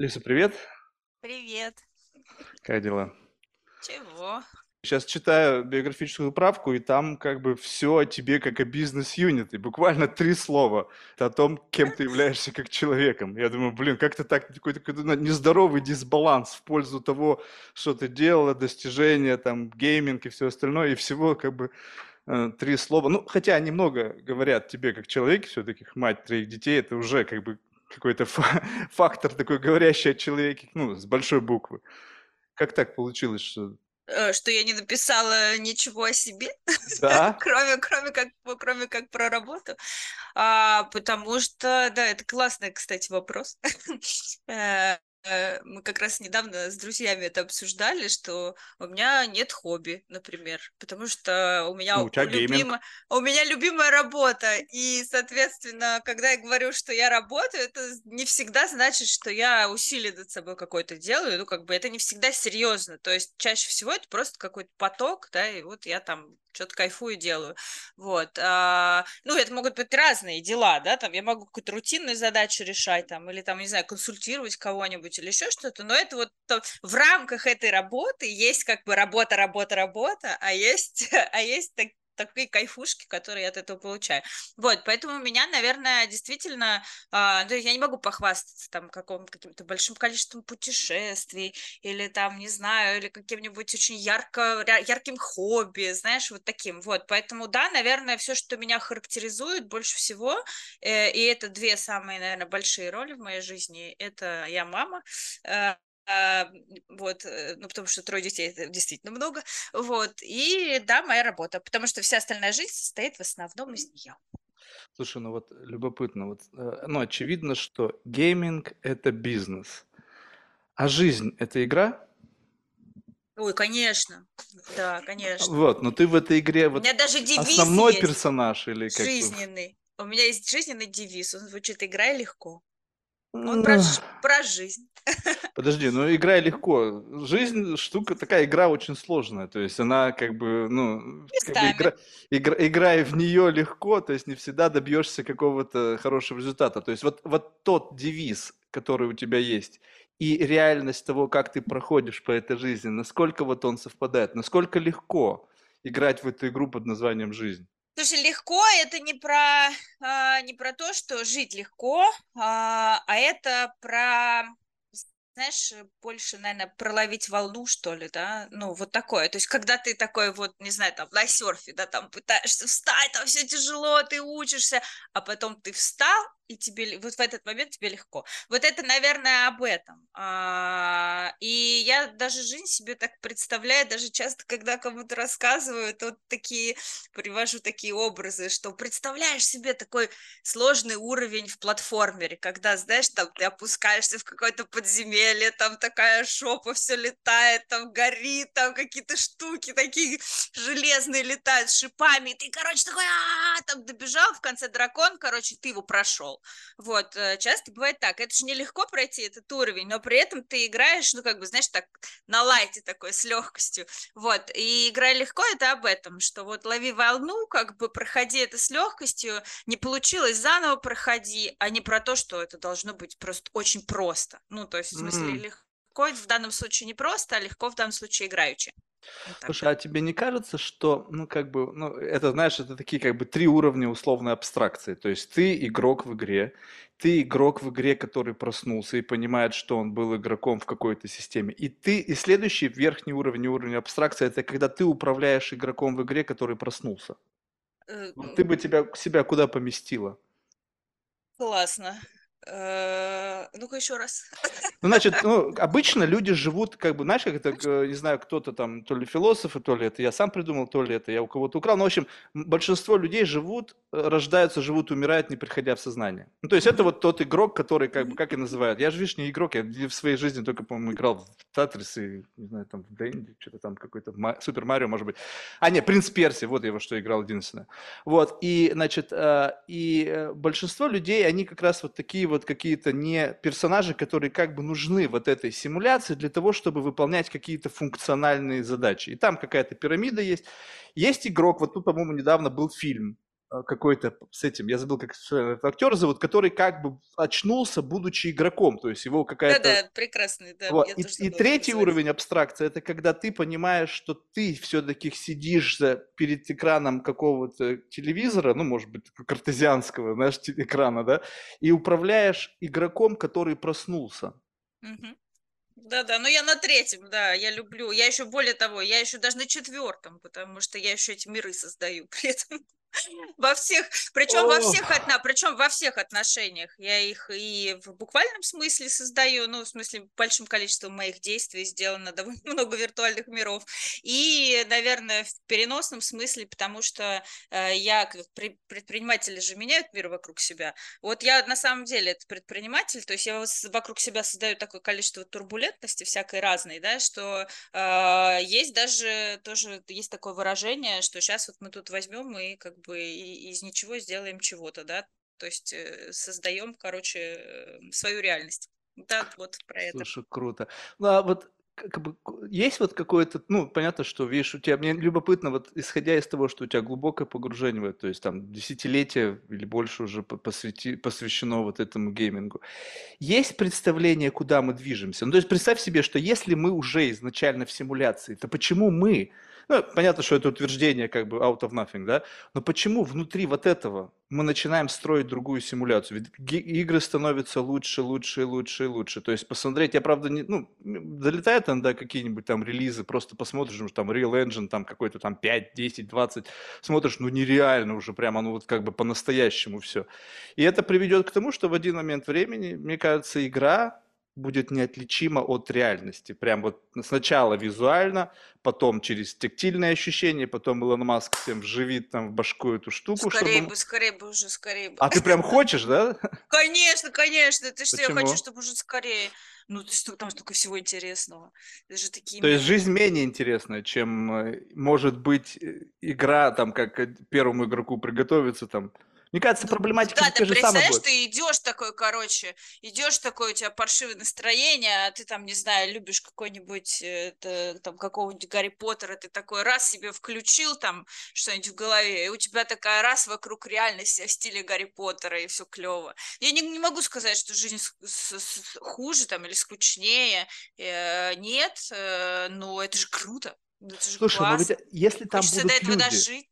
Лиса, привет. Привет. Как дела? Чего? Сейчас читаю биографическую правку, и там как бы все о тебе как о бизнес-юнит, и буквально три слова о том, кем ты являешься как человеком. Я думаю, блин, как-то так, какой-то, какой-то ну, нездоровый дисбаланс в пользу того, что ты делала, достижения, там, гейминг и все остальное, и всего как бы э, три слова. Ну, хотя они много говорят тебе как человеке, все-таки мать троих детей, это уже как бы какой-то фактор такой говорящий о человеке, ну, с большой буквы. Как так получилось, что Э, что я не написала ничего о себе, Да? кроме, кроме, как, кроме как про работу. А, потому что, да, это классный, кстати, вопрос. Э, мы как раз недавно с друзьями это обсуждали, что у меня нет хобби, например, потому что у меня Ну, у любима, у меня любимая работа, и, соответственно, когда я говорю, что я работаю, это не всегда значит, что я усилие над собой какой-то делаю, ну, как бы это не всегда серьезно, то есть чаще всего это просто какой-то поток, да, и вот я там что-то кайфую делаю. Вот. А, ну, это могут быть разные дела, да, там я могу какую-то рутинную задачу решать, там, или там, не знаю, консультировать кого-нибудь или еще что-то, но это вот то, в рамках этой работы есть как бы работа, работа, работа, а есть, а есть так, такие кайфушки, которые я от этого получаю. Вот, поэтому у меня, наверное, действительно, э, ну, я не могу похвастаться там каким-то каким большим количеством путешествий или там, не знаю, или каким-нибудь очень ярко, ярким хобби, знаешь, вот таким. Вот, поэтому, да, наверное, все, что меня характеризует больше всего, э, и это две самые, наверное, большие роли в моей жизни, это я мама, э, а, вот, э, ну, потому что трое детей это действительно много, вот, и да, моя работа, потому что вся остальная жизнь состоит в основном из нее. Слушай, ну вот любопытно, вот, э, ну, очевидно, что гейминг– это бизнес, а жизнь– это игра? Ой, конечно, да, конечно. Вот, но ты в этой игре У вот меня даже основной есть, персонаж или как жизненный. У меня есть жизненный девиз, он звучит «играй легко». Он про, про жизнь. Подожди, ну играй легко. Жизнь штука такая, игра очень сложная. То есть она как бы, ну, как бы игра, игра, играя в нее легко, то есть не всегда добьешься какого-то хорошего результата. То есть вот, вот тот девиз, который у тебя есть, и реальность того, как ты проходишь по этой жизни, насколько вот он совпадает, насколько легко играть в эту игру под названием «Жизнь». Слушай, легко это не про, а, не про то, что жить легко, а, а это про знаешь, больше, наверное, проловить волну, что ли, да, ну, вот такое, то есть, когда ты такой вот, не знаю, там, на серфе, да, там, пытаешься встать, там все тяжело, ты учишься, а потом ты встал, и тебе вот в этот момент тебе легко. Вот это, наверное, об этом. А, и я даже жизнь себе так представляю, даже часто, когда кому-то рассказываю, то такие, привожу такие образы, что представляешь себе такой сложный уровень в платформере, когда, знаешь, там ты опускаешься в какое-то подземелье, там такая шопа, все летает, там горит, там какие-то штуки такие железные летают с шипами, и ты, короче, такой, а там добежал, в конце дракон, короче, ты его прошел. Вот, э, часто бывает так. Это же нелегко пройти этот уровень, но при этом ты играешь, ну, как бы, знаешь, так, на лайте такой, с легкостью. Вот, и игра легко, это об этом, что вот лови волну, как бы проходи это с легкостью, не получилось, заново проходи, а не про то, что это должно быть просто очень просто. Ну, то есть, в смысле, mm. легко в данном случае не просто, а легко в данном случае играючи. Вот Слушай, а тебе не кажется, что, ну, как бы, ну, это, знаешь, это такие, как бы, три уровня условной абстракции. То есть ты игрок в игре, ты игрок в игре, который проснулся и понимает, что он был игроком в какой-то системе. И ты, и следующий верхний уровень, уровень абстракции, это когда ты управляешь игроком в игре, который проснулся. Э, вот ты бы тебя, себя куда поместила? Классно. Э, ну-ка еще раз. Ну, значит, ну, обычно люди живут, как бы, знаешь, как это, не знаю, кто-то там, то ли философы, то ли это я сам придумал, то ли это я у кого-то украл. Но, в общем, большинство людей живут, э, рождаются, живут, умирают, не приходя в сознание. Ну, то есть это вот тот игрок, который, как бы, как и называют. Я же, видишь, не игрок, я в своей жизни только, по-моему, играл в Татрис и, не знаю, там, в Дэнди, что-то там, какой-то Супер Марио, может быть. А, нет, Принц Перси, вот я во что играл единственное. Вот, и, значит, э, и большинство людей, они как раз вот такие вот какие-то не персонажи, которые как бы нужны вот этой симуляции для того, чтобы выполнять какие-то функциональные задачи. И там какая-то пирамида есть. Есть игрок, вот тут, по-моему, недавно был фильм какой-то с этим, я забыл, как этот актер зовут, который как бы очнулся, будучи игроком, то есть его какая-то... Да-да, прекрасный, да. Вот. И, и третий уровень абстракции, это когда ты понимаешь, что ты все-таки сидишь за, перед экраном какого-то телевизора, ну, может быть, картезианского, знаешь, экрана, да, и управляешь игроком, который проснулся. Угу. Да-да, но я на третьем, да, я люблю. Я еще более того, я еще даже на четвертом, потому что я еще эти миры создаю при этом. Во всех, причем во всех, отна, причем во всех отношениях. Я их и в буквальном смысле создаю, ну, в смысле, большим количеством моих действий сделано довольно много виртуальных миров. И, наверное, в переносном смысле, потому что э, я, как предприниматели же меняют мир вокруг себя. Вот я на самом деле это предприниматель, то есть я вокруг себя создаю такое количество турбулентности всякой разной, да, что э, есть даже тоже, есть такое выражение, что сейчас вот мы тут возьмем и как бы из ничего сделаем чего-то, да, то есть э, создаем, короче, эм, свою реальность. Да, вот про это. Слушай, круто. Ну, а вот как бы есть вот какое-то, ну, понятно, что, видишь, у тебя, мне любопытно, вот исходя из того, что у тебя глубокое погружение в это, то есть там десятилетия или больше уже посвяти, посвящено вот этому геймингу, есть представление, куда мы движемся? Ну, то есть представь себе, что если мы уже изначально в симуляции, то почему мы ну, понятно, что это утверждение как бы out of nothing, да? Но почему внутри вот этого мы начинаем строить другую симуляцию? Ведь игры становятся лучше, лучше, лучше лучше. То есть посмотреть, я правда не, ну, залетает иногда какие-нибудь там релизы, просто посмотришь, ну, там Real Engine, там какой-то там 5, 10, 20, смотришь, ну нереально уже прямо, ну вот как бы по-настоящему все. И это приведет к тому, что в один момент времени, мне кажется, игра будет неотличимо от реальности. Прям вот сначала визуально, потом через тактильные ощущения, потом Илон Маск всем вживит там в башку эту штуку. Скорее чтобы... бы, скорее бы уже, скорее бы. А ты прям хочешь, да? Конечно, конечно. Ты что, я хочу, чтобы уже скорее. Ну, там столько всего интересного. Это же такие... То есть жизнь менее интересная, чем э, может быть э, игра, там, как первому игроку приготовиться, там, мне кажется, проблематика да, ты же представляешь, ты идешь такой, короче, идешь такой, у тебя паршивое настроение, а ты там, не знаю, любишь какой-нибудь, это, там, какого-нибудь Гарри Поттера, ты такой раз себе включил там что-нибудь в голове, и у тебя такая раз вокруг реальности в стиле Гарри Поттера, и все клево. Я не, не могу сказать, что жизнь с, с, с, хуже там или скучнее, э, нет, э, но это же круто. Это же Слушай, классно. но ведь если там Хочется будут до этого люди... дожить.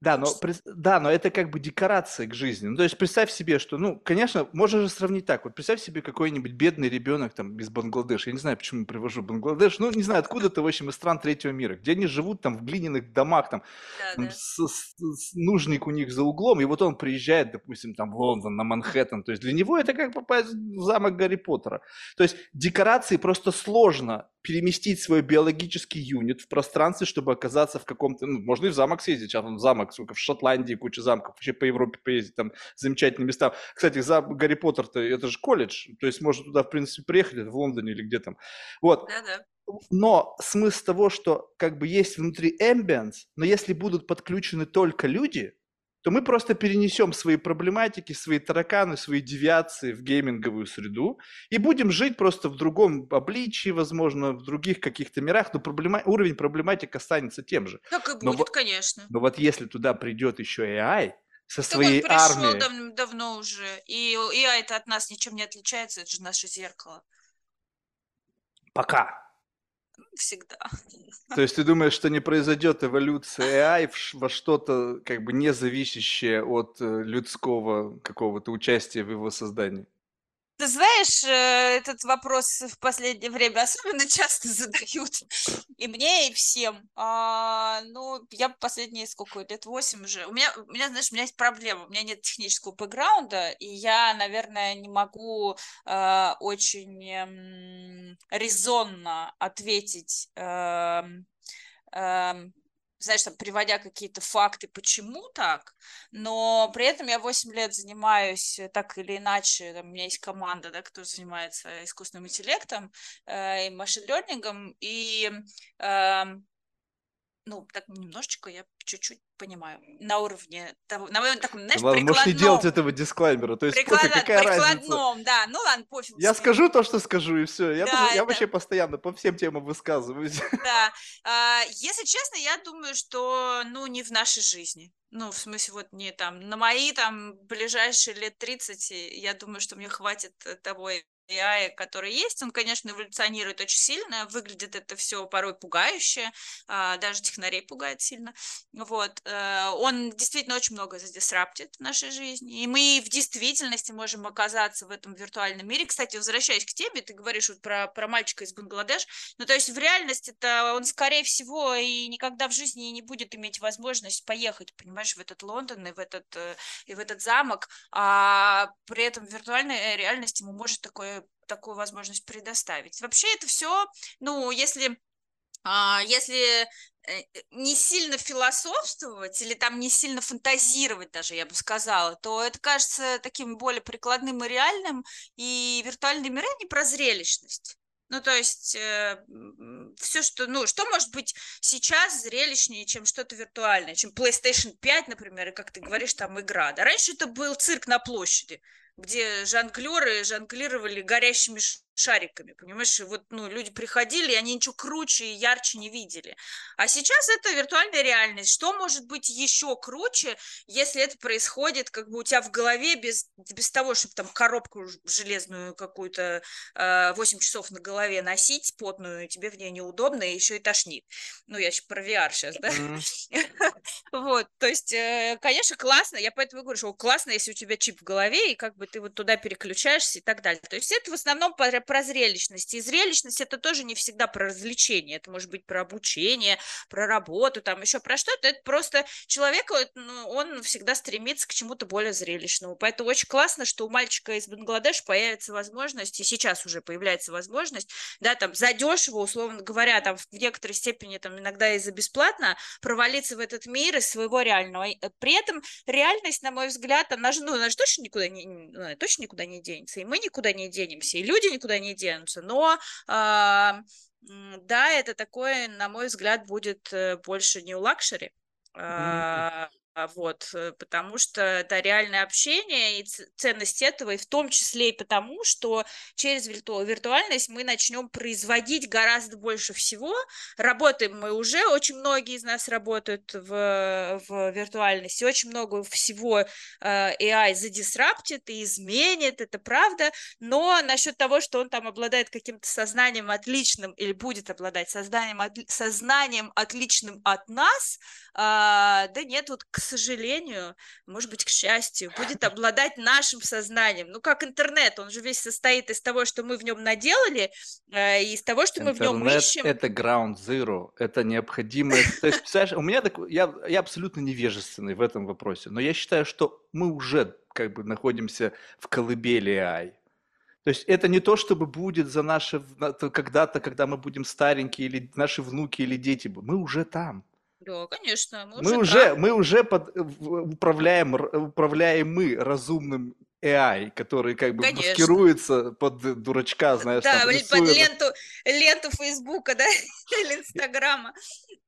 Да, но, да, но это как бы декорация к жизни. Ну, то есть представь себе, что, ну, конечно, можно же сравнить так. Вот представь себе какой-нибудь бедный ребенок там из Бангладеш. Я не знаю, почему привожу Бангладеш. Ну, не знаю, откуда-то, в общем, из стран третьего мира, где они живут там в глиняных домах, там, да, там да. С, с, с, нужник у них за углом, и вот он приезжает, допустим, там в Лондон, на Манхэттен. То есть для него это как попасть в замок Гарри Поттера. То есть декорации просто сложно переместить свой биологический юнит в пространстве, чтобы оказаться в каком-то, ну, можно и в замок съездить, сейчас он замок, сука, в Шотландии куча замков, вообще по Европе поездить, там замечательные места. Кстати, за Гарри Поттер-то, это же колледж, то есть можно туда, в принципе, приехать, в Лондоне или где там. Вот. Да-да. Но смысл того, что как бы есть внутри ambience, но если будут подключены только люди, то мы просто перенесем свои проблематики, свои тараканы, свои девиации в гейминговую среду и будем жить просто в другом обличии, возможно, в других каких-то мирах, но проблема... уровень проблематик останется тем же. Так и будет, но конечно. Но вот если туда придет еще AI, со так своей он пришел армией... дав- давно уже, и AI это от нас ничем не отличается, это же наше зеркало. Пока всегда. То есть ты думаешь, что не произойдет эволюция AI во что-то как бы не зависящее от э, людского какого-то участия в его создании? Ты знаешь, э, этот вопрос в последнее время особенно часто задают и мне, и всем. А, ну, я последние сколько лет, восемь уже. У меня, у меня, знаешь, у меня есть проблема. У меня нет технического бэкграунда, и я, наверное, не могу э, очень э, резонно ответить э, знаешь, там, приводя какие-то факты, почему так, но при этом я 8 лет занимаюсь э, так или иначе, там, у меня есть команда, да, которая занимается искусственным интеллектом э, и машин-лернингом, и э, ну, так немножечко я чуть-чуть понимаю. На уровне того, на моем таком, знаешь, Ладно, можешь не делать этого дисклаймера. То есть Приклад... пофиг, какая прикладном, разница. да. Ну ладно, пофиг. Я скажу то, что скажу, и все. Я, Да, тоже- я вообще постоянно по всем темам высказываюсь. Да. А, Если честно, я думаю, что, ну, не в нашей жизни. Ну, в смысле, вот не там, на мои там ближайшие лет 30, я думаю, что мне хватит э, того AI, который есть. Он, конечно, эволюционирует очень сильно, выглядит это все порой пугающе, а, даже технарей пугает сильно. Вот. э, Он действительно очень много задисраптит в нашей жизни, и мы в действительности можем оказаться в этом виртуальном мире. Кстати, возвращаясь к тебе, ты говоришь вот про, про мальчика из Бангладеш, ну, то есть в реальности-то он, скорее всего, и никогда в жизни не будет иметь возможность поехать, понимаешь, в этот Лондон и в этот, э, и в этот замок, а при этом в виртуальной э, реальности ему может такое, такую возможность предоставить. Вообще это все, ну, если а, если э, не сильно философствовать или там не сильно фантазировать даже, я бы сказала, то это кажется таким более прикладным и реальным, и виртуальные миры не про зрелищность. Ну, то есть все, что, ну, что может быть сейчас зрелищнее, чем что-то виртуальное, чем PlayStation 5, например, и, как ты говоришь, там игра. Да, раньше это был цирк на площади, где жонглеры жонглировали горящими шариками, понимаешь, и вот, ну, люди приходили, и они ничего круче и ярче не видели. А сейчас это виртуальная реальность. Что может быть еще круче, если это происходит как бы у тебя в голове без, без того, чтобы там коробку железную какую-то э, 8 часов на голове носить, потную, тебе в ней неудобно, и еще и тошнит. Ну, я еще про VR сейчас, да? Вот, то есть, э, конечно, классно, я поэтому и говорю, что классно, если у тебя чип в голове, и как бы ты вот туда переключаешься и так далее. То есть это в основном про, зрелищность. И зрелищность это тоже не всегда про развлечение, это может быть про обучение, про работу, там еще про что-то. Это просто человек, ну, он всегда стремится к чему-то более зрелищному. Поэтому очень классно, что у мальчика из Бангладеш появится возможность, и сейчас уже появляется возможность, да, там, задешево, условно говоря, там, в некоторой степени, там, иногда и за бесплатно, провалиться в этот мир из своего реального. При этом реальность, на мой взгляд, она же, ну, она же точно никуда не, ну, точно никуда не денется, и мы никуда не денемся, и люди никуда не денутся, но а, да, это такое, на мой взгляд, будет э, больше не luxury, а вот, э, потому что это реальное общение и ценность этого, и в том числе и потому, что через вирту- виртуальность мы начнем производить гораздо больше всего. Работаем мы уже, очень многие из нас работают в, в виртуальности, очень много всего э, AI задисраптит и изменит, это правда, но насчет того, что он там обладает каким-то сознанием отличным или будет обладать сознанием, отли- сознанием отличным от нас, а, да нет, вот, к сожалению, может быть, к счастью, будет обладать нашим сознанием. Ну, как интернет, он же весь состоит из того, что мы в нем наделали, э, и из того, что мы в нем Интернет ищем. это ground zero, это необходимое. То есть, представляешь, у меня такой, я, я абсолютно невежественный в этом вопросе, но я считаю, что мы уже как бы находимся в колыбели AI. То есть это не то, чтобы будет за наши когда-то, когда мы будем старенькие, или наши внуки, или дети. Мы уже там. Да, конечно, мы, Мы уже мы уже под, в- управляем, управляем мы разумным AI, который как бы Конечно. маскируется под дурачка, знаешь, Да, там, блин, под рисует. ленту, ленту Фейсбука, да, или Инстаграма.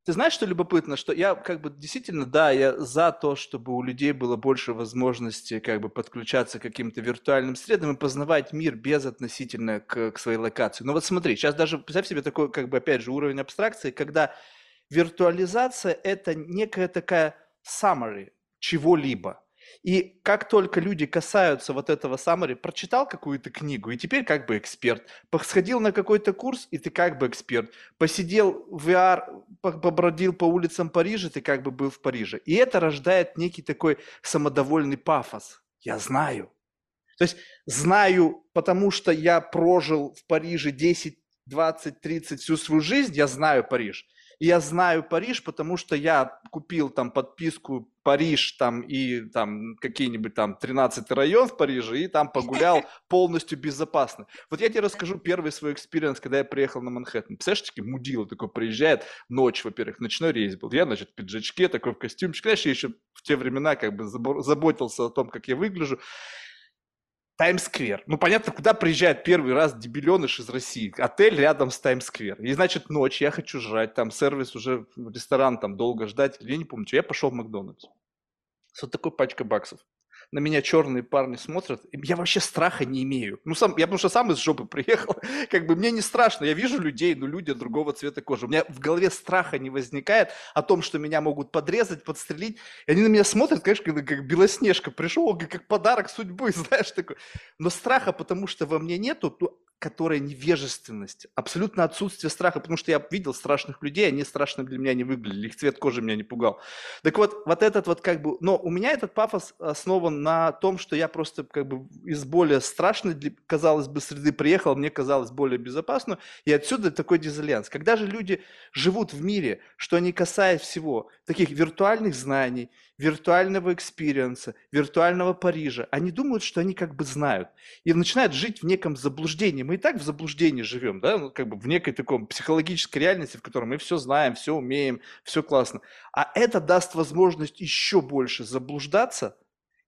Ты знаешь, что любопытно, что я как бы действительно, да, я за то, чтобы у людей было больше возможности как бы подключаться к каким-то виртуальным средам и познавать мир без относительно к, к своей локации. Но вот смотри, сейчас даже представь себе такой, как бы опять же, уровень абстракции, когда виртуализация – это некая такая summary чего-либо. И как только люди касаются вот этого summary, прочитал какую-то книгу, и теперь как бы эксперт, сходил на какой-то курс, и ты как бы эксперт, посидел в VR, по- побродил по улицам Парижа, ты как бы был в Париже. И это рождает некий такой самодовольный пафос. Я знаю. То есть знаю, потому что я прожил в Париже 10, 20, 30 всю свою жизнь, я знаю Париж. И я знаю Париж, потому что я купил там подписку Париж там и там какие-нибудь там 13 район в Париже и там погулял полностью безопасно. Вот я тебе расскажу первый свой experience, когда я приехал на Манхэттен. Представляешь, таки мудила такой приезжает, ночь, во-первых, ночной рейс был. Я, значит, в пиджачке, такой в костюмчике. Знаешь, я еще в те времена как бы забо- заботился о том, как я выгляжу. Таймс-сквер. Ну, понятно, куда приезжает первый раз дебиленыш из России. Отель рядом с Таймс-сквер. И, значит, ночь, я хочу жрать, там сервис уже, ресторан, там долго ждать. Я не помню, что. Я пошел в Макдональдс. Вот такой пачкой баксов на меня черные парни смотрят, я вообще страха не имею. Ну, сам, я потому что сам из жопы приехал, как бы мне не страшно, я вижу людей, но люди другого цвета кожи. У меня в голове страха не возникает о том, что меня могут подрезать, подстрелить. И они на меня смотрят, конечно, как, как Белоснежка пришел, как, как подарок судьбы, знаешь, такой. Но страха, потому что во мне нету, ну, которая невежественность, абсолютно отсутствие страха, потому что я видел страшных людей, они страшно для меня не выглядели, их цвет кожи меня не пугал. Так вот, вот этот вот как бы, но у меня этот пафос основан на том, что я просто как бы из более страшной, казалось бы, среды приехал, мне казалось более безопасную, и отсюда такой дизальянс. Когда же люди живут в мире, что они касаясь всего, таких виртуальных знаний, виртуального experience а, виртуального Парижа. Они думают, что они как бы знают. И начинают жить в неком заблуждении. Мы и так в заблуждении живем, да, ну, как бы в некой таком психологической реальности, в которой мы все знаем, все умеем, все классно. А это даст возможность еще больше заблуждаться –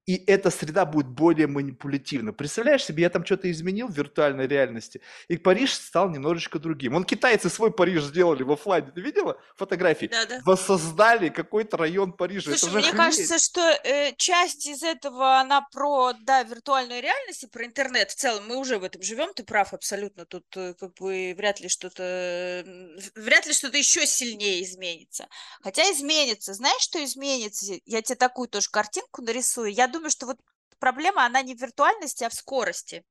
и эта среда будет более манипулятивна. Представляешь себе, я там что-то изменил в виртуальной реальности, и Париж стал немножечко другим. Он китайцы свой Париж сделали в офлайне. Ты видела фотографии? Да, да. Воссоздали какой-то район Парижа. Слушай, мне охренеть. кажется, что э, часть из этого, она про, да, виртуальную реальность и про интернет в целом. Мы уже в этом живем, ты прав абсолютно. Тут э, как бы вряд ли что-то, вряд ли что-то еще сильнее изменится. Хотя изменится. Знаешь, что изменится? Я тебе такую тоже картинку нарисую. Я думаю, что вот проблема, она не в виртуальности, а в скорости.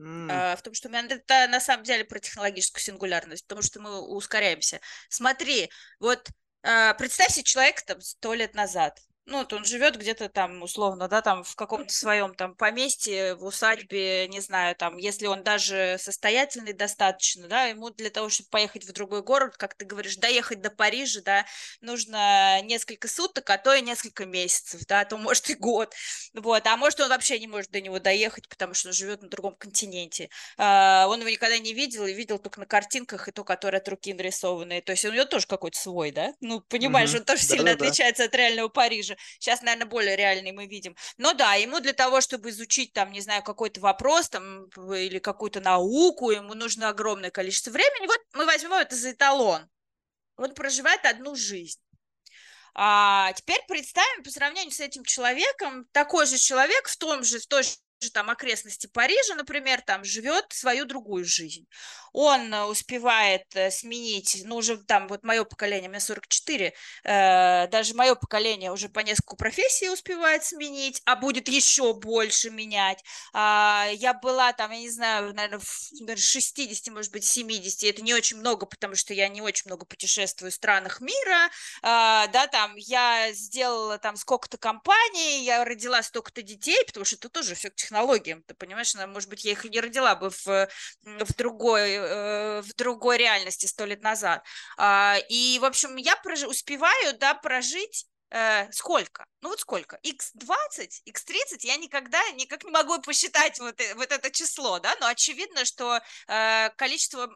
Mm. в том, что это на самом деле про технологическую сингулярность, потому что мы ускоряемся. Смотри, вот а, представь себе человека там сто лет назад, ну, вот он живет где-то там, условно, да, там в каком-то своем там поместье, в усадьбе, не знаю, там, если он даже состоятельный достаточно, да, ему для того, чтобы поехать в другой город, как ты говоришь, доехать до Парижа, да, нужно несколько суток, а то и несколько месяцев, да, а то, может, и год, вот, а может, он вообще не может до него доехать, потому что он живет на другом континенте, а, он его никогда не видел и видел только на картинках, и то, которые от руки нарисованные, то есть у него тоже какой-то свой, да, ну, понимаешь, mm-hmm. он тоже да, сильно да, отличается да. от реального Парижа, Сейчас, наверное, более реальный мы видим. Но да, ему для того, чтобы изучить там, не знаю, какой-то вопрос там или какую-то науку, ему нужно огромное количество времени. Вот мы возьмем это за эталон. Он проживает одну жизнь. А теперь представим по сравнению с этим человеком, такой же человек в том же, в той же там окрестности Парижа, например, там живет свою другую жизнь. Он э, успевает э, сменить, ну, уже там вот мое поколение, мне 44, э, даже мое поколение уже по несколько профессий успевает сменить, а будет еще больше менять. А, я была там, я не знаю, наверное, в 60, может быть, 70, это не очень много, потому что я не очень много путешествую в странах мира, а, да, там, я сделала там сколько-то компаний, я родила столько-то детей, потому что это тоже все технологиям, ты понимаешь, может быть, я их не родила бы в, в, другой, э, в другой реальности сто лет назад. А, и, в общем, я прож... успеваю, да, прожить э, сколько? Ну вот сколько? x20, x30, я никогда никак не могу посчитать вот, э, вот это число, да, но очевидно, что э, количество,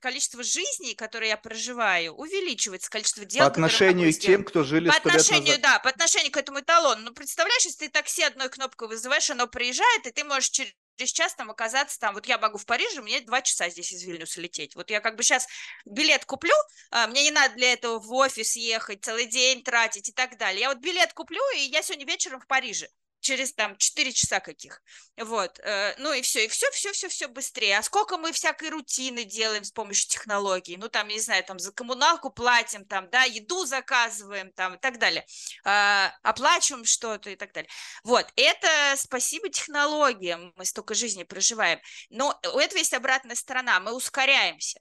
количество жизней, которые я проживаю, увеличивается, количество дел, По отношению к тем, кто жили по отношению, да, по отношению к этому эталону. Ну, представляешь, если ты такси одной кнопкой вызываешь, оно приезжает, и ты можешь через через там оказаться там, вот я могу в Париже, мне два часа здесь из Вильнюса лететь. Вот я как бы сейчас билет куплю, а, мне не надо для этого в офис ехать, целый день тратить и так далее. Я вот билет куплю, и я сегодня вечером в Париже через там 4 часа каких. Вот. Э, ну и все, и все, все, все, все быстрее. А сколько мы всякой рутины делаем с помощью технологий? Ну там, не знаю, там за коммуналку платим, там, да, еду заказываем, там и так далее. А, оплачиваем что-то и так далее. Вот. Это спасибо технологиям. Мы столько жизни проживаем. Но у этого есть обратная сторона. Мы ускоряемся.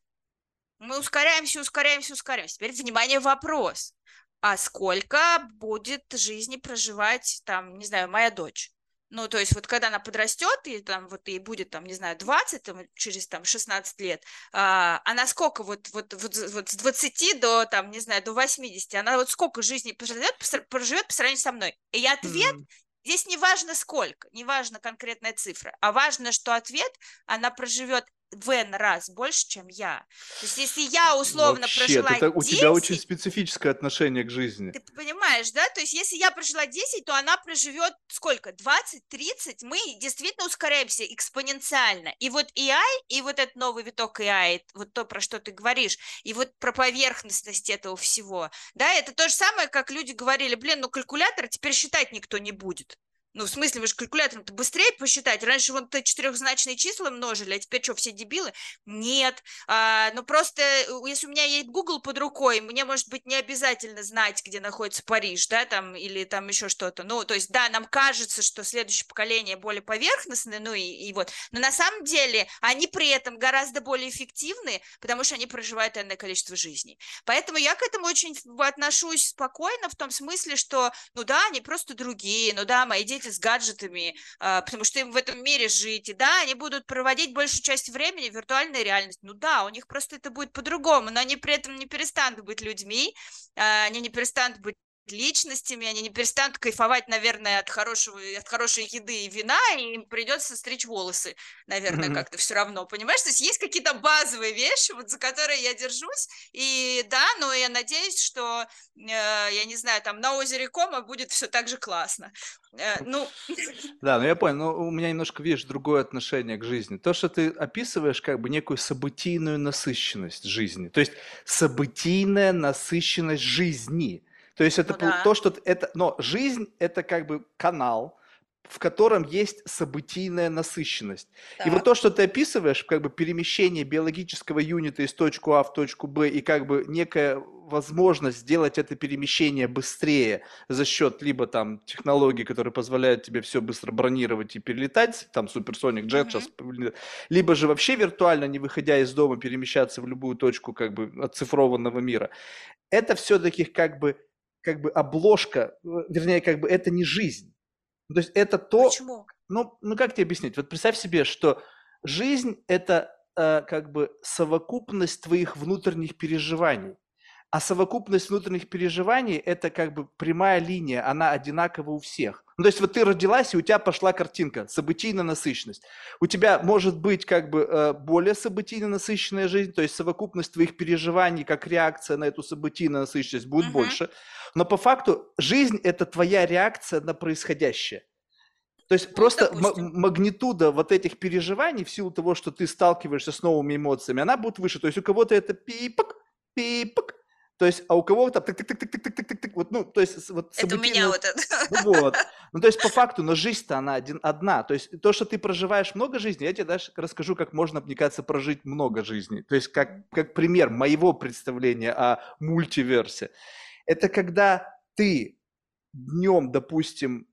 Мы ускоряемся, ускоряемся, ускоряемся. Теперь, внимание, вопрос а сколько будет жизни проживать, там, не знаю, моя дочь. Ну, то есть вот когда она подрастет, и там вот ей будет, там, не знаю, 20, там, через там 16 лет, а, она сколько вот, вот, вот, вот с 20 до, там, не знаю, до 80, она вот сколько жизни проживет, проживет по сравнению со мной? И ответ mm. Здесь не важно сколько, не важно конкретная цифра, а важно, что ответ она проживет в N раз больше, чем я. То есть, если я условно Вообще, прожила это у 10, тебя очень специфическое отношение к жизни. ты понимаешь, да? То есть, если я прожила 10, то она проживет сколько? 20, 30? Мы действительно ускоряемся экспоненциально. И вот AI, и вот этот новый виток AI, вот то, про что ты говоришь, и вот про поверхностность этого всего, да, это то же самое, как люди говорили, блин, ну калькулятор теперь считать никто не будет. Ну, в смысле, вы же калькулятором-то быстрее посчитать. Раньше вон то четырехзначные числа множили, а теперь что, все дебилы? Нет. А, ну, просто, э, если у меня есть Google под рукой, мне, может быть, не обязательно знать, где находится Париж, да, там, или там еще что-то. Ну, то есть, да, нам кажется, что следующее поколение более поверхностное, ну, и, и вот. Но на самом деле они при этом гораздо более эффективны, потому что они проживают энное количество жизней. Поэтому я к этому очень отношусь спокойно, в том смысле, что, ну да, они просто другие, ну да, мои дети с гаджетами, а, потому что им в этом мире жить, и да, они будут проводить большую часть времени в виртуальной реальности. Ну да, у них просто это будет по-другому, но они при этом не перестанут быть людьми, а, они не перестанут быть личностями, они не перестанут кайфовать, наверное, от хорошего, от хорошей еды и вина, и им придется стричь волосы, наверное, mm-hmm. как-то все равно, понимаешь? То есть есть какие-то базовые вещи, вот за которые я держусь, и да, но я надеюсь, что, э, я не знаю, там на озере Кома будет все так же классно. Э, ну... Да, ну я понял, но у меня немножко, видишь, другое отношение к жизни. То, что ты описываешь, как бы некую событийную насыщенность жизни, то есть событийная насыщенность жизни – то есть это ну, да. то, что это, но жизнь это как бы канал, в котором есть событийная насыщенность. Так. И вот то, что ты описываешь, как бы перемещение биологического юнита из точки А в точку Б и как бы некая возможность сделать это перемещение быстрее за счет либо там технологий, которые позволяют тебе все быстро бронировать и перелетать, там суперсоник джет mm-hmm. сейчас, либо же вообще виртуально, не выходя из дома, перемещаться в любую точку как бы оцифрованного мира. Это все-таки как бы как бы обложка, э, вернее, как бы это не жизнь. Ну, то есть это то... Почему? Ну, ну как тебе объяснить? Вот представь себе, что жизнь – это э, как бы совокупность твоих внутренних переживаний. А совокупность внутренних переживаний – это как бы прямая линия, она одинакова у всех. Ну, то есть вот ты родилась, и у тебя пошла картинка, событийная насыщенность. У тебя может быть как бы э, более событийно насыщенная жизнь, то есть совокупность твоих переживаний как реакция на эту событийную насыщенность будет uh-huh. больше. Но по факту жизнь – это твоя реакция на происходящее. То есть ну, просто м- магнитуда вот этих переживаний в силу того, что ты сталкиваешься с новыми эмоциями, она будет выше. То есть у кого-то это пипок, пипок, то есть, а у кого-то тык тык тык тык тык тык тык тык вот, ну, то есть, вот Это у меня вот это. Ну, вот. Ну, то есть, по факту, но жизнь-то она один, одна. То есть, то, что ты проживаешь много жизней, я тебе даже расскажу, как можно, мне кажется, прожить много жизней. То есть, как, как пример моего представления о мультиверсе. Это когда ты днем, допустим,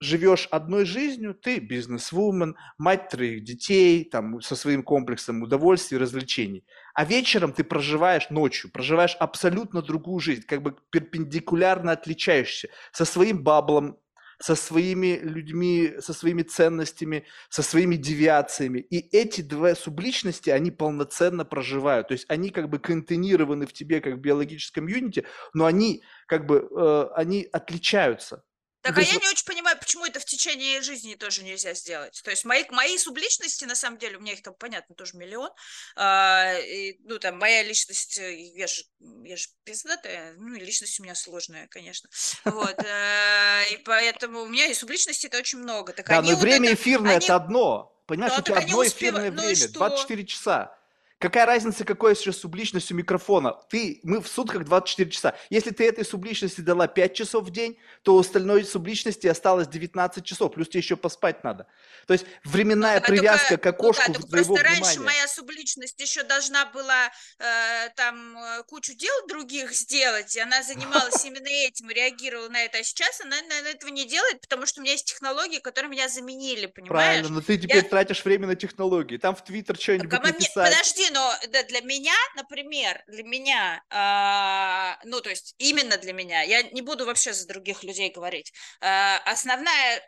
живешь одной жизнью, ты бизнесвумен, мать троих детей, там, со своим комплексом удовольствий, развлечений. А вечером ты проживаешь ночью, проживаешь абсолютно другую жизнь, как бы перпендикулярно отличаешься, со своим баблом, со своими людьми, со своими ценностями, со своими девиациями. И эти две субличности, они полноценно проживают. То есть они как бы контейнированы в тебе как в биологическом юните, но они как бы, э, они отличаются. Так, а я не очень понимаю, почему это в течение жизни тоже нельзя сделать. То есть мои, мои субличности, на самом деле, у меня их там, понятно, тоже миллион. А, и, ну, там, моя личность, э, я же, я же пиздатая, ну, и личность у меня сложная, конечно. Вот. Э, и поэтому у меня и субличностей это очень много. Так да, но время эфирное это одно. Понимаешь, у тебя одно эфирное ну время, 24 часа. Какая разница, какой сейчас субличность у микрофона? Ты, мы в сутках 24 часа. Если ты этой субличности дала 5 часов в день, то у остальной субличности осталось 19 часов, плюс тебе еще поспать надо. То есть временная ну, привязка только, к окошку ну, да, твоего просто внимания. раньше моя субличность еще должна была э, там э, кучу дел других сделать, и она занималась именно этим, реагировала на это. А сейчас она, она этого не делает, потому что у меня есть технологии, которые меня заменили, понимаешь? Правильно, но ты теперь Я... тратишь время на технологии. Там в Твиттер что-нибудь написать. Подожди, но для меня, например, для меня, э, ну, то есть именно для меня, я не буду вообще за других людей говорить, э, основная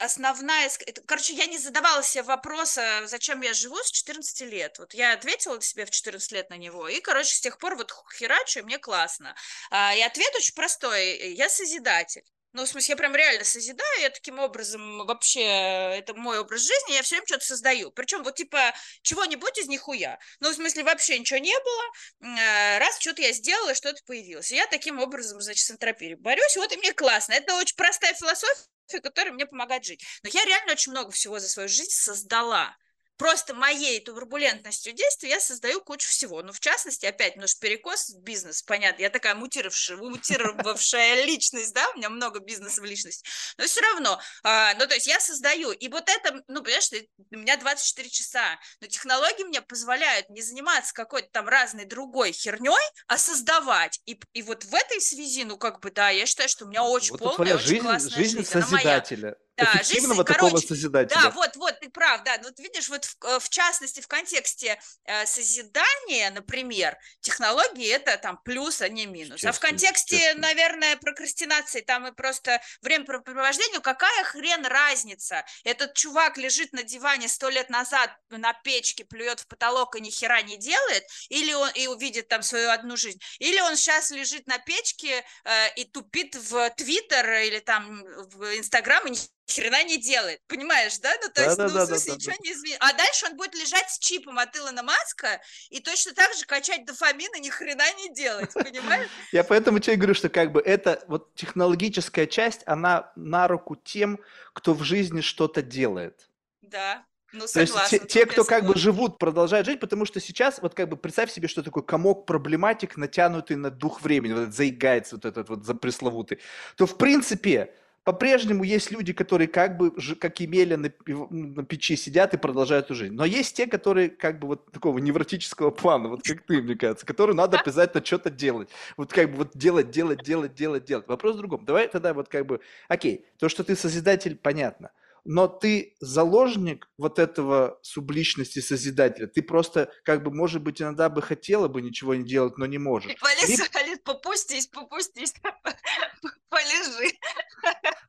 основная, короче, я не задавала себе вопроса, зачем я живу с 14 лет. Вот я ответила себе в 14 лет на него, и, короче, с тех пор вот херачу, и мне классно. А, и ответ очень простой, я созидатель. Ну, в смысле, я прям реально созидаю, я таким образом вообще, это мой образ жизни, я все время что-то создаю. Причем вот типа чего-нибудь из нихуя. Ну, в смысле, вообще ничего не было, э, раз что-то я сделала, что-то появилось. Я таким образом, значит, с энтропией борюсь, вот и мне классно. Это очень простая философия, которая мне помогает жить. Но я реально очень много всего за свою жизнь создала просто моей турбулентностью действий я создаю кучу всего. Ну, в частности, опять, ну, перекос бизнес, понятно, я такая мутировавшая, мутировавшая личность, да, у меня много бизнеса в личности, но все равно, а, ну, то есть я создаю, и вот это, ну, понимаешь, у меня 24 часа, но технологии мне позволяют не заниматься какой-то там разной другой херней, а создавать, и, и вот в этой связи, ну, как бы, да, я считаю, что у меня очень вот полная, очень жизнь, классная жизнь, жизнь созидателя да, эффективного жизнь, такого короче, созидателя. Да, вот, вот, ты прав, да. Вот видишь, вот в, э, в частности, в контексте э, созидания, например, технологии это там плюс, а не минус. а в контексте, наверное, прокрастинации, там и просто времяпрепровождения, ну, какая хрен разница? Этот чувак лежит на диване сто лет назад на печке, плюет в потолок и ни хера не делает, или он и увидит там свою одну жизнь, или он сейчас лежит на печке э, и тупит в Твиттер или там в Инстаграм и хрена не делает, понимаешь, да? Ну, то да, есть, да, ну, да, в смысле, да, ничего да. не изменится. А дальше он будет лежать с чипом от Илона Маска и точно так же качать дофамин и ни хрена не делать, понимаешь? Я поэтому тебе говорю, что как бы это вот технологическая часть, она на руку тем, кто в жизни что-то делает. Да, ну, согласна, То есть те, те кто как бы живут, продолжают жить, потому что сейчас, вот как бы представь себе, что такое комок проблематик, натянутый на дух времени, вот этот заигается, вот этот вот пресловутый, то в принципе по-прежнему есть люди, которые как бы, как имели на, на печи сидят и продолжают эту жизнь. Но есть те, которые как бы вот такого невротического плана, вот как ты, мне кажется, которые надо обязательно что-то делать. Вот как бы вот делать, делать, делать, делать, делать. Вопрос в другом. Давай тогда вот как бы, окей, то, что ты созидатель, понятно но ты заложник вот этого субличности Созидателя. Ты просто, как бы, может быть, иногда бы хотела бы ничего не делать, но не можешь. Валис, Либо... Валис, попустись, попустись, полежи.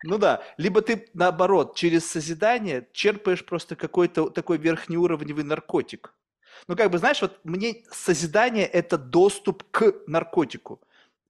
Ну да, либо ты, наоборот, через созидание черпаешь просто какой-то такой верхнеуровневый наркотик. Ну, как бы, знаешь, вот мне созидание – это доступ к наркотику.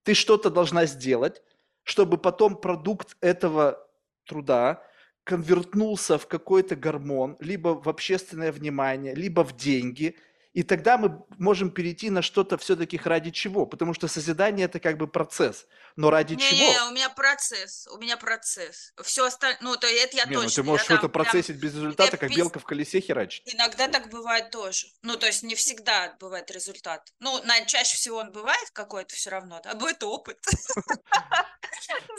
Ты что-то должна сделать, чтобы потом продукт этого труда конвертнулся в какой-то гормон, либо в общественное внимание, либо в деньги – и тогда мы можем перейти на что-то все-таки ради чего, потому что созидание это как бы процесс, но ради не, чего? Не, у меня процесс, у меня процесс. Все остальное, ну то это я не, точно. Ну, ты можешь что-то процессить прям... без результата, как без... белка в колесе херачить. Иногда так бывает тоже. Ну то есть не всегда бывает результат. Ну на, чаще всего он бывает какой-то все равно, да, бывает опыт.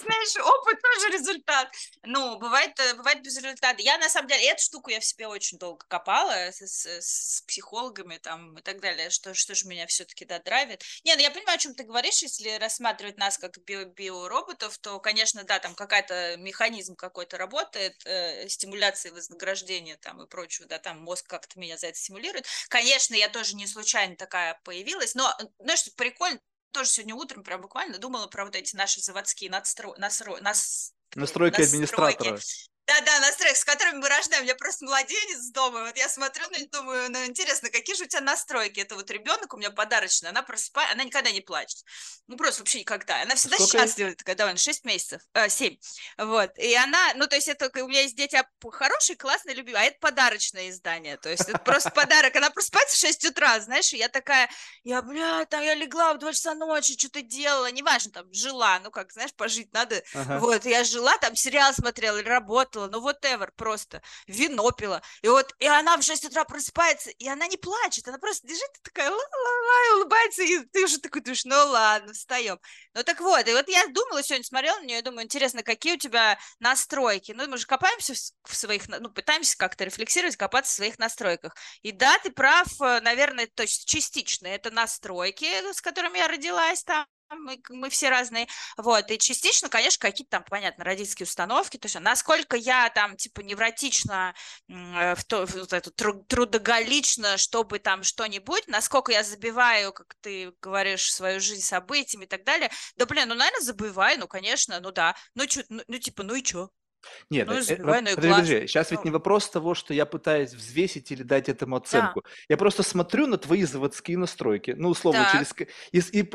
Знаешь, опыт тоже результат. Ну бывает, э, бывает без результата. Я на самом деле эту штуку я в себе очень долго копала с психологами там и так далее, что, что же меня все-таки да, драйвит. Не, ну я понимаю, о чем ты говоришь, если рассматривать нас как био биороботов, то, конечно, да, там какая-то механизм какой-то работает, э, стимуляции вознаграждения там и прочего, да, там мозг как-то меня за это стимулирует. Конечно, я тоже не случайно такая появилась, но, знаешь, прикольно, тоже сегодня утром прям буквально думала про вот эти наши заводские надстро... насро... нас... настройки, настройки администратора. Да-да, настройки, с которыми мы рождаем. У меня просто младенец дома. Вот я смотрю на них, думаю, ну, интересно, какие же у тебя настройки? Это вот ребенок у меня подарочный, она просыпает, она никогда не плачет. Ну, просто вообще никогда. Она всегда Сколько счастлива, когда он 6 месяцев, э, 7. Вот. И она, ну, то есть это у меня есть дети хорошие, классные, любимые, а это подарочное издание. То есть это просто подарок. Она просыпается в 6 утра, знаешь, и я такая, я, бля, там я легла в 2 часа ночи, что-то делала, неважно, там, жила, ну, как, знаешь, пожить надо. Ага. Вот, я жила, там, сериал смотрела, работала, работала, ну whatever, просто вино пила. И вот, и она в 6 утра просыпается, и она не плачет, она просто лежит и такая ла-ла-ла, и улыбается, и ты уже такой думаешь, ну ладно, встаем. Ну так вот, и вот я думала, сегодня смотрела на нее, и думаю, интересно, какие у тебя настройки? Ну, мы же копаемся в своих, ну, пытаемся как-то рефлексировать, копаться в своих настройках. И да, ты прав, э, наверное, то есть частично это настройки, с которыми я родилась там, мы, мы все разные, вот, и частично, конечно, какие-то там, понятно, родительские установки, то есть насколько я там, типа, невротично, э, в то, в эту, трудоголично, чтобы там что-нибудь, насколько я забиваю, как ты говоришь, свою жизнь событиями и так далее, да, блин, ну, наверное, забиваю, ну, конечно, ну, да, ну, чё, ну, ну типа, ну и чё? Нет, Ну, э, э, и подожди, подожди, щас ведь не вопрос того, что я пытаюсь взвесить или дать этому Да. оценку. Я просто смотрю на твои заводские настройки, ну, условно, Так. через и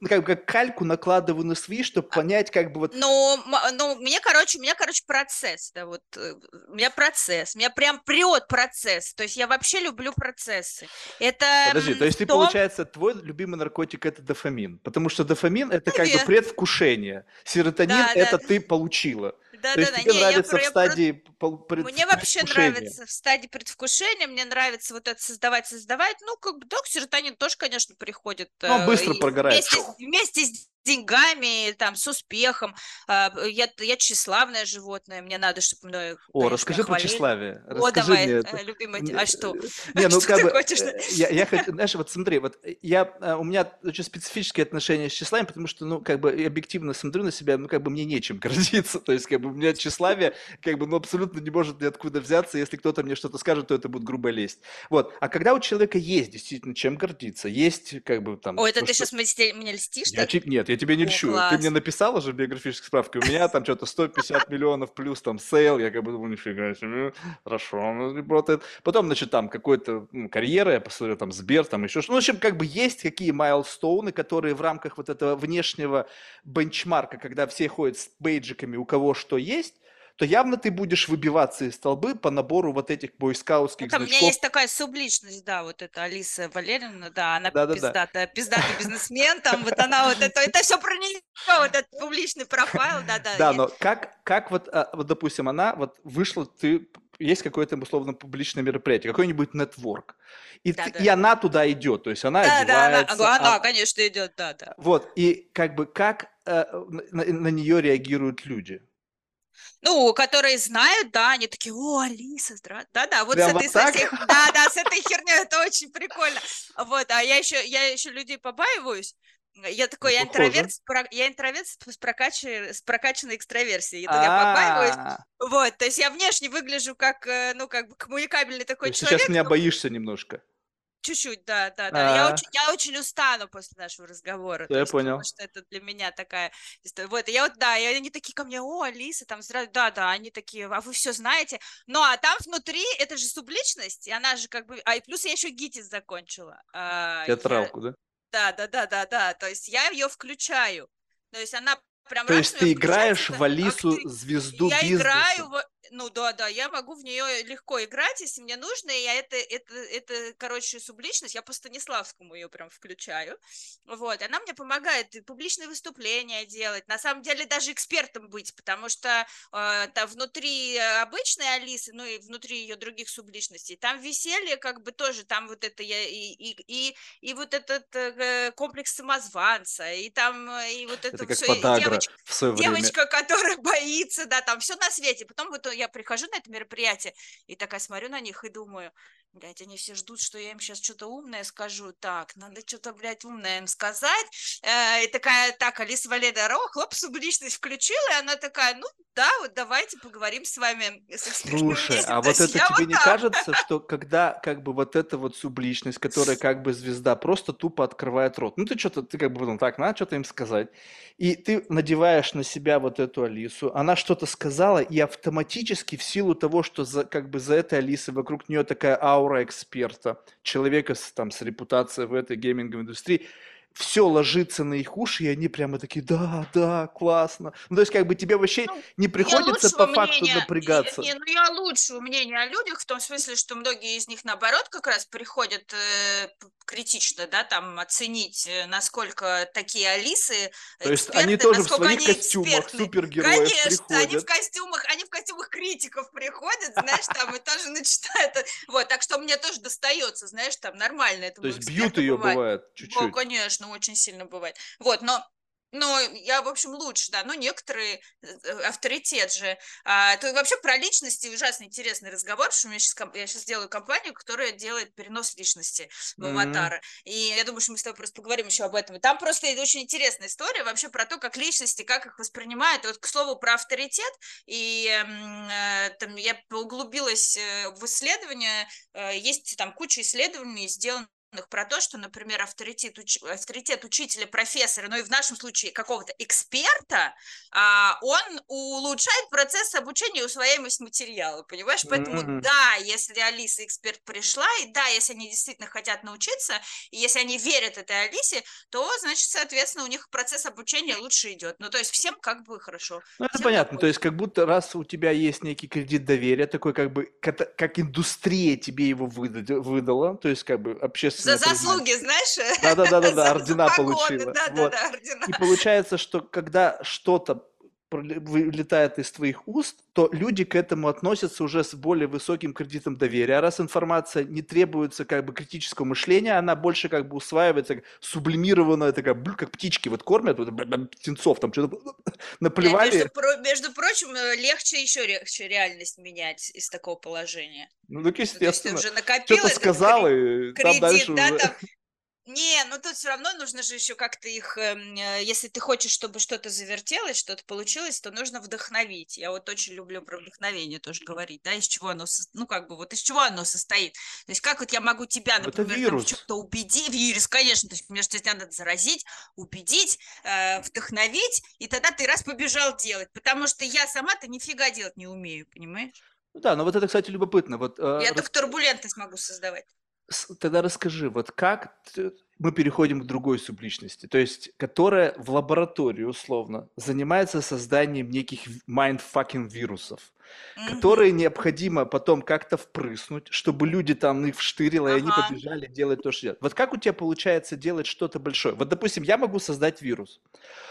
ну, как бы как кальку накладываю на свои, чтоб А понять, как бы вот Ну, ма ну, мне, короче, у меня, короче, процесс, да, вот, э, у меня процесс, меня прям прет процесс, то есть я вообще люблю процессы. Это, Подожди, то есть в ты, том получается, твой любимый наркотик- это дофамин, потому что дофамин- это как бы Наве предвкушение, серотонин- Да, да, это да. ты получила. То есть Да-да-да, тебе не, я нравится в я про стадии пред Мне вообще нравится в стадии предвкушения, мне нравится вот это создавать создавать. Ну, как бы, да, серотонин тоже, конечно, приходит, Ну, он э, быстро и прогорает. вместе вместе с деньгами, там, с успехом. А, я я тщеславное животное, мне надо, чтоб мной, О, конечно, расскажи про хвалили. тщеславие. О, Расскажи давай, мне э, Мне, а что? э, не, ну, Что как ты бы, хочешь? э, я я хочу, знаешь, вот смотри, вот, я, у меня очень специфические отношения с тщеславием, потому что, ну, как бы, объективно смотрю на себя, ну, как бы, мне нечем гордиться. То есть, как бы, у меня тщеславие, как бы, ну, абсолютно не может ниоткуда взяться. Если кто-то мне что-то скажет, то это будет грубо лезть. Вот. А когда у человека есть действительно чем гордиться, есть, как бы, там, Ой, это то, ты что щас мне льстишь Я так? те я тебе не О, льщу. Ты мне написала же биографической справке: у меня там чё-то 150 миллионов плюс там sale. Я как бы думаю: "Нифига себе, хорошо, работает". Потом, значит, там какой-то, ну, карьера, я посмотрел, там Сбер, там еще что Ну, в общем, как бы есть какие майлстоуны, которые в рамках вот этого внешнего бенчмарка, когда все ходят с бейджиками, у кого что есть, то явно ты будешь выбиваться из толпы по набору вот этих бойскаутских Это у меня значков. есть такая субличность, да, вот эта Алиса Валерьевна, да, она Да-да-да. пиздатая пиздатый бизнесмен, там вот она вот это это всё про неё, вот этот публичный профайл, да-да, Да, есть. но как как вот, а, вот, допустим, она вот вышла, ты есть какое-то, условно, публичное мероприятие, какой-нибудь нетворк, и ты и Да-да. она туда идет, то есть она она одевается, она, а конечно, идет, да-да. Вот, и как бы как, э, на на нее реагируют люди? Ну, которые знают, да, они такие: "О, Алиса, здра" Да-да, вот с Прям этой так? всей да-да, с этой херней, это очень прикольно. Вот, а я еще я еще людей побаиваюсь. Я Ну, такой, я интроверт с я интроверт с с прокачи с прокачанной экстраверсией. Это я побаиваюсь. А. Вот, то есть я внешне выгляжу как, э, ну, как бы коммуникабельный такой человек, меня но боишься немножко? Чуть-чуть, да, да-да. Я А. очень я очень устану после нашего разговора, Да, я есть потому понял. что это для меня такая Вот, я вот, да, и они такие ко мне: "О, Алиса, там, здра" Да-да, они такие: "А вы всё знаете?" Ну, а там внутри это же субличность, и она же как бы А, и плюс я еще ГИТИС закончила. А, я Театралку, да? Да, да-да-да-да, то есть я ее включаю. То есть она прям То есть ты играешь это в Алису, звезду Я играю бизнеса? в Ну да-да, я могу в нее легко играть, если мне нужно. И я это это это, короче, субличность, я по Станиславскому ее прям включаю. Вот, она мне помогает и публичные выступления делать, на самом деле даже экспертом быть, потому что, э, там внутри обычной Алисы, ну и внутри ее других субличностей, там веселье как бы тоже, там вот это я и и и и вот этот, э, комплекс самозванца, и там, и вот Это это подагра девочка девочка, которая боится, да, там всё на свете. Потом вот я прихожу на это мероприятие и такая смотрю на них и думаю: "Блядь, они все ждут, что я им щас чё-то умное скажу. Так, надо чё-то, блядь, умное им сказать". Э, и такая: "Так, Алиса Валерьевна Ро", хлоп, субличность включила, и она такая: "Ну да, вот давайте поговорим с вами, с Слушай, вместе". а вот это тебе вот не так. кажется, что когда как бы вот эта вот субличность, которая как бы звезда, просто тупо открывает рот? Ну, ты чё-то, ты как бы потом: "Так, надо чё-то им сказать". И ты надеваешь на себя вот эту Алису, она что-то сказала, и автоматически в силу того, что за как бы за этой Алисой вокруг нее такая аура эксперта, человека с там с репутацией в этой гейминговой индустрии, всё ложится на их уши, и они прямо такие: "Да, да, классно". Ну, то есть как бы тебе вообще Ну, не приходится по факту мнения, напрягаться? не, ну я лучшего мнения о людях в том смысле, что многие из них, наоборот, как раз приходят, э, критично, да, там оценить, э, насколько такие Алисы То есть они тоже в своих костюмах экспертны. супергероев Конечно, они в приходят? костюмах они в костюмах критиков приходят, знаешь, там и тоже начинают, э Вот, так что мне тоже достается, знаешь, там нормально То есть бьют ее, бывает, чуть-чуть? конечно, очень сильно бывает. Вот, но но я, в общем, лучше, да. Но некоторые, э, авторитет же. А, это вообще про личности ужасно интересный разговор, потому что у меня ком я щас делаю компанию, которая делает перенос личности в аватары. И я думаю, что мы с тобой просто поговорим еще об этом. И там просто и очень интересная история вообще про то, как личности, как их воспринимают. И вот, к слову, про авторитет. И, э, там я углубилась, э, в исследования. Э, есть там куча исследований сделан про то, что, например, авторитет, уч... авторитет учителя, профессора, ну и в нашем случае какого-то эксперта, а, он улучшает процесс обучения и усвояемость материала, понимаешь? Поэтому mm-hmm. да, если Алиса эксперт пришла, и да, если они действительно хотят научиться, и если они верят этой Алисе, то, значит, соответственно, у них процесс обучения лучше идет. Ну, то есть всем как бы хорошо. Ну, это всем понятно, то есть как будто раз у тебя есть некий кредит доверия, такой как бы, как, как индустрия тебе его выдала, то есть как бы общественное за заслуги, знаешь? Да-да-да, ордена получила. Да-да-да, ордена. И получается, что когда что-то вылетает из твоих уст, то люди к этому относятся уже с более высоким кредитом доверия. А раз информация не требуется как бы критического мышления, она больше как бы усваивается, сублимированная, такая, как птички вот кормят, вот, птенцов там что-то наплевали. Между, между прочим, э, легче еще легче реальность менять из такого положения. Ну так естественно. Ну, что-то сказал, и кредит, там дальше да, уже... Там, не, ну тут все равно нужно же еще как-то их, эм, э, если ты хочешь, чтобы что-то завертелось, что-то получилось, то нужно вдохновить. Я вот очень люблю про вдохновение тоже говорить, да, из чего оно, ну как бы вот из чего оно состоит. То есть как вот я могу тебя, например, в чем-то убедить, вирус, конечно, то есть мне что тебя надо заразить, убедить, э, вдохновить, и тогда ты раз побежал делать, потому что я сама-то нифига делать не умею, понимаешь? Ну да, но вот это, кстати, любопытно. Вот, э, я только турбулентность могу создавать тогда расскажи, вот как мы переходим к другой субличности, то есть, которая в лаборатории, условно, занимается созданием неких mindfucking вирусов, mm-hmm. которые необходимо потом как-то впрыснуть, чтобы люди там их вштырило, ага. и они побежали делать то, что делают. Вот как у тебя получается делать что-то большое? Вот, допустим, я могу создать вирус,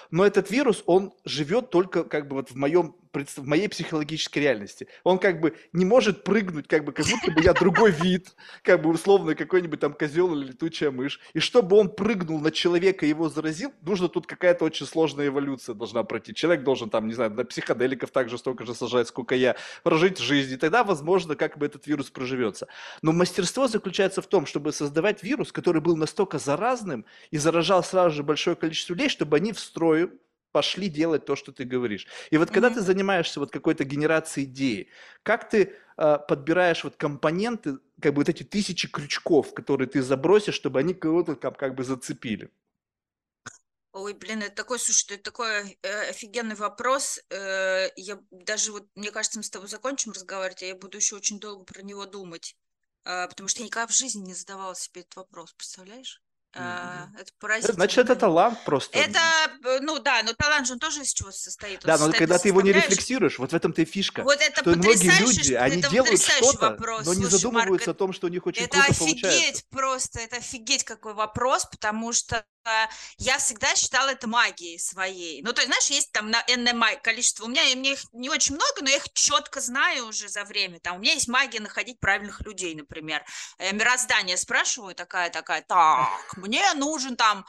но этот вирус, он живет только как бы вот в моем в моей психологической реальности. Он как бы не может прыгнуть, как бы как будто бы я другой вид, как бы условно какой-нибудь там козел или летучая мышь. И чтобы он прыгнул на человека и его заразил, нужно тут какая-то очень сложная эволюция должна пройти. Человек должен там, не знаю, на психоделиков также столько же сажать, сколько я, прожить жизнь. И тогда, возможно, как бы этот вирус проживется. Но мастерство заключается в том, чтобы создавать вирус, который был настолько заразным и заражал сразу же большое количество людей, чтобы они в строю пошли делать то, что ты говоришь. И вот когда mm-hmm. ты занимаешься вот какой-то генерацией идеи, как ты э, подбираешь вот компоненты, как бы вот эти тысячи крючков, которые ты забросишь, чтобы они кого-то как, как бы зацепили? Ой, блин, это такой, слушай, это такой э, офигенный вопрос. Э, я даже вот, мне кажется, мы с тобой закончим разговаривать, а я буду еще очень долго про него думать. Э, потому что я никогда в жизни не задавала себе этот вопрос, представляешь? А, это поразительно. Значит, это талант просто. Это, ну да, но талант же он тоже из чего состоит. Он да, но когда ты его не рефлексируешь, вот в этом-то и фишка. Вот это что многие люди, они делают что-то, вопрос. но не Слушай, задумываются Марк, о том, что у них очень это круто офигеть получается. просто, это офигеть какой вопрос, потому что я всегда считала это магией своей. Ну, то есть, знаешь, есть там на энное количество. У меня, мне их не очень много, но я их четко знаю уже за время. Там у меня есть магия находить правильных людей, например. Я мироздание спрашиваю, такая, такая, так, мне нужен там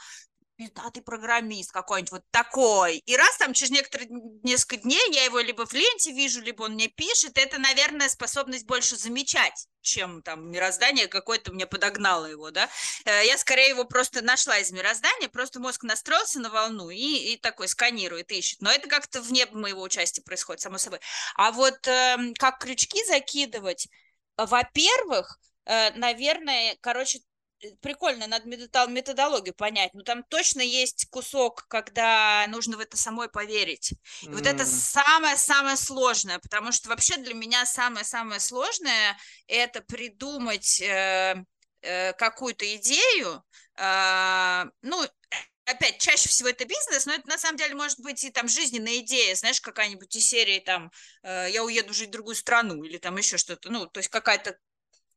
пиздатый программист какой-нибудь вот такой. И раз там через некоторые несколько дней я его либо в ленте вижу, либо он мне пишет, это, наверное, способность больше замечать, чем там мироздание какое-то мне подогнало его, да. Э, я скорее его просто нашла из мироздания, просто мозг настроился на волну и, и такой сканирует, ищет. Но это как-то вне моего участия происходит, само собой. А вот э, как крючки закидывать, во-первых, э, наверное, короче, прикольно, надо методологию понять, но там точно есть кусок, когда нужно в это самой поверить. И mm. вот это самое-самое сложное, потому что вообще для меня самое-самое сложное это придумать э, э, какую-то идею, э, ну, опять, чаще всего это бизнес, но это на самом деле может быть и там жизненная идея, знаешь, какая-нибудь из серии там э, «Я уеду жить в другую страну» или там еще что-то, ну, то есть какая-то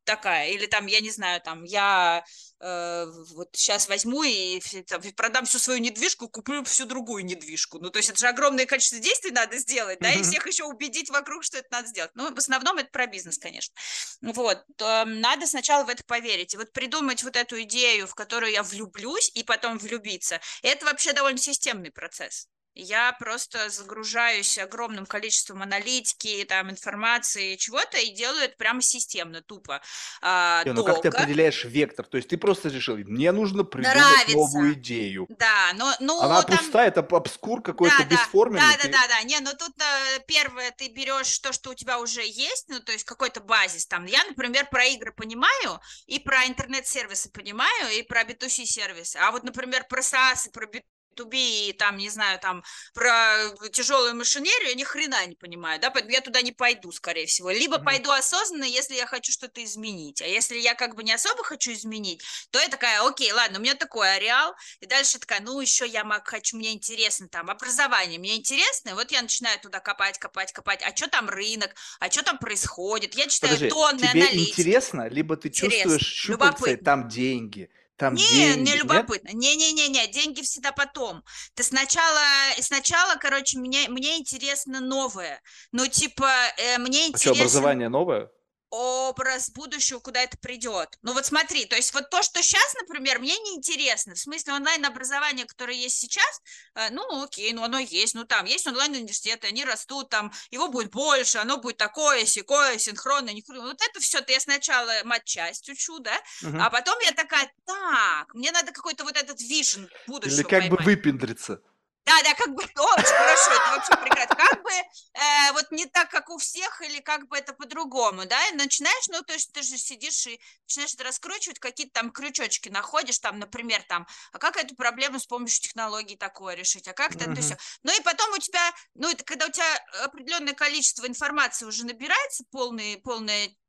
такая, или там, я не знаю, там, я э, вот сейчас возьму и там, продам всю свою недвижку, куплю всю другую недвижку. Ну, то есть это же огромное количество действий надо сделать, да, и всех еще убедить вокруг, что это надо сделать. Ну, в основном это про бизнес, конечно. Вот, надо сначала в это поверить, и вот придумать вот эту идею, в которую я влюблюсь, и потом влюбиться, это вообще довольно системный процесс. Я просто загружаюсь огромным количеством аналитики, там, информации, чего-то, и делаю это прямо системно, тупо. А, Не, ну как ты определяешь вектор? То есть ты просто решил, мне нужно придумать Нравится. новую идею. Да, но... Ну, Она там... пустая, это обскур какой-то да, бесформенный. Да, да, да, да, не, ну тут э, первое, ты берешь то, что у тебя уже есть, ну то есть какой-то базис там. Я, например, про игры понимаю, и про интернет-сервисы понимаю, и про B2C сервисы. А вот, например, про SaaS и про B2B, там, не знаю, там, про тяжелую машинерию, я ни хрена не понимаю, да, поэтому я туда не пойду, скорее всего. Либо mm-hmm. пойду осознанно, если я хочу что-то изменить, а если я как бы не особо хочу изменить, то я такая, окей, ладно, у меня такой ареал, и дальше такая, ну, еще я хочу, мне интересно там образование, мне интересно, и вот я начинаю туда копать, копать, копать, а что там рынок, а что там происходит, я читаю Подожди, тонны тебе аналитики. интересно, либо ты интересно, чувствуешь щупальца, там деньги, там не, деньги, мне любопытно. Не-не-не-не, деньги всегда потом. Ты сначала, сначала, короче, мне, мне интересно новое. Ну, типа, э, мне интересно... А что, образование новое? Образ будущего, куда это придет. Ну вот смотри, то есть вот то, что сейчас, например, мне не интересно, в смысле онлайн-образование, которое есть сейчас, э, ну окей, ну оно есть, ну там есть онлайн-университеты, они растут, там его будет больше, оно будет такое, секое, синхронное, не вот это все-то я сначала матчасть учу, да, угу. а потом я такая, так, мне надо какой-то вот этот вижен будущего Или как поймать. бы выпендриться. Да, да, как бы очень хорошо, это вообще прекрасно. Как бы э, вот не так, как у всех, или как бы это по-другому, да, и начинаешь, ну, то есть ты же сидишь и начинаешь это раскручивать, какие-то там крючочки находишь, там, например, там, а как эту проблему с помощью технологий такое решить, а как это, uh-huh. все. Ну, и потом у тебя, ну, это когда у тебя определенное количество информации уже набирается, полный, полное Э,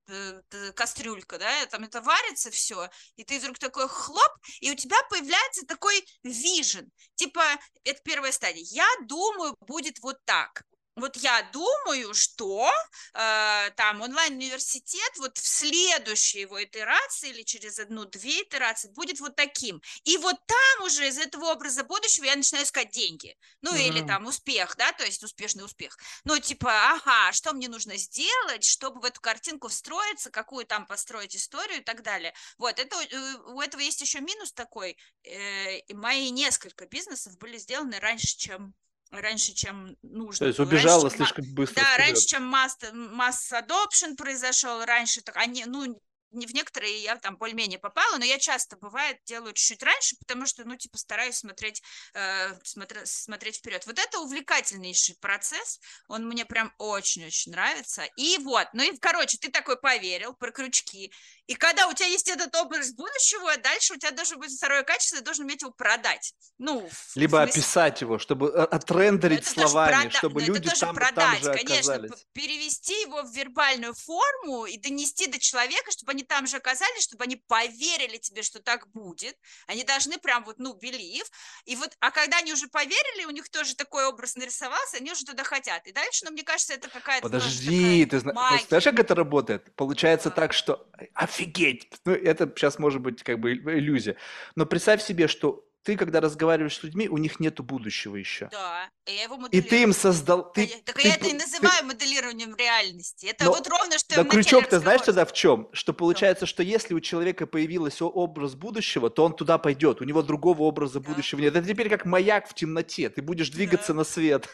кастрюлька, да, там это варится все, и ты вдруг такой хлоп, и у тебя появляется такой вижен, типа, это первая стадия, я думаю, будет вот так, вот я думаю, что э, там онлайн-университет вот в следующей его итерации или через одну-две итерации будет вот таким. И вот там уже из этого образа будущего я начинаю искать деньги. Ну mm-hmm. или там успех, да, то есть успешный успех. Ну типа, ага, что мне нужно сделать, чтобы в эту картинку встроиться, какую там построить историю и так далее. Вот, это, э, у этого есть еще минус такой. Э, мои несколько бизнесов были сделаны раньше, чем раньше, чем нужно. То есть убежала раньше, слишком быстро. Да, вперед. раньше, чем масс, масс adoption произошел, раньше так они, ну, в некоторые я там более-менее попала, но я часто, бывает, делаю чуть-чуть раньше, потому что, ну, типа, стараюсь смотреть, э, смотри, смотреть вперед. Вот это увлекательнейший процесс, он мне прям очень-очень нравится. И вот, ну и, короче, ты такой поверил про крючки, и когда у тебя есть этот образ будущего, дальше у тебя должен быть второе качество, ты должен уметь его продать. Ну, Либо смысле... описать его, чтобы э, отрендерить словами, прода... чтобы Но люди это там, продать, там же конечно, оказались. перевести его в вербальную форму и донести до человека, чтобы они там же оказались, чтобы они поверили тебе, что так будет. Они должны прям вот, ну, believe. И вот, а когда они уже поверили, у них тоже такой образ нарисовался, они уже туда хотят. И дальше, ну, мне кажется, это какая-то... Подожди, ты знаешь, знаешь, как это работает? Получается да. так, что офигеть. Ну, это сейчас может быть как бы иллюзия. Но представь себе, что ты, когда разговариваешь с людьми, у них нету будущего еще. Да, и я его моделирую. И ты им создал... Ты, так ты, я это и называю ты... моделированием реальности. Это Но, вот ровно, что Да крючок ты знаешь тогда в чем? Что получается, что если у человека появился образ будущего, то он туда пойдет. У него другого образа да. будущего нет. Это теперь как маяк в темноте. Ты будешь двигаться да. на свет.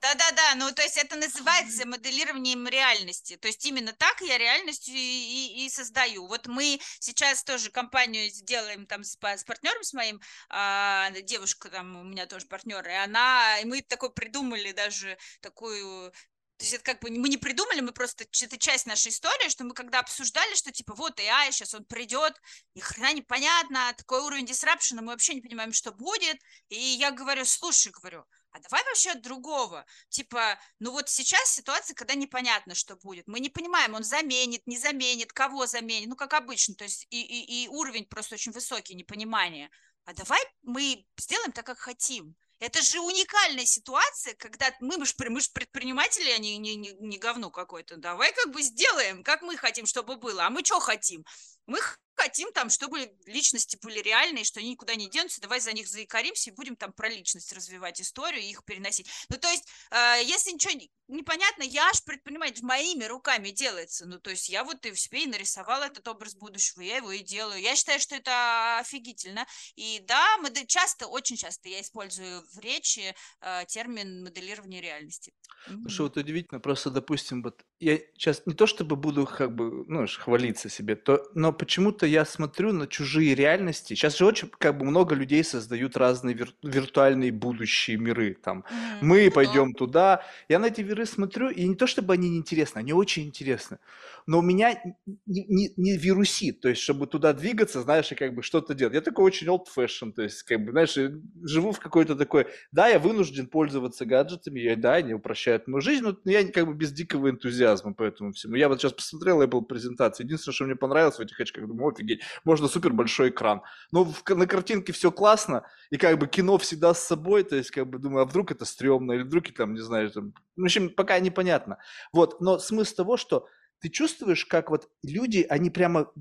Да, да, да. Ну, то есть это называется моделированием реальности. То есть именно так я реальность и, и, и создаю. Вот мы сейчас тоже компанию сделаем там с, с партнером с моим, а, девушка там у меня тоже партнер, и она, и мы такой придумали даже такую то есть это как бы мы не придумали, мы просто, это часть нашей истории, что мы когда обсуждали, что типа вот AI, сейчас он придет, ни хрена непонятно, такой уровень дисрапшена, мы вообще не понимаем, что будет. И я говорю, слушай, говорю, а давай вообще от другого. Типа, ну вот сейчас ситуация, когда непонятно, что будет. Мы не понимаем, он заменит, не заменит, кого заменит, ну как обычно. То есть и, и, и уровень просто очень высокий, непонимание а давай мы сделаем так, как хотим. Это же уникальная ситуация, когда мы, же, мы же предприниматели, а не, не, не, не говно какое-то. Давай как бы сделаем, как мы хотим, чтобы было. А мы что хотим? Мы хотим там, чтобы личности были реальные, что они никуда не денутся, давай за них заикаримся и будем там про личность развивать историю и их переносить. Ну, то есть, э, если ничего не, непонятно, я аж предприниматель моими руками делается. Ну, то есть, я вот и в себе и нарисовала этот образ будущего, я его и делаю. Я считаю, что это офигительно. И да, мы часто, очень часто я использую в речи э, термин моделирования реальности. Слушай, вот удивительно, просто, допустим, вот я сейчас не то чтобы буду как бы, ну, хвалиться себе, то, но почему-то я смотрю на чужие реальности. Сейчас же очень как бы много людей создают разные вир- виртуальные будущие миры. Там Мгм. мы Ну пойдем туда. Я на эти миры смотрю, и не то чтобы они неинтересны, они очень интересны. Но у меня не, не, не вирусит, то есть чтобы туда двигаться, знаешь, и как бы что-то делать. Я такой очень old fashion, то есть как бы, знаешь, живу в какой-то такой, да, я вынужден пользоваться гаджетами, я, да, они упрощают мою жизнь, но я как бы без дикого энтузиазма по этому всему. Я вот сейчас посмотрел Apple презентацию, единственное, что мне понравилось в этих очках, думаю, офигеть, можно супер большой экран. Но в, на картинке все классно, и как бы кино всегда с собой, то есть как бы думаю, а вдруг это стрёмно, или вдруг там, не знаю, там, в общем, пока непонятно. Вот, но смысл того, что ты чувствуешь, как вот люди, они прямо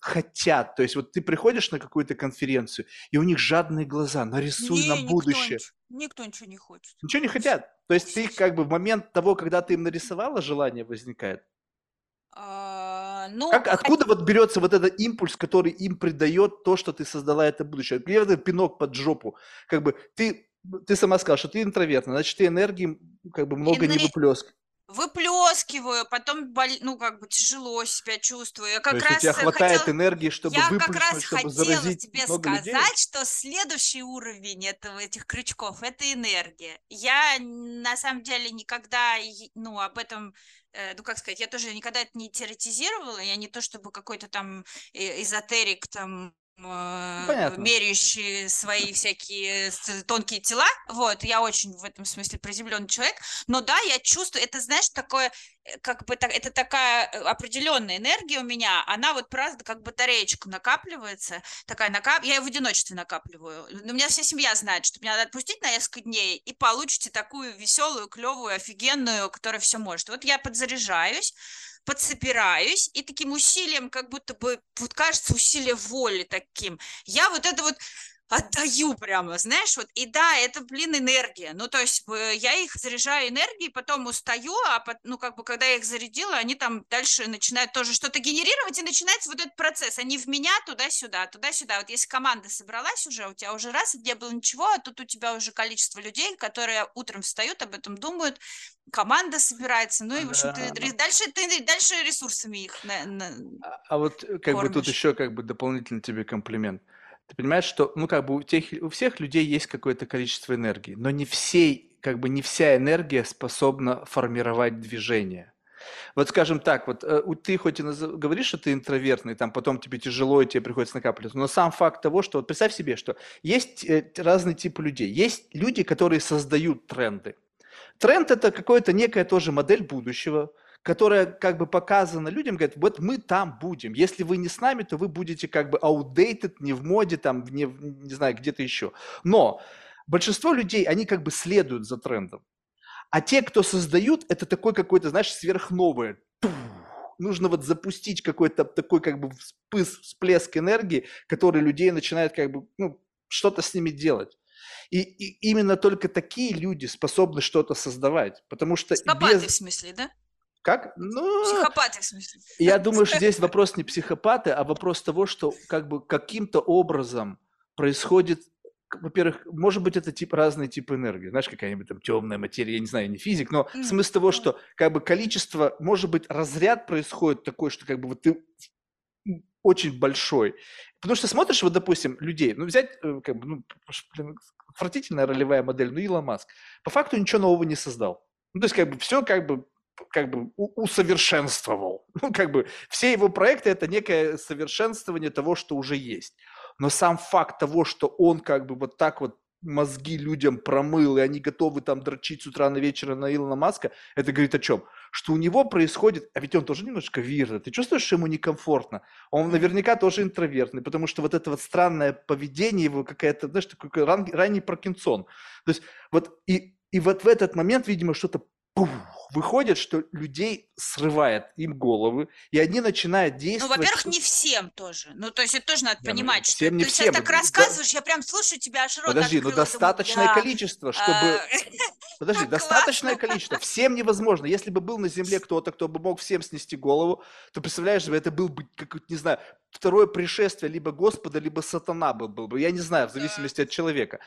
хотят, то есть вот ты приходишь на какую-то конференцию, и у них жадные глаза, нарисуй Не, на никто, будущее. нич- никто ничего не хочет. Ничего не хотят. То есть ты как бы в момент того, когда ты им нарисовала, желание возникает. А, ну, Как, откуда вот берется вот этот импульс, который им придает то, что ты создала это будущее? Где этот пинок под жопу? Как бы ты, ты сама сказала, что ты интровертна, значит, ты энергии как бы много не Энер- выплеск. Выплескиваю, потом, бол- ну, как бы тяжело себя чувствую. Я То как у раз тебя э, хватает хотела- энергии, чтобы Я как раз чтобы хотела заразить тебе много людей? сказать, что следующий уровень этого, этих крючков – это энергия. Я на самом деле никогда, ну, об этом, э, ну, как сказать, я тоже никогда это не теоретизировала, я не то чтобы какой-то там э, эзотерик, там, понятно. меряющий свои всякие с- тонкие тела, вот, я очень в этом смысле приземленный человек, но да, я чувствую, это, знаешь, такое, э, как бы, это такая э, определенная энергия у меня, она вот просто как батареечка накапливается, такая накап... я ее в одиночестве накапливаю. У меня вся семья знает, что меня надо отпустить на несколько дней, и получите такую веселую, клевую, офигенную, которая все может. Вот я подзаряжаюсь, подсобираюсь, и таким усилием, как будто бы, вот кажется, усилие воли таким, я вот это вот отдаю прямо, знаешь, вот, и да, это, блин, энергия, ну, то есть э, я их заряжаю энергией, потом устаю, а, ну, как бы, когда я их зарядила, они там дальше начинают тоже что-то генерировать, и начинается вот этот процесс, они в меня туда-сюда, туда-сюда, вот если команда собралась уже, у тебя уже раз, не было ничего, а тут у тебя уже количество людей, которые утром встают, об этом думают, команда собирается, ну, и, в общем, ты, Да. ре- дальше, ты дальше ресурсами их на- на- А, а вот э, как бы тут Кормишь. еще как бы дополнительно тебе комплимент. Ты понимаешь, что ну как бы у тех у всех людей есть какое-то количество энергии, но не всей как бы не вся энергия способна формировать движение. Вот скажем так, вот э, ты хоть и назов- говоришь, что ты интровертный, там потом тебе тяжело, и тебе приходится накапливать, но сам факт того, что вот представь себе, что есть э, разные типы людей. Есть люди, которые создают тренды. Тренд это какое-то некая тоже модель будущего, которая как бы показана людям, говорит, вот мы там будем. Если вы не с нами, то вы будете как бы outdated, не в моде, там, не, не знаю, где-то еще. Но большинство людей, они как бы следуют за трендом. А те, кто создают, это такой какой-то, знаешь, сверхновое. Нужно вот запустить какой-то такой как бы вспыс- всплеск энергии, который людей начинает как бы, ну, что-то с ними делать. И, и именно только такие люди способны что-то создавать, потому что Психопаты, без... в смысле, да? Как? Ну, Психопаты, в смысле. я думаю, что здесь вопрос не психопаты, а вопрос того, что как бы каким-то образом происходит, во-первых, может быть, это тип разный тип энергии, знаешь, какая-нибудь там темная материя, я не знаю, я не физик, но М, смысл того, что как бы количество, может быть, разряд происходит такой, что как бы вот ты очень большой. Потому что смотришь, вот, допустим, людей, ну, взять, э, как бы, ну, блин, отвратительная ролевая модель, ну, Илон Маск, по факту ничего нового не создал. Ну, то есть, как бы, все как бы как бы усовершенствовал. Ну, как бы все его проекты это некое совершенствование того, что уже есть. Но сам факт того, что он как бы вот так вот мозги людям промыл, и они готовы там дрочить с утра на вечер на Илона Маска, это говорит о чем? Что у него происходит, а ведь он тоже немножко вирно, ты чувствуешь, что ему некомфортно? Он наверняка тоже интровертный, потому что вот это вот странное поведение его, какая-то, знаешь, такой ран- ранний Паркинсон. То есть вот и, и вот в этот момент, видимо, что-то пух, выходит, что людей срывает им головы, и они начинают Ну, действовать... во-первых, не всем тоже. Ну, то есть это тоже надо ну, понимать, что всем не ты всем. сейчас так Да- рассказываешь, я прям слушаю тебя, аж рот Подожди, ну открыла, думаю, достаточное да, количество, чтобы... а, Подожди, достаточное количество. Всем невозможно. Если бы был на земле кто-то, кто бы мог всем снести голову, то представляешь это был бы, как, не знаю, второе пришествие либо Господа, либо сатана был, бы. Я не знаю, в Да. зависимости от человека.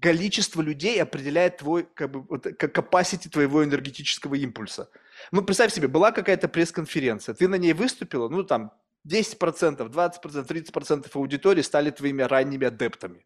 Количество людей определяет твой, как бы, вот, capacity твоего энергетического импульса. Ну, представь себе, была какая-то пресс-конференция, ты на ней выступила, ну, там, 10%, 20%, 30% аудитории стали твоими ранними адептами.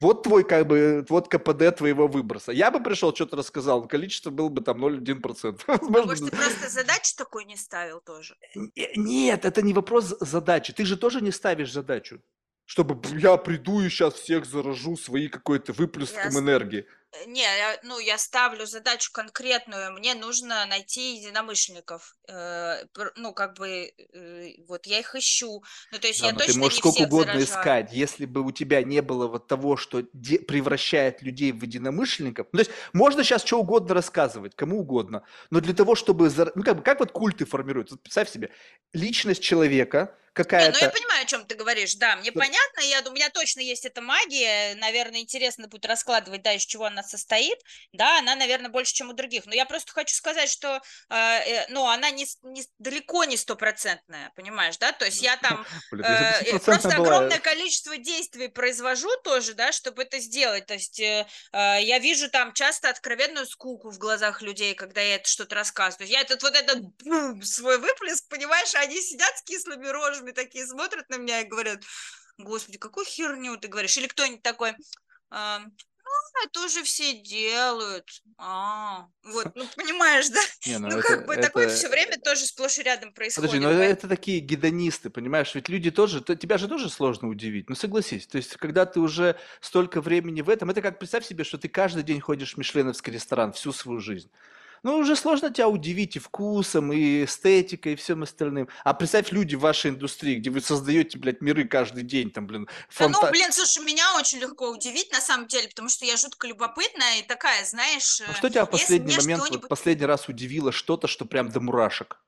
Вот твой, как бы, вот КПД твоего выброса. Я бы пришел, что-то рассказал, количество было бы там 0,1%. А Может, ты просто задачу такой не ставил тоже? Э, Нет, это не вопрос задачи. Ты же тоже не ставишь задачу. Чтобы я приду и сейчас всех заражу своей какой-то выплеском энергии. Э, Не, я- ну, я ставлю задачу конкретную. Мне нужно найти единомышленников. Э, Ну, как бы, э, вот я их ищу. Ну, то есть Да, я но ты точно можешь не сколько угодно заражаю. искать, если бы у тебя не было вот того, что де- превращает людей в единомышленников. Ну, то есть можно сейчас что угодно рассказывать, кому угодно, но для того, чтобы... зар- Ну, как бы, как вот культы формируются? Представь себе, личность человека Не, ну какая-то... я понимаю, о чем ты говоришь, да, мне понятно, я думаю, у меня точно есть эта магия, наверное, интересно будет раскладывать, да, из чего она состоит, да, она, наверное, больше, чем у других, но я просто хочу сказать, что, э, э, ну, она не, не далеко не стопроцентная, понимаешь, да, то есть я там бы э, просто огромное количество действий произвожу тоже, да, чтобы это сделать. То есть э, э, я вижу там часто откровенную скуку в глазах людей, когда я это что-то рассказываю. Я этот вот этот бум, свой выплеск, понимаешь, они сидят с кислыми рожами такие, смотрят на меня и говорят, господи, какую херню ты говоришь? Или кто-нибудь такой, «А, ну, это уже все делают. А, вот, ну, понимаешь, да? Не, Ну, это- как бы такое все время тоже сплошь и рядом происходит. Подожди, но это, поэтому- это такие гедонисты, понимаешь? Ведь люди тоже, то- тебя же тоже сложно удивить. Ну согласись, то есть когда ты уже столько времени в этом, это как представь себе, что ты каждый день ходишь в мишленовский ресторан всю свою жизнь. Ну, уже сложно тебя удивить и вкусом, и эстетикой, и всем остальным. А представь люди в вашей индустрии, где вы создаете, блядь, миры каждый день, там, блин, Да ну, фанта- блин, слушай, меня очень легко удивить, на самом деле, потому что я жутко любопытная и такая, знаешь, А э, что тебя в последний момент, вот последний раз удивило что-то, что прям до мурашек?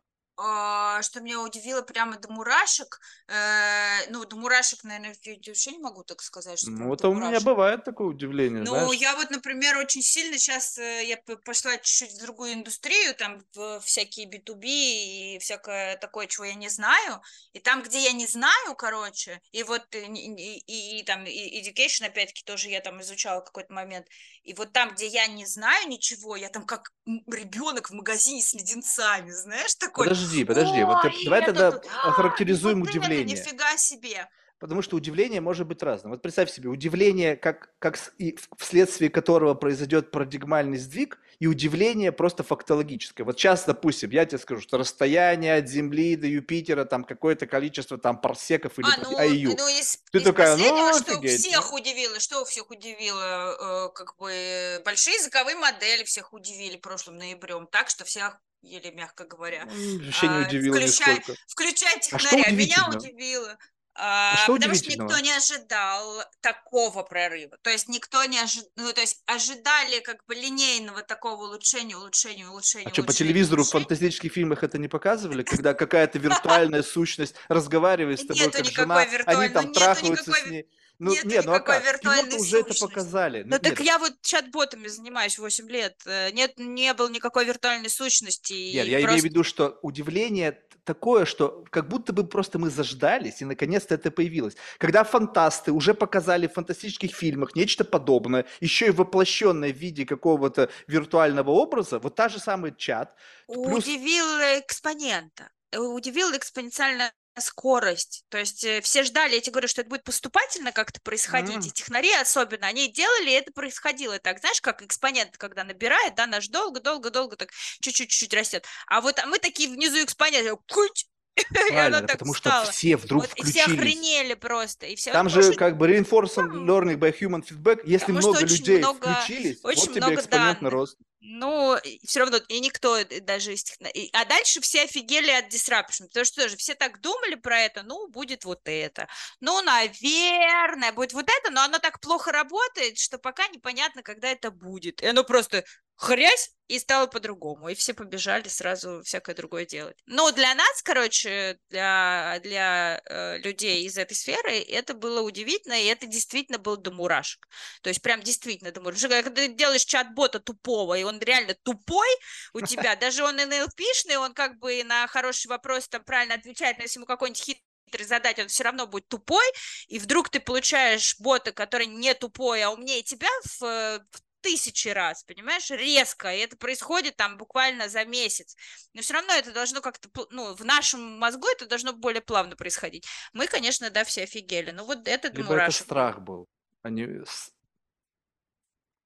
А, что меня удивило прямо до мурашек, э, ну, до мурашек, наверное, я вообще не могу так сказать, что Ну, это у меня бывает такое удивление, Ну, знаешь. я вот, например, очень сильно сейчас я п- пошла чуть-чуть в другую индустрию, там всякие B2B и всякое такое, чего я не знаю. И там, где я не знаю, короче, и вот и, и- и- и там и education, опять-таки, тоже я там изучала какой-то момент. И вот там, где я не знаю ничего, я там как ребенок в магазине с леденцами, знаешь, такой. Подожди, подожди, вот «О, ты- и давай это тогда тут, а, охарактеризуем вот это удивление. Нифига себе. Потому что удивление может быть разным. Вот представь себе, удивление, как, как и вследствие которого произойдет парадигмальный сдвиг, и удивление просто фактологическое. Вот сейчас, допустим, я тебе скажу, что расстояние от Земли до Юпитера, там какое-то количество там парсеков или А, ну, IU. ну из, Ты из такая, ну, что офигеть, всех удивило, что всех удивило, э, как бы большие языковые модели всех удивили прошлым ноябрем, так что всех или мягко говоря. М, Вообще не А, удивило нисколько. Включая А что технаря, меня удивительно? удивило. а, что потому что никто не ожидал такого прорыва. То есть никто не ожидал, ну, то есть ожидали как бы линейного такого улучшения, улучшения, улучшения. А что, по улучшения, телевизору в улучшения? фантастических фильмах это не показывали, когда какая-то виртуальная сущность разговаривает с тобой как жена, они там трахаются с ней. Ну, нет, ну а никакой как? В кино виртуальной уже это сущности. показали. Ну Ну, так нет, я вот чат-ботами занимаюсь 8 лет. э, Нет, не было никакой виртуальной сущности. Нет, я имею в просто- виду, что удивление такое, что как будто бы просто мы заждались, и наконец-то это появилось. Когда фантасты уже показали в фантастических фильмах нечто подобное, еще и воплощенное в виде какого-то виртуального образа, вот та же самый чат, плюс- Удивил экспонента. э, Удивила экспоненциальная скорость. То есть э, все ждали, я тебе говорю, что это будет поступательно как-то происходить. М. И технари особенно, они делали, и это происходило так. Знаешь, как экспонент, когда набирает, да, наш долго-долго-долго так чуть-чуть растет. А вот а мы такие внизу экспонент, куть, правильно, потому встала. что все вдруг Вот, и все включились. охренели просто. И все, Там потому же что как бы reinforcement learning by human feedback, если Потому много людей много- включились, очень вот тебе много экспонентный данных. рост. Ну, все равно, и никто даже из техно... и- А дальше все офигели от disruption, потому что тоже все так думали про это, ну, будет вот это. Ну, наверное, будет вот это, но оно так плохо работает, что пока непонятно, когда это будет. И оно просто хрясь, и стало по-другому, и все побежали сразу всякое другое делать. Но для нас, короче, для, для э, людей из этой сферы, это было удивительно, и это действительно был до мурашек. То есть прям действительно до мурашек. Когда ты делаешь чат-бота тупого, и он реально тупой у тебя, даже он NLP-шный, он как бы на хороший вопрос там правильно отвечает, но если ему какой-нибудь хит задать, он все равно будет тупой, и вдруг ты получаешь бота, который не тупой, а умнее тебя в, в тысячи раз, понимаешь, резко, и это происходит там буквально за месяц. Но все равно это должно как-то, ну, в нашем мозгу это должно более плавно происходить. Мы, конечно, да, все офигели, но вот это Либо это страх был, а не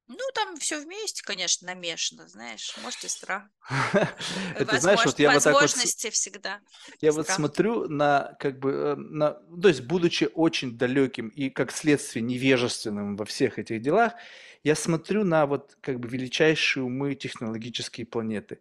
ну, там все вместе, конечно, намешано, знаешь, может и страх. Это знаешь, вот я вот так вот... Возможности всегда. Я вот смотрю на, как бы, э, на, то есть, будучи очень далеким и, как следствие, невежественным во всех этих делах, я смотрю на вот, как бы, величайшие умы технологические планеты.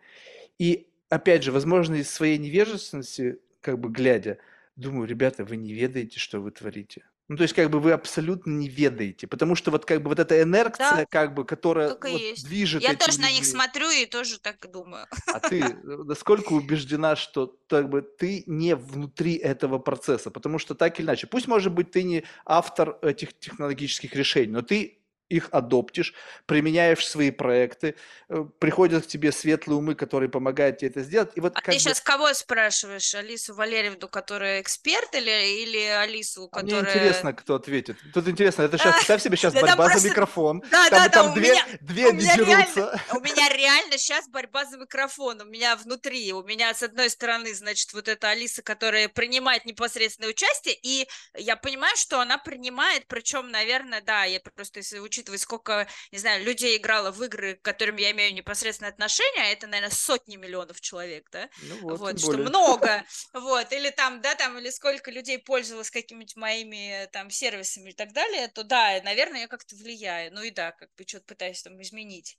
И, опять же, возможно, из своей невежественности, как бы, глядя, думаю, ребята, вы не ведаете, что вы творите. Ну, то есть, как бы вы абсолютно не ведаете, потому что вот как бы вот эта инерция, да, как бы, которая вот движет Я тоже людьми. на них смотрю и тоже так думаю. А ты э, насколько убеждена, что как бы ты не внутри этого процесса, потому что так или иначе, пусть, может быть, ты не автор этих технологических решений, но ты их адоптишь, применяешь свои проекты, э, приходят к тебе светлые умы, которые помогают тебе это сделать. И вот а ты бы... сейчас кого спрашиваешь? Алису Валерьевну, которая эксперт, или, или Алису, а которая... Мне интересно, кто ответит. Тут интересно, это сейчас, представь себе сейчас борьба за микрофон. Да, да, там две, меня, реально, у меня реально сейчас борьба за микрофон. У меня внутри, у меня с одной стороны, значит, вот эта Алиса, которая принимает непосредственное участие, и я понимаю, что она принимает, причем, наверное, да, я просто если учить учитывать, сколько, не знаю, людей играло в игры, к которым я имею непосредственное отношение, а это, наверное, сотни миллионов человек, да? Ну вот, вот что более. много, вот, или там, да, там, или сколько людей пользовалось какими-нибудь моими там сервисами и так далее, то да, наверное, я как-то влияю, ну и да, как бы что-то пытаюсь там изменить.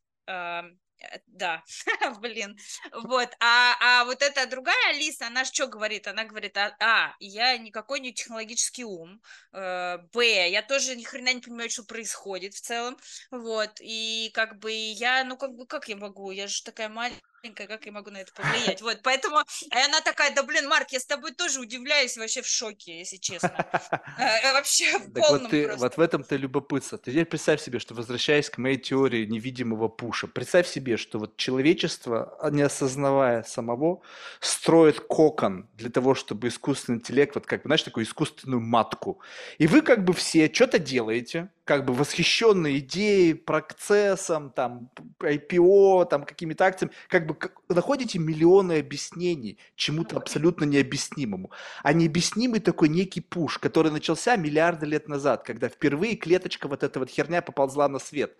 Э, да, блин, вот, а, а вот эта другая Алиса, она что говорит? Она говорит, а, а, я никакой не технологический ум, э, б, я тоже ни хрена не понимаю, что происходит в целом, вот, и как бы я, ну, как бы, как я могу, я же такая маленькая, как я могу на это повлиять? Вот, поэтому и она такая, да блин, Марк, я с тобой тоже удивляюсь, вообще в шоке, если честно. Э, вообще в полном вот, ты, вот в этом-то любопытство. Ты теперь представь себе, что возвращаясь к моей теории невидимого пуша, представь себе, что вот человечество, а, не осознавая самого, строит кокон для того, чтобы искусственный интеллект, вот как бы, знаешь, такую искусственную матку. И вы как бы все что-то делаете, как бы восхищенные идеей, процессом, там, IPO, там, какими-то акциями, как бы находите миллионы объяснений чему-то абсолютно необъяснимому. А необъяснимый такой некий пуш, который начался миллиарды лет назад, когда впервые клеточка вот эта вот херня поползла на свет.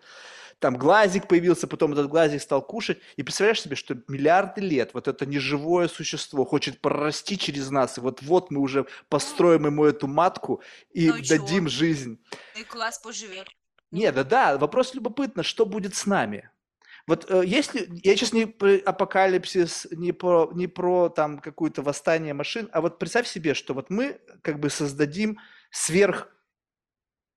Там глазик появился, потом этот глазик стал кушать. И представляешь себе, что миллиарды лет вот это неживое существо хочет прорасти через нас. И вот-вот мы уже построим ему эту матку и ну, дадим чего? жизнь. И класс поживет. Нет, да-да, вопрос любопытно, что будет с нами? Вот э, если я сейчас не про апокалипсис, не про не про там какое-то восстание машин, а вот представь себе, что вот мы как бы создадим сверх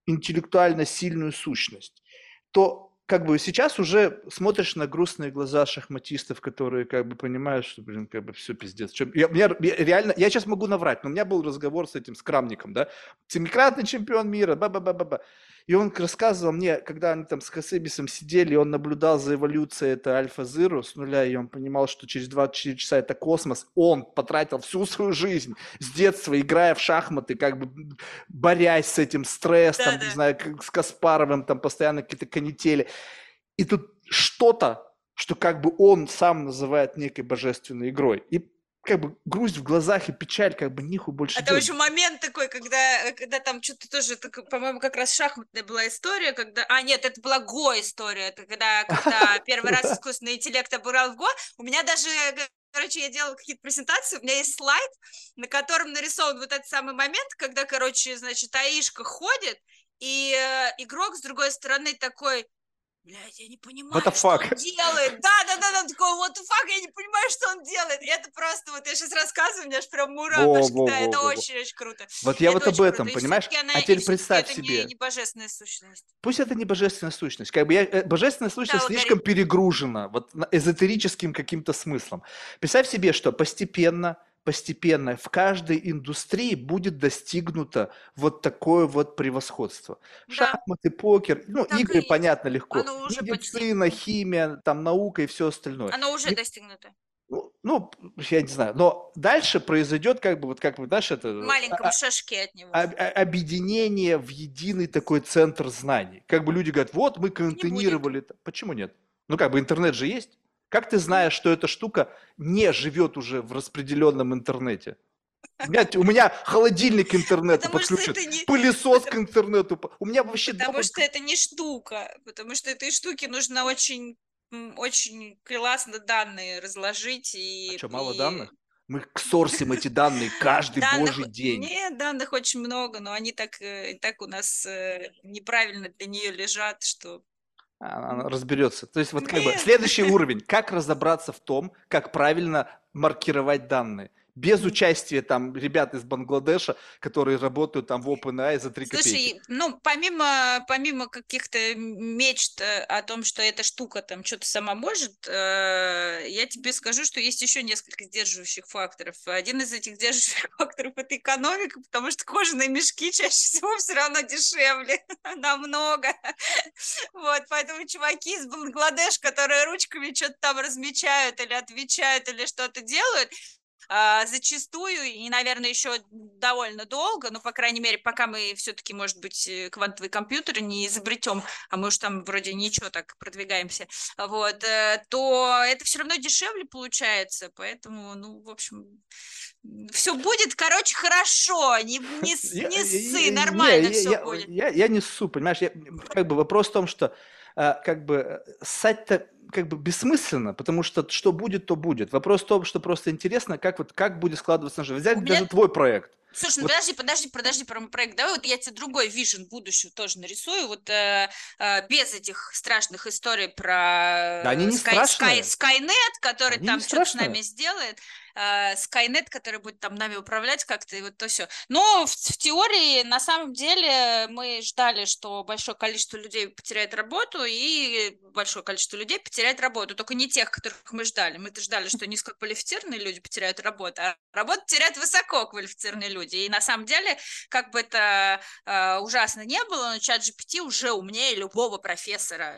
интеллектуально сильную сущность, то как бы сейчас уже смотришь на грустные глаза шахматистов, которые как бы понимают, что, блин, как бы все пиздец. Я, я, я реально, я сейчас могу наврать, но у меня был разговор с этим, с Крамником, да, семикратный чемпион мира, ба-ба-ба-ба-ба. И он рассказывал мне, когда они там с Хасебисом сидели, он наблюдал за эволюцией это Альфа-Зиру с нуля, и он понимал, что через 24 часа это космос. Он потратил всю свою жизнь с детства, играя в шахматы, как бы борясь с этим стрессом, да, да. не знаю, с Каспаровым, там постоянно какие-то канители. И тут что-то, что как бы он сам называет некой божественной игрой. И как бы грусть в глазах и печаль, как бы ниху больше Это еще момент такой, когда, когда там что-то тоже, по-моему, как раз шахматная была история, когда... А, нет, это была Го-история, это когда, когда первый раз искусственный интеллект обыграл в Го. У меня даже короче, я делала какие-то презентации, у меня есть слайд, на котором нарисован вот этот самый момент, когда, короче, значит, Аишка ходит, и э, игрок с другой стороны такой, блядь, я не понимаю, What the что fuck? он делает. Да, да, да, да, такой, what the fuck, я не понимаю, что он делает. И это просто, вот я сейчас рассказываю, у меня аж прям мурашки, Во, во, да, во, это очень-очень круто. Вот я Это вот об этом, круто. Понимаешь? она- А теперь представь это себе. Не, не божественная сущность. Пусть это не божественная сущность. Как бы я, э, божественная сущность алгоритм. слишком перегружена вот эзотерическим каким-то смыслом. Представь себе, что постепенно, постепенно в каждой индустрии будет достигнуто вот такое вот превосходство. Да. Шахматы, покер, ну, Так и игры, есть. понятно, легко. Оно уже почти. Медицина, химия, там наука и все остальное. Оно уже Не- достигнуто. Ну, ну, я не знаю. Но дальше произойдет, как бы, вот как бы, знаешь, это... В а- маленьком шажке от него. а- а- объединение в единый такой центр знаний. Как бы люди говорят, вот мы контейнировали. это». Почему нет? Ну как бы интернет же есть. Как ты знаешь, что эта штука не живет уже в распределенном интернете? У меня, у меня холодильник к интернету Потому подключен, не... пылесос к интернету. У меня вообще Потому дома- что это не штука, потому что этой штуке нужно очень, очень классно данные разложить и. А что, мало и данных? Мы сорсим эти данные каждый данных- божий день. Нет, данных очень много, но они так, э, так у нас э, неправильно для нее лежат, что Она разберется. То есть вот как бы следующий уровень. Как разобраться в том, как правильно маркировать данные? Без участия там ребят из Бангладеша, которые работают там в OpenAI за 3 копейки. Слушай, ну, помимо, помимо каких-то мечт э, о том, что эта штука там что-то сама может, э, я тебе скажу, что есть еще несколько сдерживающих факторов. Один из этих сдерживающих факторов – это экономика, потому что кожаные мешки чаще всего все равно дешевле намного. Вот, поэтому чуваки из Бангладеш, которые ручками что-то там размечают или отвечают, или что-то делают, зачастую и, наверное, еще довольно долго, ну, по крайней мере, пока мы все-таки, может быть, э, квантовый компьютер не изобретем, а мы уж там вроде ничего так продвигаемся, вот, э, то это все равно дешевле получается, поэтому, ну, в общем, все будет, короче, хорошо, не, не, Я- не я- ссы, я- нормально я- все я, будет. Я, я не ссу, понимаешь? Я, как бы вопрос в том, что э, как бы ссать-то как бы бессмысленно, потому что что будет, то будет. Вопрос в том, что просто интересно, как вот как будет складываться жизнь. Взять меня- даже твой проект. Слушай, ну Вот- подожди, подожди, подожди про мой проект. Давай вот я тебе другой вижен будущего тоже нарисую. Вот э, э, без этих страшных историй про Да они не Sky- страшные. Sky- Skynet, который Они там что-то с нами сделает. Э, Skynet, который будет там нами управлять как-то, и вот то все. Но в, в теории, на самом деле, мы ждали, что большое количество людей потеряет работу, и большое количество людей потеряет работу. Только не тех, которых мы ждали. Мы-то ждали, что низкоквалифицированные люди потеряют работу, а работу теряют высококвалифицированные люди. И на самом деле, как бы это э, ужасно не было, но чат GPT уже умнее любого профессора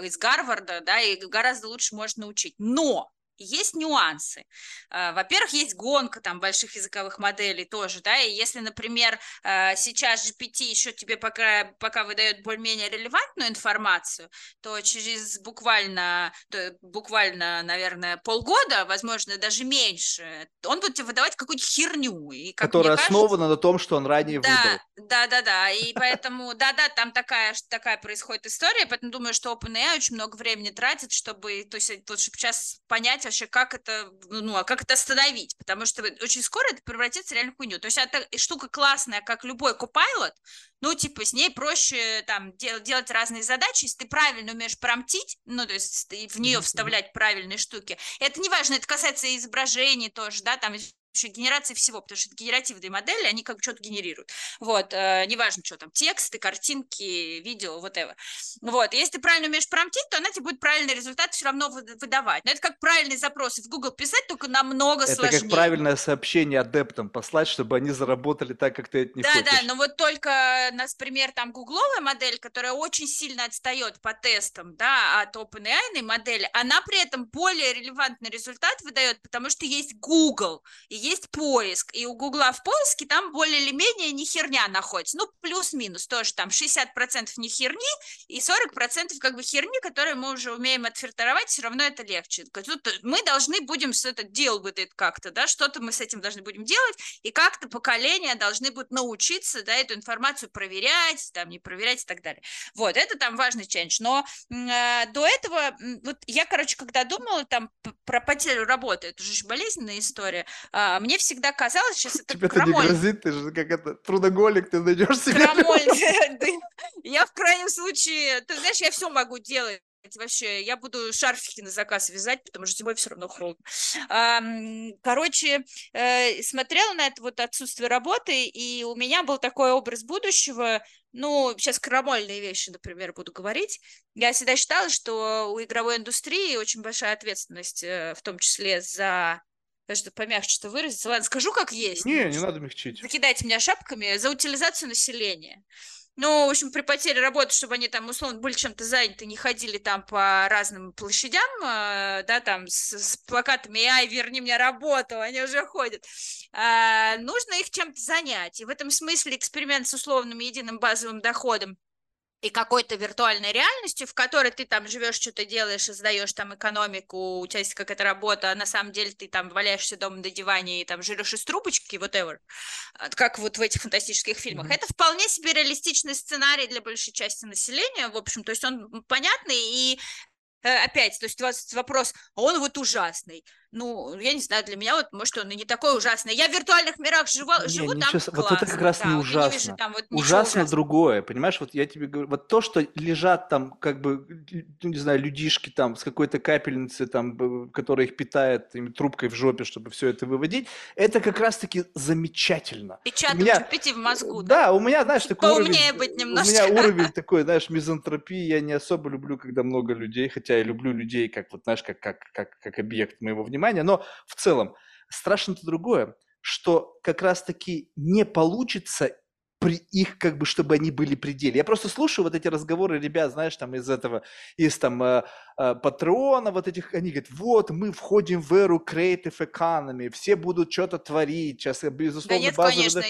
э, из Гарварда, да, и гораздо лучше может научить. Но есть нюансы. Э, Во-первых, есть гонка там больших языковых моделей тоже, да, и если, например, э, сейчас GPT еще тебе пока, пока выдает более-менее релевантную информацию, то через буквально, то буквально, наверное, полгода, возможно, даже меньше, он будет тебе выдавать какую-то херню. И, как которая кажется, основана на том, что он ранее да, выдал. Да, да, да. И поэтому, да, да, там такая, такая происходит история, поэтому думаю, что OpenAI очень много времени тратит, чтобы, то есть, вот, чтобы сейчас понять вообще, как это, ну, а как это остановить, потому что очень скоро это превратится в хуйню. То есть, это штука классная, как любой Copilot, ну, типа, с ней проще там дел- делать разные задачи, если ты правильно умеешь промтить, ну, то есть в нее вставлять правильные штуки. Это не важно, это касается изображений тоже, да, там вообще генерации всего, потому что это генеративные модели, они как бы что-то генерируют. Вот, э, неважно, что там, тексты, картинки, видео, whatever. Вот, если ты правильно умеешь промтить, то она тебе будет правильный результат все равно вы- выдавать. Но это как правильные запросы в Google писать, только намного Это сложнее. как правильное сообщение адептам послать, чтобы они заработали так, как ты это не да, хочешь. да, но вот только, например, там гугловая модель, которая очень сильно отстает по тестам, да, от OpenAI модели, она при этом более релевантный результат выдает, потому что есть Google, и есть поиск, и у Гугла в поиске там более или менее не херня находится, ну, плюс-минус тоже там 60% не херни, и 40% как бы херни, которые мы уже умеем отфильтровать, все равно это легче. Тут мы должны будем с это it как-то, да, что-то мы с этим должны будем делать, и как-то поколения должны будут научиться, да, эту информацию проверять, там, не проверять и так далее. Вот, это там важный change. Но э, до этого, вот я, короче, когда думала там про потерю работы, это же болезненная история, а, А, мне всегда казалось, сейчас это Тебе это не крамоль. грозит, ты же как это, трудоголик, ты найдешь себе. Крамоль. Я в крайнем случае, ты знаешь, я все могу делать. Вообще, я буду шарфики на заказ вязать, потому что зимой все равно холодно. Ам, Короче, э, смотрела на это вот отсутствие работы, и у меня был такой образ будущего, ну, сейчас крамольные вещи, например, буду говорить. Я всегда считала, что у игровой индустрии очень большая ответственность, э, в том числе за... Даже помягче что выразиться. Ладно, скажу как есть. Не, не надо мягчить. закидайте меня шапками за утилизацию населения. Ну, в общем, при потере работы, чтобы они там, условно, были чем-то заняты, не ходили там по разным площадям, э, да, там с, с плакатами «Ай, верни мне работу», они уже ходят. А, нужно их чем-то занять. И в этом смысле эксперимент с условным единым базовым доходом и какой-то виртуальной реальностью, в которой ты там живешь, что-то делаешь, создаешь там экономику, у тебя есть какая-то работа, а на самом деле ты там валяешься дома на диване и там жрешь из трубочки, whatever, а, как вот в этих фантастических фильмах. Мгм. Это вполне себе реалистичный сценарий для большей части населения, в общем, то есть он понятный и э, опять, то есть у вас вопрос, а он вот ужасный. Ну, я не знаю, для меня вот, может, он и не такой ужасный. Я в виртуальных мирах живу, Не, живу ничего там с- вот это как классно, раз да, не вот я вижу ужасно. там вот Ужасно ужасного. другое, понимаешь? Вот я тебе говорю, вот то, что лежат там, как бы, ну, не знаю, людишки там с какой-то капельницей, там, которая их питает ими трубкой в жопе, чтобы все это выводить, это как раз-таки замечательно. Печатать меня- GPT в мозгу, да? Да, у меня, знаешь, такой Поумнее уровень, быть у меня немножко. уровень такой, знаешь, мизантропии, я не особо люблю, когда много людей, хотя я люблю людей, как вот, знаешь, как, как, как, как объект моего внимания, но в целом страшно-то другое, что как раз-таки не получится при их, как бы, чтобы они были при деле. Я просто слушаю вот эти разговоры ребят, знаешь, там из этого, из там э, э, патрона вот этих, они говорят, вот, мы входим в эру creative economy, все будут что-то творить, сейчас, э, Да безусловно, нет, базовый конечно.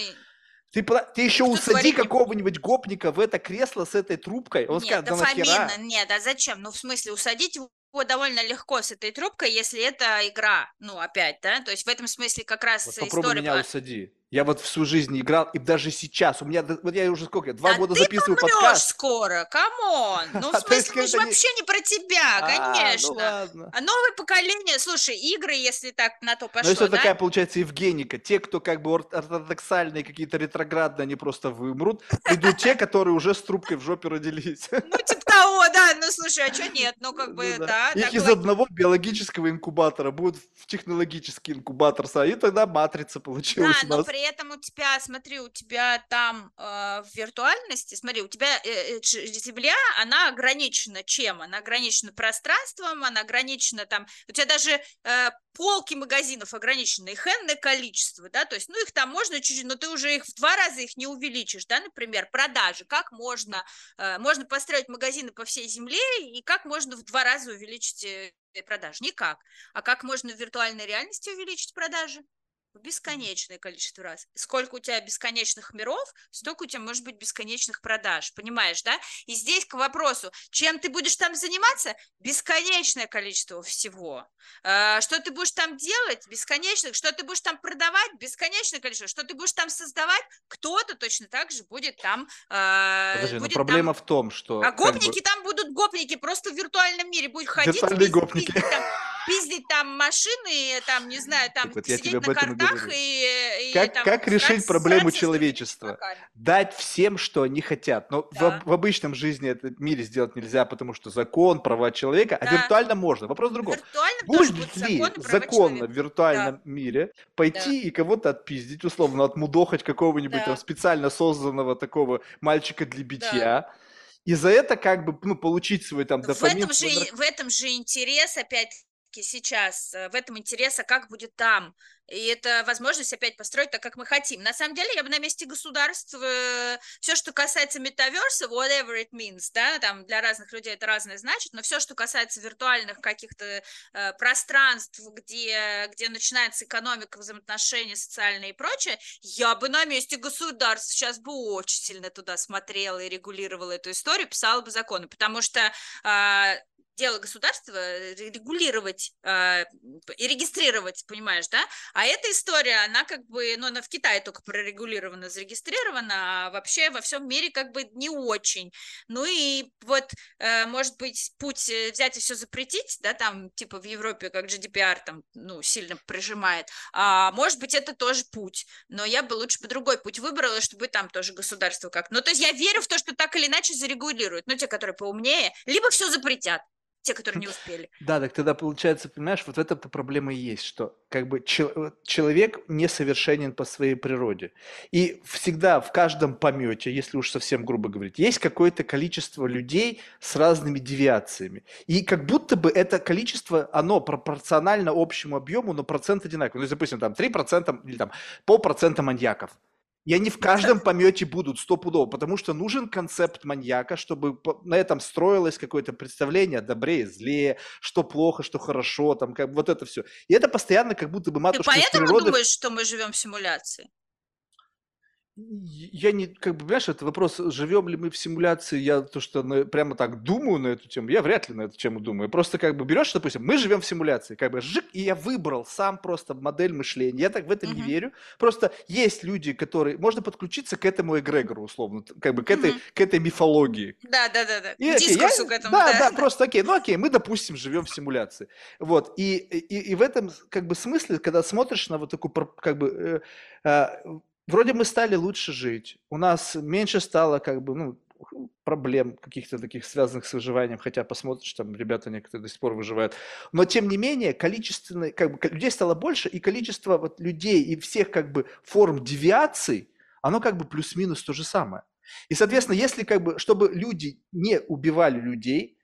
ты, ты еще Кто усади какого-нибудь гопника в это кресло с этой трубкой, он Нет, скажет, да дофамина, нахера? нет, а зачем? Ну, в смысле, усадить его довольно легко с этой трубкой, если это игра, ну, опять, да, то есть в этом смысле как раз Вот попробуй история... меня усади. Я вот всю жизнь играл, и даже сейчас, у меня, вот я уже сколько, два Да года ты записываю подкаст. скоро, come on! Ну, в А, есть смысле, мы же вообще не про тебя, А, конечно. ну ладно. А новое поколение, слушай, игры, если так на то Но пошло, это да? такая, получается, Евгеника. Те, кто как бы ор- ортодоксальные, какие-то ретроградные, они просто вымрут. Придут те, которые уже с трубкой в жопе родились. Ну, типа того, да, ну, слушай, а что нет? Ну, как бы, Ну да, Их из одного биологического инкубатора будут в технологический инкубатор, и тогда матрица получилась у но нас. При этом у тебя, смотри, у тебя там э, в виртуальности, смотри, у тебя э, э, Земля, она ограничена чем? Она ограничена пространством, она ограничена там, у тебя даже э, полки магазинов ограничены, их энное количество, да, то есть, ну, их там можно чуть-чуть, но ты уже их в два раза их не увеличишь, да, например, продажи, как можно, э, можно построить магазины по всей Земле, и как можно в два раза увеличить э, продажи? Никак. А как можно в виртуальной реальности увеличить продажи? В бесконечное количество раз. Сколько у тебя бесконечных миров, столько у тебя может быть бесконечных продаж, понимаешь, да? И здесь к вопросу, чем ты будешь там заниматься? Бесконечное количество всего. А, Что ты будешь там делать? Бесконечное. Что ты будешь там продавать? Бесконечное количество. Что ты будешь там создавать? Кто-то точно так же будет там... а, Подожди, но будет проблема там- в том, что... А как бы, гопники там будут гопники, просто в виртуальном мире будут ходить, Виртуальные гопники. там, пиздить там машины, там, не знаю, там вот сидеть на картах и, и Как- там как решить проблему человечества? дать всем, что они хотят. Но в, Да. об- в обычном жизни это в мире сделать нельзя, потому что закон, права человека, а Да. виртуально можно. Вопрос в другом. Виртуальном тоже Будет ли права законно в виртуальном мире пойти и кого-то отпиздить, условно, отмудохать какого-нибудь Да. там специально созданного такого мальчика для битья, и за это как бы ну, получить свой там В дофамин. этом, же, в этом же интерес, опять-таки, сейчас, э, в этом интерес, а как будет там. И это возможность опять построить так, как мы хотим. На самом деле, я бы на месте государства, все, что касается метаверса, whatever it means, да, там для разных людей это разное значит, но все, что касается виртуальных каких-то э, пространств, где, где начинается экономика, взаимоотношения социальные и прочее, я бы на месте государств сейчас бы очень сильно туда смотрела и регулировала эту историю, писала бы законы, потому что а, дело государства э, регулировать э, и регистрировать, понимаешь, да? А эта история, она как бы, ну, она в Китае только прорегулирована, зарегистрирована, а вообще во всем мире как бы не очень. Ну и вот, э, может быть, путь э, взять и все запретить, да, там, типа в Европе, как GDPR там, ну, сильно прижимает, а может быть, это тоже путь, но я бы лучше бы другой путь выбрала, чтобы там тоже государство как. Ну, то есть я верю в то, что так или иначе зарегулируют, ну, те, которые поумнее, либо все запретят, те, которые не успели. Да, так тогда получается, понимаешь, вот эта проблема и есть, что как бы чел- человек несовершенен по своей природе. И всегда в каждом помете, если уж совсем грубо говорить, есть какое-то количество людей с разными девиациями. И как будто бы это количество, оно пропорционально общему объему, но процент одинаковый. Ну, допустим, там 3% или там полпроцента маньяков. И они в каждом помете будут стопудово, потому что нужен концепт маньяка, чтобы на этом строилось какое-то представление о добре и зле, что плохо, что хорошо, там как вот это все. И это постоянно как будто бы матушка Ты поэтому природы... думаешь, что мы живем в симуляции? Я не, как бы, понимаешь, это вопрос, живем ли мы в симуляции, я то, что на, прямо так думаю на эту тему, я вряд ли на эту тему думаю. Просто как бы берешь, допустим, мы живем в симуляции, как бы жик, и я выбрал сам просто модель мышления. Я так в это uh-huh. не верю. Просто есть люди, которые, можно подключиться к этому эгрегору, условно, как бы к этой, uh-huh. к этой мифологии. Да, да, да, да. И, окей, я, к этому. Да, да, да, просто окей, ну окей, мы, допустим, живем в симуляции. Вот, и, и, и в этом как бы смысле, когда смотришь на вот такую, как бы, э, э, вроде мы стали лучше жить, у нас меньше стало как бы, ну, проблем каких-то таких связанных с выживанием, хотя посмотришь, там ребята некоторые до сих пор выживают. Но тем не менее, количественное, как бы людей стало больше, и количество вот людей и всех как бы форм девиаций, оно как бы плюс-минус то же самое. И, соответственно, если как бы, чтобы люди не убивали людей,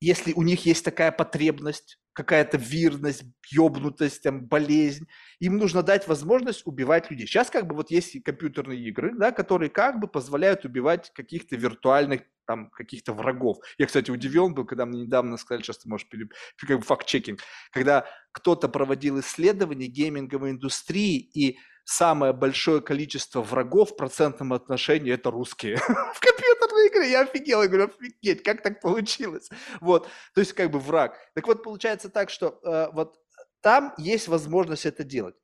если у них есть такая потребность, какая-то вирность, ёбнутость, там, болезнь. Им нужно дать возможность убивать людей. Сейчас как бы вот есть компьютерные игры, да, которые как бы позволяют убивать каких-то виртуальных там каких-то врагов. Я, кстати, удивлен был, когда мне недавно сказали, сейчас ты можешь переп... как бы факт-чекинг, когда кто-то проводил исследование гейминговой индустрии, и самое большое количество врагов в процентном отношении это русские в компьютерной игре. Я офигел, я говорю, офигеть, как так получилось? Вот, то есть как бы враг. Так вот, получается так, что э, вот там есть возможность это делать.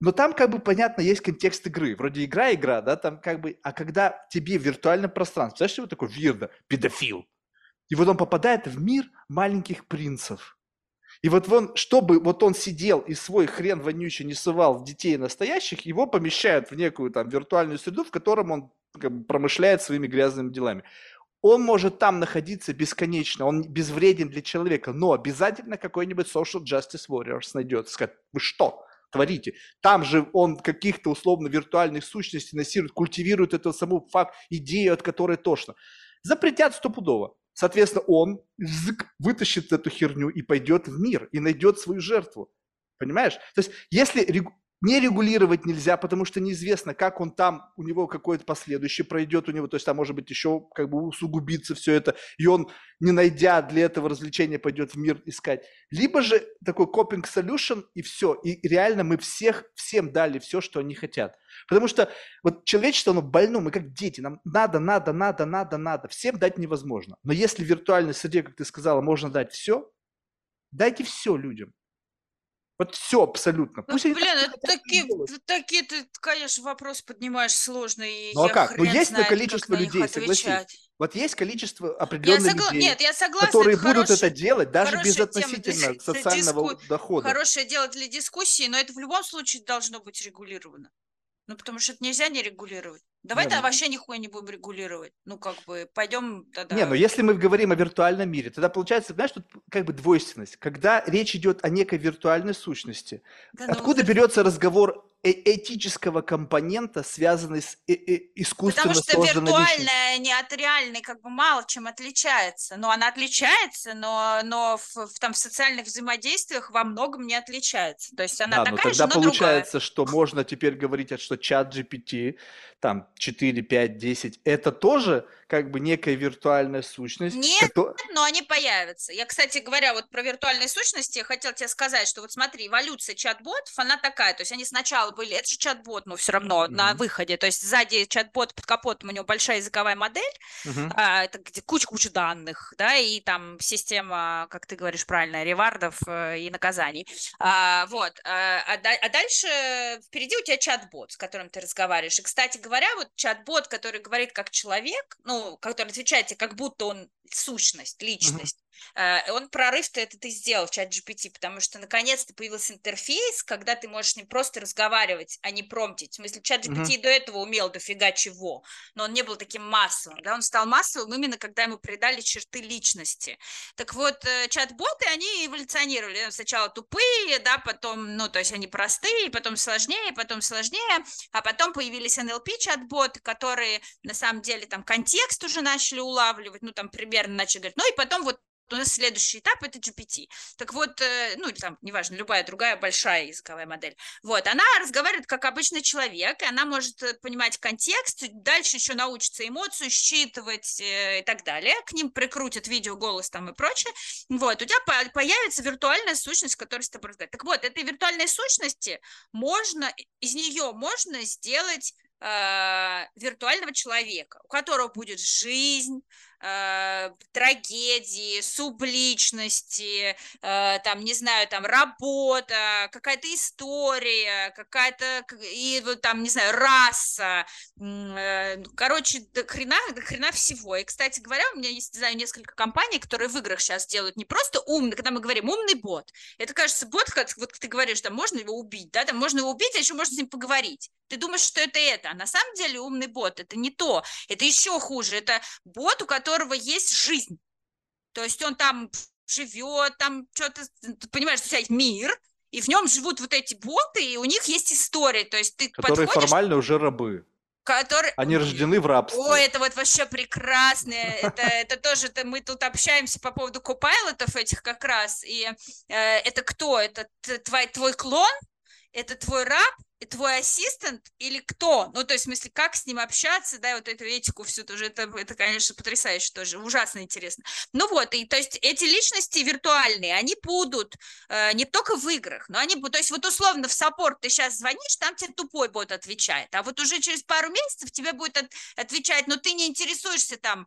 Но там как бы понятно, есть контекст игры. Вроде игра-игра, да, там как бы... А когда тебе в виртуальном пространстве, знаешь, что такое вирда? Педофил. И вот он попадает в мир маленьких принцев. И вот он, чтобы вот он сидел и свой хрен вонючий не сывал в детей настоящих, его помещают в некую там виртуальную среду, в котором он как бы, промышляет своими грязными делами. Он может там находиться бесконечно, он безвреден для человека, но обязательно какой-нибудь social justice warriors найдется, сказать, вы что, творите. Там же он каких-то условно виртуальных сущностей насирует, культивирует эту саму факт, идею, от которой тошно. Запретят стопудово. Соответственно, он вытащит эту херню и пойдет в мир, и найдет свою жертву. Понимаешь? То есть, если не регулировать нельзя, потому что неизвестно, как он там, у него какое-то последующее пройдет у него, то есть там может быть еще как бы усугубится все это, и он, не найдя для этого развлечения, пойдет в мир искать. Либо же такой coping solution и все, и реально мы всех, всем дали все, что они хотят. Потому что вот человечество, оно больно, мы как дети, нам надо, надо, надо, надо, надо, всем дать невозможно. Но если в виртуальной среде, как ты сказала, можно дать все, дайте все людям. Вот все абсолютно. Ну, Пусть блин, это такие, такие ты, конечно, вопрос поднимаешь сложный. Ну а как? Ну есть знает, количество людей, согласись. Вот есть количество определенных согла... людей, Нет, я согласна, которые это будут хороший, это делать даже без относительно для, социального диску... дохода. Хорошее дело для дискуссии, но это в любом случае должно быть регулировано. Ну, потому что это нельзя не регулировать. Давай тогда ну вообще нихуя не будем регулировать. Ну, как бы, пойдем тогда... Не, но если мы говорим о виртуальном мире, тогда получается, знаешь, тут как бы двойственность. Когда речь идет о некой виртуальной сущности, да, ну откуда ну, берется разговор э этического компонента, связанный с э -э искусственно Потому что виртуальная не от реальной как бы мало чем отличается. Но она отличается, но, но в, в, там, в социальных взаимодействиях во многом не отличается. То есть она да, такая но тогда же, но получается, другая. что можно теперь говорить, что чат GPT, там 4, 5, 10, это тоже как бы некая виртуальная сущность. Нет, кото... но они появятся. Я, кстати говоря, вот про виртуальные сущности хотел тебе сказать, что вот смотри, эволюция чат-ботов, она такая, то есть они сначала были, это же чат-бот, но все равно mm-hmm. на выходе, то есть сзади чат-бот под капотом у него большая языковая модель, mm-hmm. а, это где куча-куча данных, да, и там система, как ты говоришь правильно, ревардов э, и наказаний. А, вот, а, а, а дальше впереди у тебя чат-бот, с которым ты разговариваешь. И, кстати говоря, вот чат-бот, который говорит как человек, ну, который отвечает тебе, как будто он сущность, личность. Он прорыв-то это ты сделал в чат GPT, потому что наконец-то появился интерфейс, когда ты можешь не просто разговаривать, а не промптить. В смысле, чат GPT uh-huh. до этого умел дофига чего, но он не был таким массовым. Да? Он стал массовым именно когда ему придали черты личности. Так вот, э, чат-боты, они эволюционировали. Сначала тупые, да, потом, ну, то есть они простые, потом сложнее, потом сложнее, а потом появились NLP-чат-боты, которые на самом деле там контекст уже начали улавливать, ну, там примерно начали говорить, ну, и потом вот у нас следующий этап это GPT. Так вот, э, ну, или там, неважно, любая другая большая языковая модель. Вот, она разговаривает как обычный человек, и она может э, понимать контекст, дальше еще научится эмоцию считывать э, и так далее. К ним прикрутят видео, голос там и прочее. Вот, у тебя появится виртуальная сущность, которая с тобой разговаривает. Так вот, этой виртуальной сущности можно, из нее можно сделать виртуального человека, у которого будет жизнь, э, трагедии, субличности, э, там, не знаю, там, работа, какая-то история, какая-то, и там, не знаю, раса, э, ну, короче, до хрена, до хрена всего. И, кстати говоря, у меня есть, знаю, несколько компаний, которые в играх сейчас делают не просто умный, когда мы говорим умный бот, это, кажется, бот, как вот ты говоришь, там, можно его убить, да, там, можно его убить, а еще можно с ним поговорить. Ты думаешь, что это это, а на самом деле умный бот, это не то, это еще хуже, это бот, у которого есть жизнь. То есть он там живет, там что-то, понимаешь, тебя есть мир, и в нем живут вот эти боты, и у них есть история. То есть ты Которые подходишь... формально уже рабы. Которые... Они рождены в рабстве. О, это вот вообще прекрасно. Это, это тоже, это мы тут общаемся по поводу копайлотов этих как раз. И э, это кто? Это твой, твой клон? Это твой раб? Твой ассистент или кто? Ну, то есть, в смысле, как с ним общаться, да, вот эту этику всю тоже, это, это, конечно, потрясающе тоже, ужасно интересно. Ну вот, и то есть эти личности виртуальные, они будут э, не только в играх, но они будут, то есть вот условно в саппорт ты сейчас звонишь, там тебе тупой бот отвечает, а вот уже через пару месяцев тебе будет от, отвечать, но ты не интересуешься там,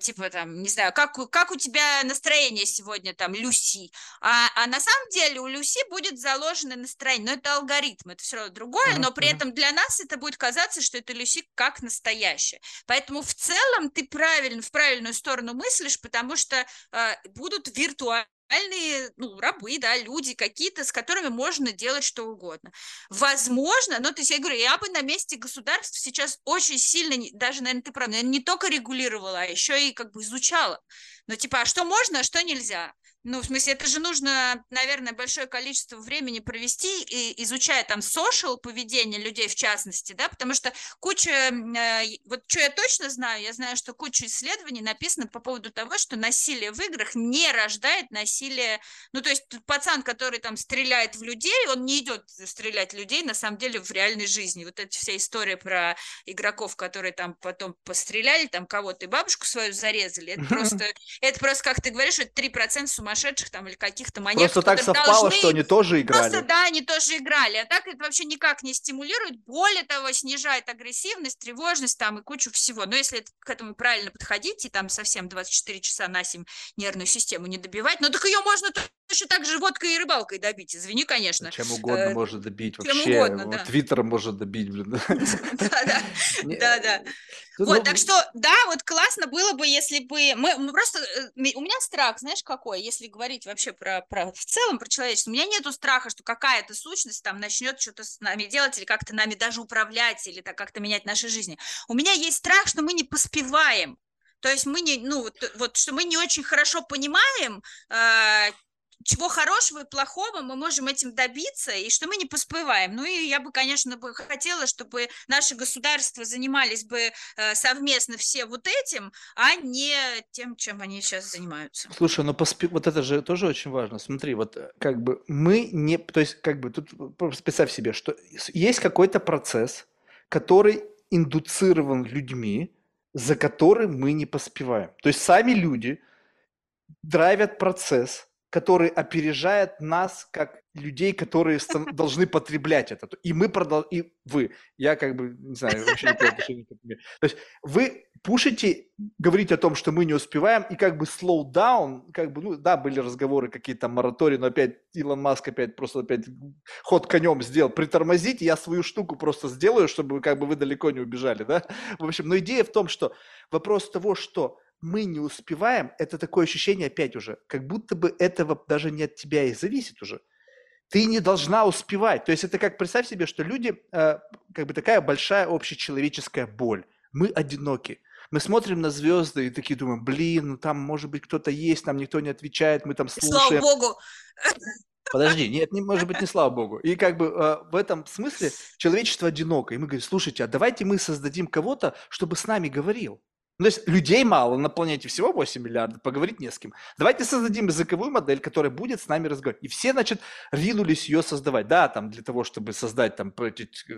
типа там, не знаю, как, как у тебя настроение сегодня, там, Люси, а, а на самом деле у Люси будет заложено настроение, но это алгоритм, это все равно другое, но при этом для нас это будет казаться, что это Люси как настоящая. Поэтому в целом ты правильно, в правильную сторону мыслишь, потому что э, будут виртуальные реальные ну, рабы, да, люди какие-то, с которыми можно делать что угодно. Возможно, но то есть я говорю, я бы на месте государств сейчас очень сильно, даже, наверное, ты прав, наверное, не только регулировала, а еще и как бы изучала. Но типа, а что можно, а что нельзя? Ну, в смысле, это же нужно, наверное, большое количество времени провести, и, изучая там social поведение людей в частности, да, потому что куча, э, вот что я точно знаю, я знаю, что куча исследований написано по поводу того, что насилие в играх не рождает насилие, ну, то есть пацан, который там стреляет в людей, он не идет стрелять в людей, на самом деле, в реальной жизни. Вот эта вся история про игроков, которые там потом постреляли, там кого-то и бабушку свою зарезали, это просто, это просто, как ты говоришь, это 3% сумасшедших сумасшедших там или каких-то маньяков. Просто так совпало, должны... что они тоже играли. Просто да, они тоже играли. А так это вообще никак не стимулирует. Более того, снижает агрессивность, тревожность там и кучу всего. Но если к этому правильно подходить и там совсем 24 часа на 7 нервную систему не добивать, ну так ее можно точно так же водкой и рыбалкой добить. Извини, конечно. Чем угодно э, можно добить вообще. Чем угодно, да. Твиттером можно добить, блин. Да, да. Да, да. Вот, ну, так что, да, вот классно было бы, если бы... Мы, мы просто... Э, у меня страх, знаешь, какой? Если говорить вообще про, про... В целом про человечество, у меня нету страха, что какая-то сущность там начнет что-то с нами делать или как-то нами даже управлять или так как-то менять наши жизни. У меня есть страх, что мы не поспеваем. То есть мы не, ну, вот, вот что мы не очень хорошо понимаем, э, чего хорошего и плохого мы можем этим добиться, и что мы не поспеваем. Ну и я бы, конечно, бы хотела, чтобы наши государства занимались бы э, совместно все вот этим, а не тем, чем они сейчас занимаются. Слушай, ну поспе... вот это же тоже очень важно. Смотри, вот э, как бы мы не... То есть как бы тут представь себе, что есть какой-то процесс, который индуцирован людьми, за которым мы не поспеваем. То есть сами люди драйвят процесс, который опережает нас как людей, которые должны потреблять это. И мы продолжаем, и вы, я как бы, не знаю, вообще не отношения к этому. То есть вы пушите, говорите о том, что мы не успеваем, и как бы slow down, как бы, ну да, были разговоры какие-то моратории, но опять Илон Маск опять просто опять ход конем сделал, притормозите, я свою штуку просто сделаю, чтобы как бы вы далеко не убежали, да? В общем, но идея в том, что вопрос того, что мы не успеваем, это такое ощущение опять уже, как будто бы этого даже не от тебя и зависит уже. Ты не должна успевать. То есть это как, представь себе, что люди, э, как бы такая большая общечеловеческая боль. Мы одиноки. Мы смотрим на звезды и такие думаем, блин, ну там может быть кто-то есть, нам никто не отвечает, мы там слушаем. Слава богу. Подожди, нет, не, может быть, не слава богу. И как бы э, в этом смысле человечество одиноко. И мы говорим, слушайте, а давайте мы создадим кого-то, чтобы с нами говорил. Ну, то есть людей мало, на планете всего 8 миллиардов, поговорить не с кем. Давайте создадим языковую модель, которая будет с нами разговаривать. И все, значит, ринулись ее создавать. Да, там для того, чтобы создать там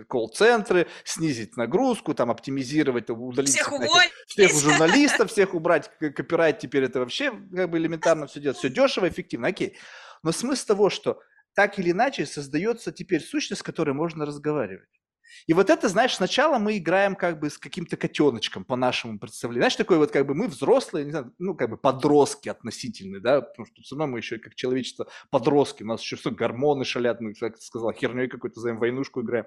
колл-центры, снизить нагрузку, там оптимизировать, удалить всех, уволить. всех журналистов, всех убрать, копирайт теперь это вообще как бы элементарно все делать. Все дешево, эффективно, окей. Но смысл того, что так или иначе создается теперь сущность, с которой можно разговаривать. И вот это, знаешь, сначала мы играем как бы с каким-то котеночком по нашему представлению. Знаешь, такой вот как бы мы взрослые, не знаю, ну как бы подростки относительные, да, потому что все равно мы еще как человечество подростки, у нас еще все гормоны шалят, мы, как ты сказала, херней какой-то за войнушку играем.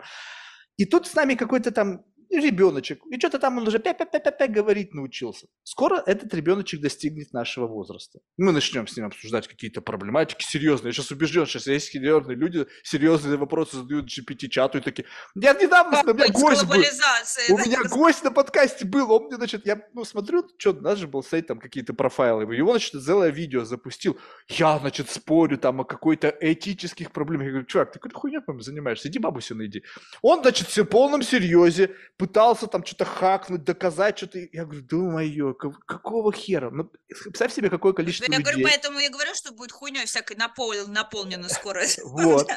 И тут с нами какой-то там ребеночек, и что-то там он уже пя-пя-пя-пя говорить научился. Скоро этот ребеночек достигнет нашего возраста. Мы начнем с ним обсуждать какие-то проблематики серьезные. Я сейчас убежден, сейчас есть серьезные люди, серьезные вопросы задают GPT-чату и такие, я недавно, у меня гость был, у меня гость на подкасте был, он мне, значит, я ну, смотрю, что, у нас же был сайт, там какие-то профайлы, его, значит, целое видео запустил, я, значит, спорю там о какой-то этических проблемах. Я говорю, чувак, ты какой-то хуйня, по занимаешься, иди бабусю найди. Он, значит, все в полном серьезе пытался там что-то хакнуть, доказать что-то. Я говорю, думаю, какого хера? Ну, представь себе, какое количество я людей. говорю, поэтому я говорю, что будет хуйней всякой напол... наполнено скоро. Вот.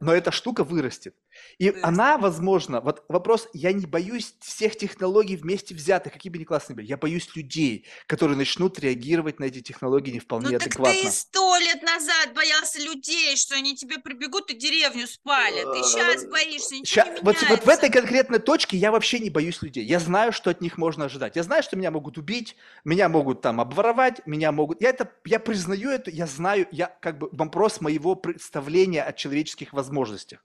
Но эта штука вырастет. И она, возможно, вот вопрос, я не боюсь всех технологий вместе взятых, какие бы ни классные были. Я боюсь людей, которые начнут реагировать на эти технологии не вполне ну, адекватно. так ты сто лет назад боялся людей, что они тебе прибегут и деревню спалят. Ты сейчас боишься, ничего Ща, не вот, вот в этой конкретной точке я вообще не боюсь людей. Я знаю, что от них можно ожидать. Я знаю, что меня могут убить, меня могут там обворовать, меня могут... Я это, я признаю это, я знаю, я как бы вопрос моего представления о человеке человеческих возможностях.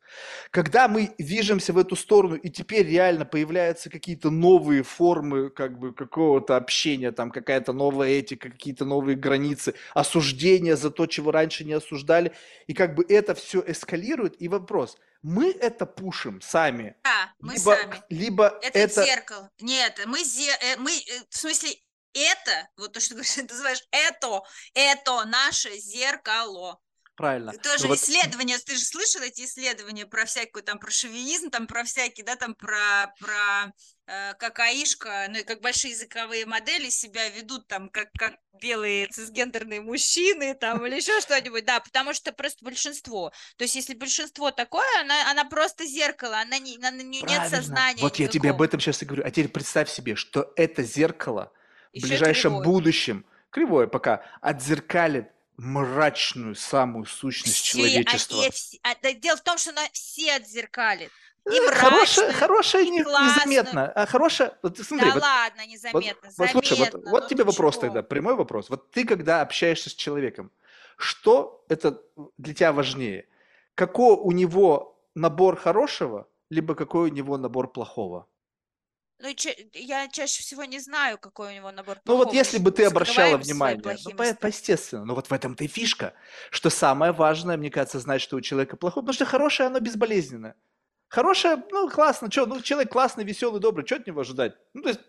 Когда мы движемся в эту сторону, и теперь реально появляются какие-то новые формы как бы какого-то общения, там какая-то новая этика, какие-то новые границы, осуждения за то, чего раньше не осуждали, и как бы это все эскалирует, и вопрос, мы это пушим сами? Да, мы либо, сами. Либо это, это зеркало. Нет, мы, зе... Э, мы, э, в смысле, это, вот то, что ты называешь, это, это наше зеркало. Правильно. Тоже ну, исследования, вот... ты же слышал эти исследования про всякую там про шовинизм, там про всякие, да, там про про э, как аишка, ну и как большие языковые модели себя ведут там как как белые цисгендерные мужчины там или еще что-нибудь, да, потому что просто большинство. То есть если большинство такое, она она просто зеркало, она не на нее нет сознания. Вот никакого. я тебе об этом сейчас и говорю. А теперь представь себе, что это зеркало Еще в ближайшем кривое. будущем кривое пока отзеркалит мрачную самую сущность все, человечества. все, а, дело в том, что она все отзеркалит. И э, хорошая, хорошая и не, незаметно. А хорошая, вот смотри, да вот, ладно, незаметно. Вот, вот слушай, вот, вот ну тебе вопрос чего? тогда, прямой вопрос. Вот ты, когда общаешься с человеком, что это для тебя важнее? Какой у него набор хорошего, либо какой у него набор плохого? Ну, я чаще всего не знаю, какой у него набор Ну, вот если бы ты обращала внимание, ну, по, естественно, но вот в этом-то и фишка, что самое важное, мне кажется, знать, что у человека плохое, потому что хорошее, оно безболезненное. Хорошее, ну, классно, что, ну, человек классный, веселый, добрый, что от него ожидать? Ну, то есть,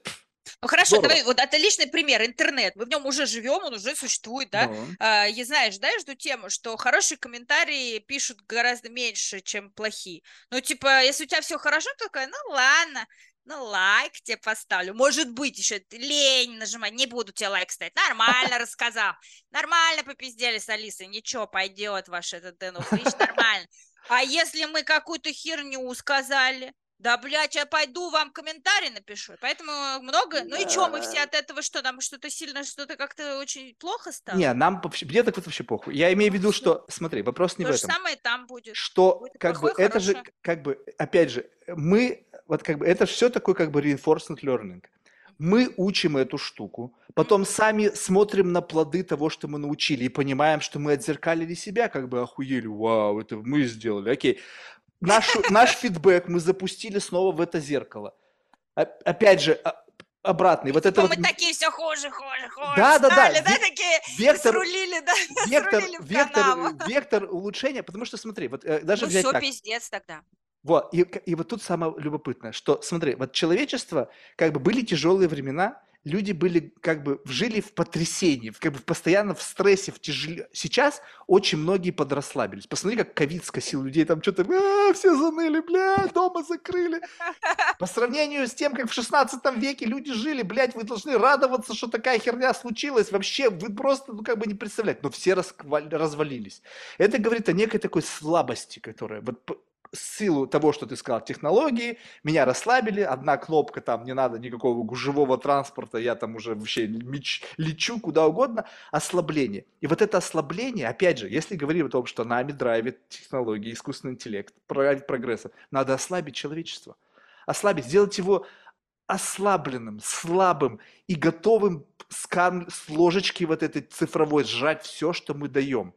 ну хорошо, Здорово. давай, вот это личный пример, интернет. Мы в нем уже живем, он уже существует, да? Ну. А, и знаешь, да, эту тему, что хорошие комментарии пишут гораздо меньше, чем плохие. Ну, типа, если у тебя все хорошо, то такая, ну ладно, ну, лайк тебе поставлю. Может быть, еще лень нажимать. Не буду тебе лайк ставить. Нормально рассказал. Нормально попиздели с Алисой. Ничего, пойдет ваш этот Дэн нормально. А если мы какую-то херню сказали, Да, блядь, я пойду вам комментарий напишу. Поэтому много... Ну и что, мы все от этого что, нам что-то сильно, что-то как-то очень плохо стало? Не, нам вообще, мне так вот вообще похуй. Я имею в виду, что, смотри, вопрос не То в же этом. самое там будет. Что, Будет как бы, плохое, это же, хорошее. как бы, опять же, мы, вот как бы, это все такой, как бы, reinforcement learning. Мы учим эту штуку, потом сами смотрим на плоды того, что мы научили, и понимаем, что мы отзеркалили себя, как бы охуели, вау, это мы сделали, окей. Нашу, наш фидбэк мы запустили снова в это зеркало. О- Опять же, а- обратный. Вот это Типа вот мы такие все хуже, хуже, хуже. Да, да, да, стали, да, такие вектор, срулили, да, вектор, срулили в вектор, канаву. вектор улучшения, потому что смотри, вот э, даже Ну взять все, так. пиздец тогда. Вот, и, и вот тут самое любопытное, что, смотри, вот человечество, как бы были тяжелые времена, люди были, как бы, жили в потрясении, в- как бы постоянно в стрессе, в тяжеле. Сейчас очень многие подрасслабились. Посмотри, как ковид скосил людей, там что-то, «А, все заныли, бля, дома закрыли. По сравнению с тем, как в 16 веке люди жили, блядь, вы должны радоваться, что такая херня случилась. Вообще, вы просто, ну, как бы не представляете. Но все расква- развалились. Это говорит о некой такой слабости, которая вот силу того, что ты сказал, технологии, меня расслабили, одна кнопка, там не надо никакого гужевого транспорта, я там уже вообще меч- лечу куда угодно, ослабление. И вот это ослабление, опять же, если говорим о том, что нами драйвит технологии, искусственный интеллект, прогресса, надо ослабить человечество. Ослабить, сделать его ослабленным, слабым и готовым с, кам- с ложечки вот этой цифровой сжать все, что мы даем.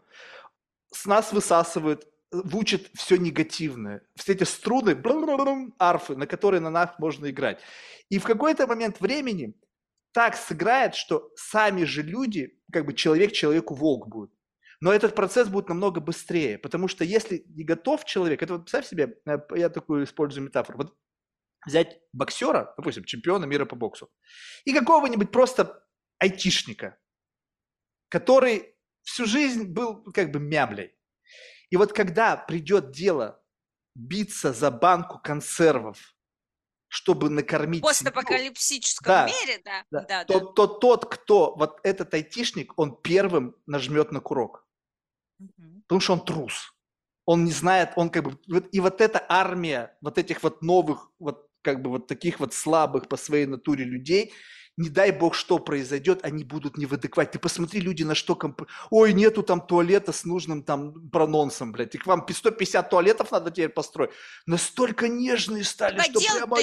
С нас высасывают, вучат все негативное. Все эти струны, брум-брум-брум, арфы, на которые на нас можно играть. И в какой-то момент времени так сыграет, что сами же люди, как бы человек человеку волк будет. Но этот процесс будет намного быстрее, потому что если не готов человек, это вот представь себе, я такую использую метафору, вот взять боксера, допустим, чемпиона мира по боксу, и какого-нибудь просто айтишника, который всю жизнь был как бы мямлей. И вот когда придет дело биться за банку консервов, чтобы накормить постапокалипсическом Да, мире, да, да, да, да. то, то тот, кто, вот этот айтишник, он первым нажмет на курок, Мгм. потому что он трус. Он не знает, он как бы... И вот эта армия вот этих вот новых, вот как бы вот таких вот слабых по своей натуре людей, не дай бог, что произойдет, они будут не в адеквате. Ты посмотри, люди на что... комп- Ой, нету там туалета с нужным там прононсом, блядь. И к вам 150 туалетов надо теперь построить. Настолько нежные стали, А что прямо...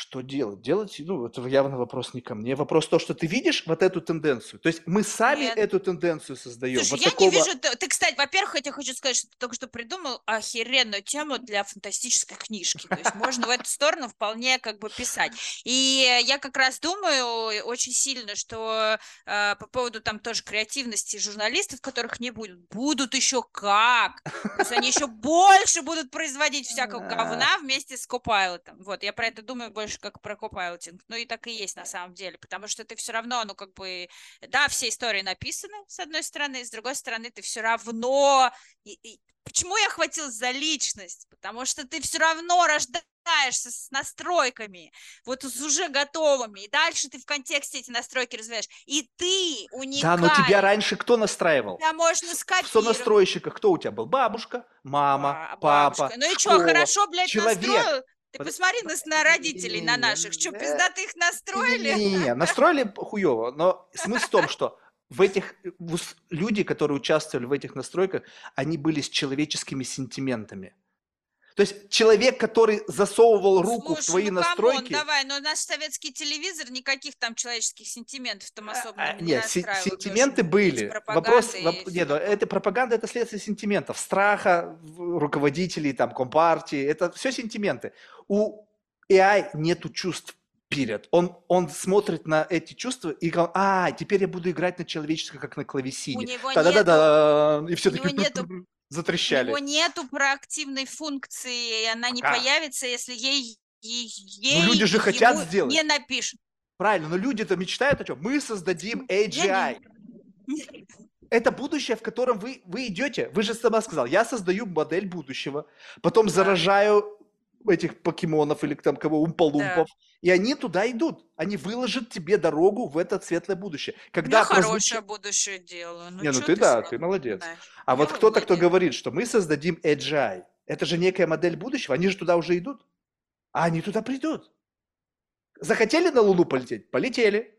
Что делать? Делать, ну, это явно вопрос не ко мне. Вопрос то, что ты видишь вот эту тенденцию. То есть мы сами Нет. эту тенденцию создаем. Слушай, вот я такого... не вижу... Ты, ты, кстати, во-первых, я тебе хочу сказать, что ты только что придумал охеренную тему для фантастической книжки. То есть можно в эту сторону вполне как бы писать. И я как раз думаю очень сильно, что э, по поводу там тоже креативности журналистов, которых не будет, будут еще как. То есть они еще больше будут производить всякого говна вместе с Copilot. Вот, я про это думаю больше как про копайлотинг. Ну и так и есть на самом деле, потому что ты все равно, ну как бы, да, все истории написаны, с одной стороны, с другой стороны, ты все равно... и- и Почему я хватилась за личность? Потому что ты все равно рождаешься с настройками, вот с уже готовыми, и дальше ты в контексте эти настройки развиваешь. И ты Да, уникален. но тебя раньше кто настраивал? Тебя можно скопировать. сонастройщиках кто у тебя был? Бабушка, мама, Ба- папа, бабушка. Ну и что, хорошо, блядь, человек. настроил? Ты Под- посмотри на, на родителей, на Не, наших. Что, да. пиздато их настроили? Не-не-не, настроили хуево, но смысл в том, что в этих ус- люди, которые участвовали в этих настройках, они были с человеческими сентиментами. То есть человек, который засовывал руку в Слушай, твои ну, come on, настройки, давай, но наш советский телевизор никаких там человеческих сентиментов там особо А, не Нет, сентименты тоже. были. Вопрос, воп- нет, это пропаганда, это следствие сентиментов, страха в- руководителей, там, компартии, это все сентименты. У AI нету чувств, перед. Он, он смотрит на эти чувства и говорит, а, теперь я буду играть на человеческом, как на У клавесине. него Та-да-да-да, и все у него нету- У затрещали. него нету проактивной функции, и она не Пока. появится, если ей, ей, Ну, люди же ей хотят сделать. не напишут. Правильно, но люди-то мечтают о чем? Мы создадим AGI. Это будущее, в котором вы, вы идете. Вы же сама сказал, я создаю модель будущего, потом Да. заражаю этих покемонов или там кого, умпалумпов, и они туда идут. Они выложат тебе дорогу в это светлое будущее. Когда Я прозвучит- хорошее будущее делаю. Не, ну чё ты да, ты молодец. начинаешь? А Я вот кто-то, кто говорит, что мы создадим AGI, Это же некая модель будущего, они же туда уже идут. А они туда придут. Захотели на Луну полететь? Полетели.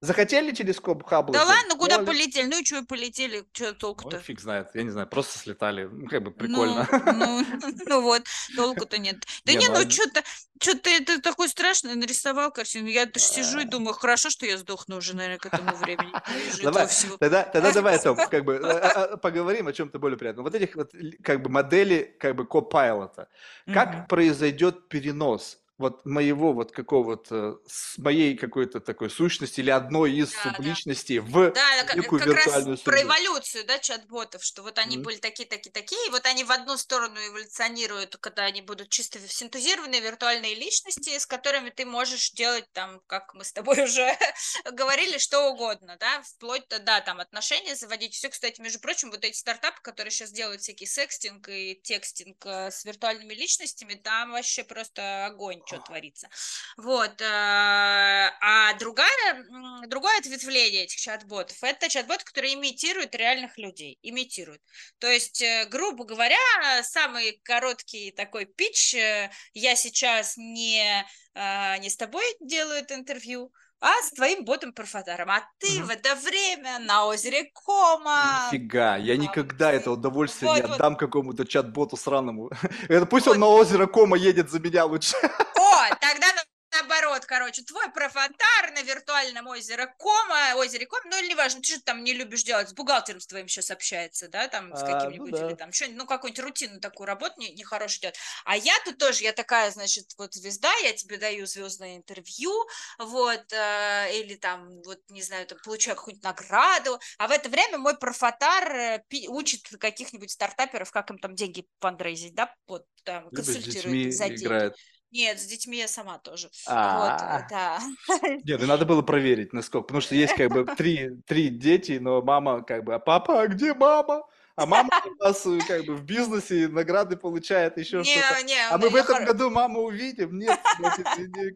Захотели телескоп Хаббл? Да ладно, куда сделали? полетели? Ну и что полетели? Что Ой, толку-то? фиг знает, я не знаю, просто слетали. Ну, как бы прикольно. Ну, ну, ну вот, толку-то нет. Да Не, не, ну, ну что-то, что-то это такой страшный нарисовал картину. Я даже сижу и думаю, хорошо, что я сдохну уже, наверное, к этому времени. Давай. Тогда, тогда давай, Том, как бы а, а, а, поговорим о чем-то более приятном. Вот этих вот как бы модели как бы копайлота. Как произойдет перенос вот моего вот какого-то, с моей какой-то такой сущности или одной из Да, да. субличностей в Да, некую как раз виртуальную про среду? эволюцию, да, чат-ботов, что вот они Мгм. были такие, такие, такие, и вот они в одну сторону эволюционируют, когда они будут чисто синтезированные виртуальные личности, с которыми ты можешь делать там, как мы с тобой уже говорили, что угодно, да, вплоть до, да, там, отношения заводить. Все, кстати, между прочим, вот эти стартапы, которые сейчас делают всякий секстинг и текстинг э, с виртуальными личностями, там вообще просто огонь, что творится. Вот. э, А другая, другое ответвление этих чат-ботов – это чат-боты, которые имитируют реальных людей. Имитируют. То есть, э, грубо говоря, самый короткий такой питч э, «я сейчас не, не с тобой делаю это интервью, а с твоим ботом-профотаром. А ты Мгм. в это время на озере Кома». Нифига, я там, никогда это удовольствие не вот, вот. отдам какому-то чат-боту сраному. Это пусть он на озеро Кома едет за меня лучше. О, тогда на- наоборот, короче, твой профотар на виртуальном озере Кома, озере Кома, ну или неважно, ты что там не любишь делать, с бухгалтером с твоим сейчас общается, да, там с А, каким-нибудь, ну да. или там что ну какую-нибудь рутину такую работу не- нехорошую делать. А я тут тоже, я такая, значит, вот звезда, я тебе даю звездное интервью, вот, э, или там, вот, не знаю, там, получаю какую-нибудь награду, а в это время мой профотар э, учит каких-нибудь стартаперов, как им там деньги фандрейзить, да, вот, там, консультирует за деньги. играет. Нет, с детьми я сама тоже. Вот, А, э, да. Нет, ну надо было проверить, насколько. Потому что есть как бы три, три дети, но мама как бы, а папа, а где мама? А мама у нас э, как бы в бизнесе награды получает, еще что-то. Не, не, А мы в этом хоро- году маму увидим? Нет,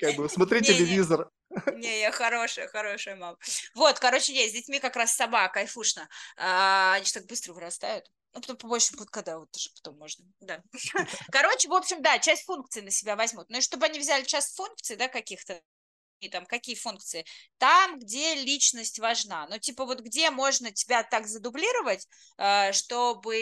как бы, смотри телевизор. Не, я хорошая, хорошая мама. Вот, короче, есть с детьми как раз собака, кайфушно. А, они же так быстро вырастают. Ну, потом побольше будет, когда вот уже потом можно, да. Короче, в общем, да, часть функций на себя возьмут. Ну и чтобы они взяли часть функций, да, каких-то, там какие функции? Там, где личность важна. Ну, типа вот где можно тебя так задублировать, э, чтобы,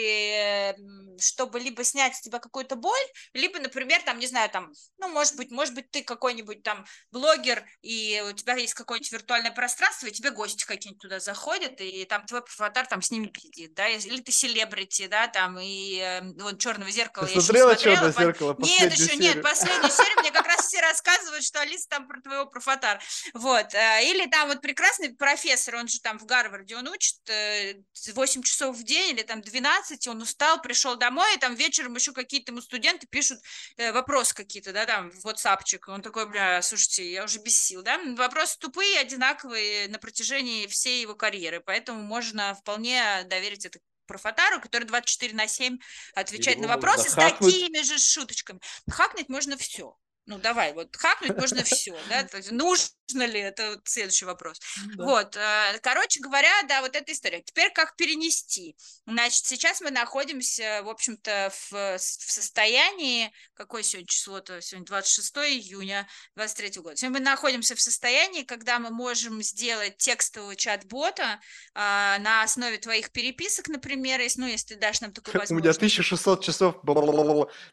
м, чтобы либо снять с тебя какую-то боль, либо, например, там, не знаю, там, ну, может быть, может быть, ты какой-нибудь там блогер, и у тебя есть какое-нибудь виртуальное пространство, и тебе гости какие-нибудь туда заходят, и там твой аватар там с ними пиздит, да, или ты селебрити, да, там, и э, вот «Черного зеркала» Ты я ещё не смотрела «Черное по- зеркало» Нет, еще серию? нет, последнюю серию мне как раз все рассказывают, что Алиса там про твоего профотар. Вот. э, Или там вот прекрасный профессор, он же там в Гарварде, он учит э, 8 часов в день или там 12, он устал, пришел домой, и там вечером еще какие-то ему студенты пишут э, вопросы какие-то, да, там, в WhatsAppчик. Он такой, бля, слушайте, я уже без сил, да. Вопросы тупые, одинаковые на протяжении всей его карьеры, поэтому можно вполне доверить это профотару, который 24 на 7 отвечает на Его можно вопросы с такими же шуточками. Хакнуть можно все. Ну, давай, вот хакнуть можно все, да, то есть нужно ли, это следующий вопрос. Да. Вот, э, короче говоря, да, вот эта история. Теперь как перенести? Значит, сейчас мы находимся, в общем-то, в, с- в состоянии, какое сегодня число-то? Сегодня 26 июня 23 года. Сегодня мы находимся в состоянии, когда мы можем сделать текстового чат-бота а, на основе твоих переписок, например, если, ну, если ты дашь нам такую У меня возможность. 1600 часов,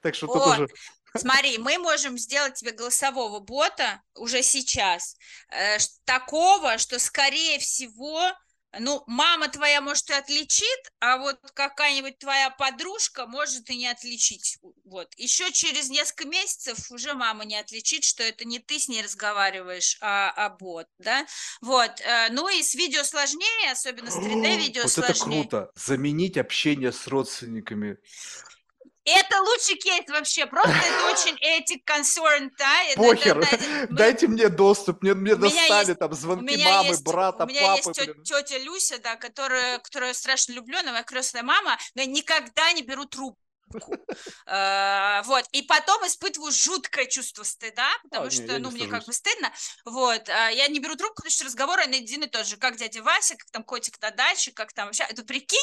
так что тут Вот. уже... Смотри, мы можем сделать тебе голосового бота уже сейчас, э, такого, что, скорее всего, ну, мама твоя, может, и отличит, а вот какая-нибудь твоя подружка может и не отличить. Вот. Еще через несколько месяцев уже мама не отличит, что это не ты с ней разговариваешь, а, а бот, да? Вот. э, Ну и с видео сложнее, особенно с 3D-видео Вот это сложнее. круто. Заменить общение с родственниками. Это лучший кейс вообще, просто это очень этик concern, да? Похер. это- это- Дайте мне доступ. Мне, мне достали есть- там звонки мамы, есть, брата, у меня папы. есть блин. тетя Люся, да, которая, которую я страшно люблю, она моя крестная мама, но я никогда не беру трубку. Э, вот, и потом испытываю жуткое чувство стыда, потому А, что, ну, мне как бы стыдно, вот, а я не беру трубку, потому что разговоры на один и тот же, как дядя Вася, как там котик на даче, как там вообще, это прикинь,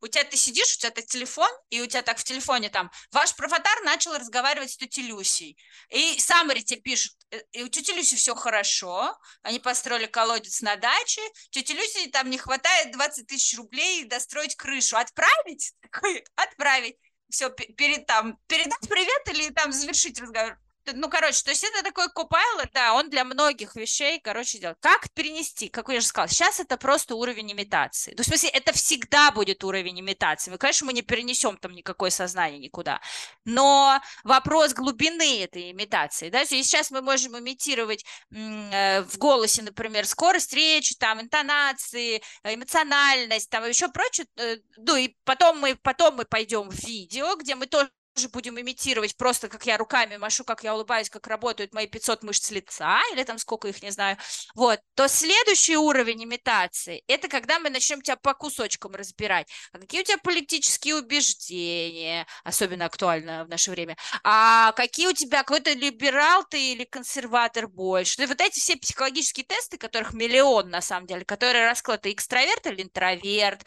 у тебя ты сидишь, у тебя так телефон, и у тебя так в телефоне там, ваш проводар начал разговаривать с тетей Люсей, и Самари тебе пишет, «Э, и у тети Люси все хорошо, они построили колодец на даче, тете Люси там не хватает 20 тысяч рублей достроить крышу, отправить? Отправить все перед там передать привет или там завершить разговор. Ну, короче, то есть это такой Copilot, да, он для многих вещей, короче, делает. Как перенести, как я же сказала, сейчас это просто уровень имитации. Ну, в смысле, это всегда будет уровень имитации. Мы, конечно, мы не перенесем там никакое сознание никуда. Но вопрос глубины этой имитации, да, и сейчас мы можем имитировать э, в голосе, например, скорость речи, там, интонации, эмоциональность, там, еще прочее. Э, ну, и потом мы, потом мы пойдем в видео, где мы тоже же будем имитировать просто, как я руками машу, как я улыбаюсь, как работают мои 500 мышц лица, или там сколько их, не знаю, вот, то следующий уровень имитации, это когда мы начнем тебя по кусочкам разбирать. А какие у тебя политические убеждения, особенно актуально в наше время, а какие у тебя, какой-то либерал ты или консерватор больше. И вот эти все психологические тесты, которых миллион, на самом деле, которые раскладывают, ты экстраверт или интроверт,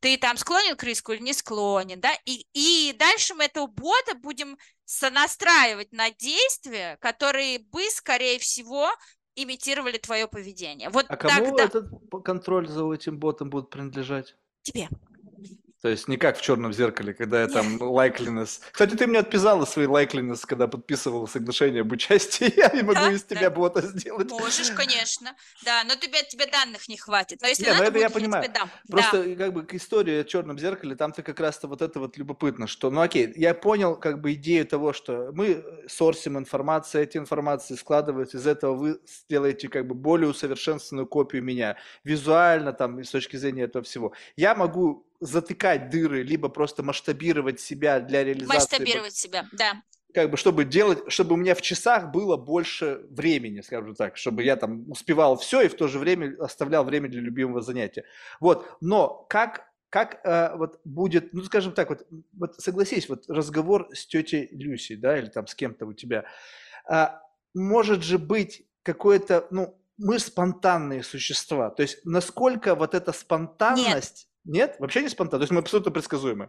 ты там склонен к риску или не склонен, да, и, и дальше мы этого бота будем сонастраивать на действия, которые бы, скорее всего, имитировали твое поведение. Вот а кому тогда... этот контроль за этим ботом будет принадлежать? Тебе. То есть не как в черном зеркале, когда я там лайклинес. Кстати, ты мне отписала свои лайклинес, когда подписывала соглашение об участии. Я не могу Да, из тебя да. бота сделать. Можешь, конечно. Да, но тебе, тебе данных не хватит. Но если Не, ну надо это я будет, понимаю. тебе дам. Да. Просто как бы к истории о черном зеркале, там-то как раз-то вот это вот любопытно, что, ну окей, я понял как бы идею того, что мы сорсим информацию, эти информации складываются, из этого вы сделаете как бы более усовершенствованную копию меня, визуально там, с точки зрения этого всего. Я могу затыкать дыры, либо просто масштабировать себя для реализации Масштабировать себя, да. как бы, чтобы делать, чтобы у меня в часах было больше времени, скажем так, чтобы я там успевал все и в то же время оставлял время для любимого занятия. Вот, но как как э, вот будет, ну скажем так, вот, вот согласись, вот разговор с тетей Люси, да, или там с кем-то у тебя, э, может же быть какое-то, ну, мы спонтанные существа, то есть насколько вот эта спонтанность, нет, вообще не спонтанно, то есть мы абсолютно предсказуемы.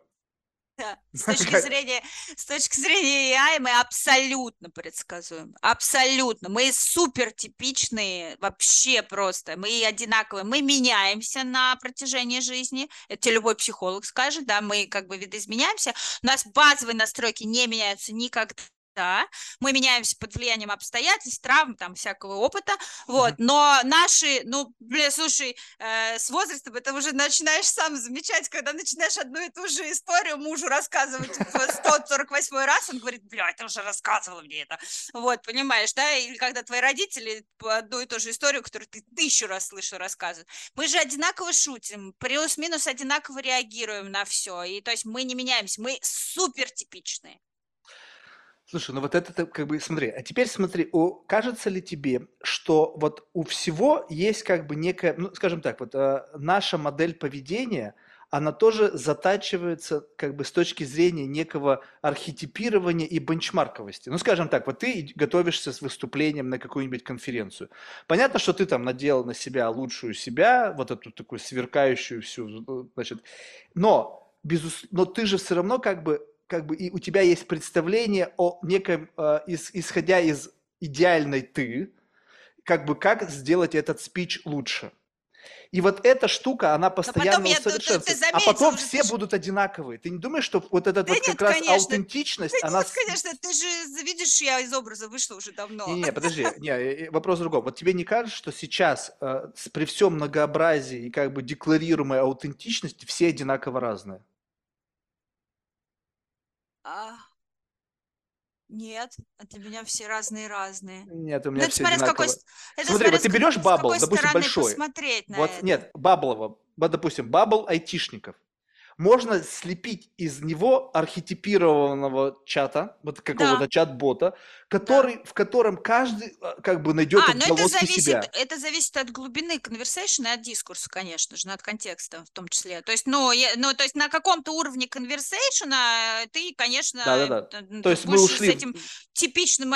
Да. С точки зрения, с точки зрения AI мы абсолютно предсказуем, абсолютно. Мы супер типичные, вообще просто. Мы одинаковые, мы меняемся на протяжении жизни. Это тебе любой психолог скажет, да, мы как бы видоизменяемся. У нас базовые настройки не меняются никогда да, мы меняемся под влиянием обстоятельств, травм, там, всякого опыта, вот, но наши, ну, блин, слушай, э, с возрастом это уже начинаешь сам замечать, когда начинаешь одну и ту же историю мужу рассказывать в 148 раз, он говорит, бля, ты уже рассказывала мне это, вот, понимаешь, да, или когда твои родители одну и ту же историю, которую ты тысячу раз слышал, рассказывают, мы же одинаково шутим, плюс-минус одинаково реагируем на все, и то есть мы не меняемся, мы супер типичные. Слушай, ну вот это как бы, смотри, а теперь смотри, о, кажется ли тебе, что вот у всего есть как бы некая, ну, скажем так, вот э, наша модель поведения, она тоже затачивается как бы с точки зрения некого архетипирования и бенчмарковости. Ну, скажем так, вот ты готовишься с выступлением на какую-нибудь конференцию. Понятно, что ты там надел на себя лучшую себя, вот эту такую сверкающую всю, значит, но, безус... но ты же все равно как бы как бы и у тебя есть представление о неком, э, из, исходя из идеальной ты, как бы как сделать этот спич лучше. И вот эта штука, она постоянно я, усовершенствуется. Ты, ты а потом все ты будут одинаковые. Ты не думаешь, что вот этот да вот нет, как раз конечно. аутентичность, да она... Нет, конечно, ты же видишь, я из образа вышла уже давно. Не-не, подожди, не, вопрос в другом. Вот тебе не кажется, что сейчас э, при всем многообразии и как бы декларируемой аутентичности все одинаково разные? А... Нет, для меня все разные-разные. Нет, у меня ну, все это одинаково. С какой, это Смотри, вот ты берешь bubble, допустим, большой. вот это. нет, bubble, вот, допустим, bubble айтишников. Можно слепить из него архетипированного чата, вот какого-то Да, чат-бота, да. который, в котором каждый а, как бы найдет А, ну это зависит, себя. это зависит от глубины conversation и от дискурса, конечно же, ну, от контекста в том числе. То есть, ну, я- ну, то есть на каком-то уровне conversation ты, конечно, Да-да-да. м, То т- есть мы с ушли в... этим типичным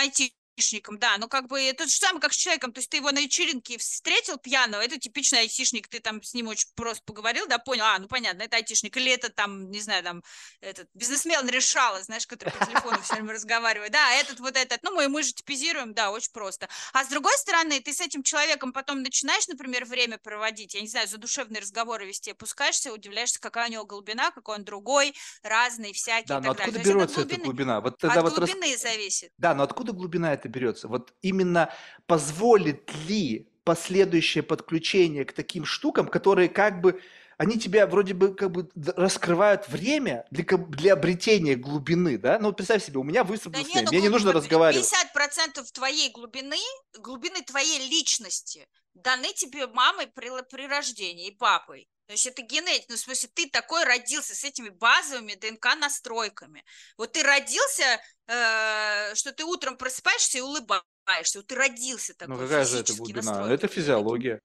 айтишником, да, ну как бы это же самое, как с человеком, то есть ты его на вечеринке встретил пьяного, это типичный айтишник, ты там с ним очень просто поговорил, да, понял, а, ну понятно, это айтишник, или это там, не знаю, там, этот бизнесмен решала, знаешь, который по телефону все время разговаривает, да, этот вот этот, ну мы, мы же типизируем, да, очень просто. А с другой стороны, ты с этим человеком потом начинаешь, например, время проводить, я не знаю, задушевные разговоры вести, опускаешься, удивляешься, какая у него глубина, какой он другой, разный, всякий Да, и но так далее. откуда берется эта глубины, глубина? Вот тогда от вот рас... глубины зависит. Да, но откуда глубина это берется? Вот именно позволит ли последующее подключение к таким штукам, которые как бы, они тебя вроде бы как бы раскрывают время для, для обретения глубины, да? Ну, представь себе, у меня Да высадилось не, время, ну мне не нужно разговаривать. 50% твоей глубины, глубины твоей личности даны тебе мамой при, при рождении и папой. То есть это генетика, ну, в смысле, ты такой родился с этими базовыми ДНК-настройками. Вот ты родился, э, что ты утром просыпаешься и улыбаешься. Вот ты родился Ну, такой, какая же это глубина? Это физиология.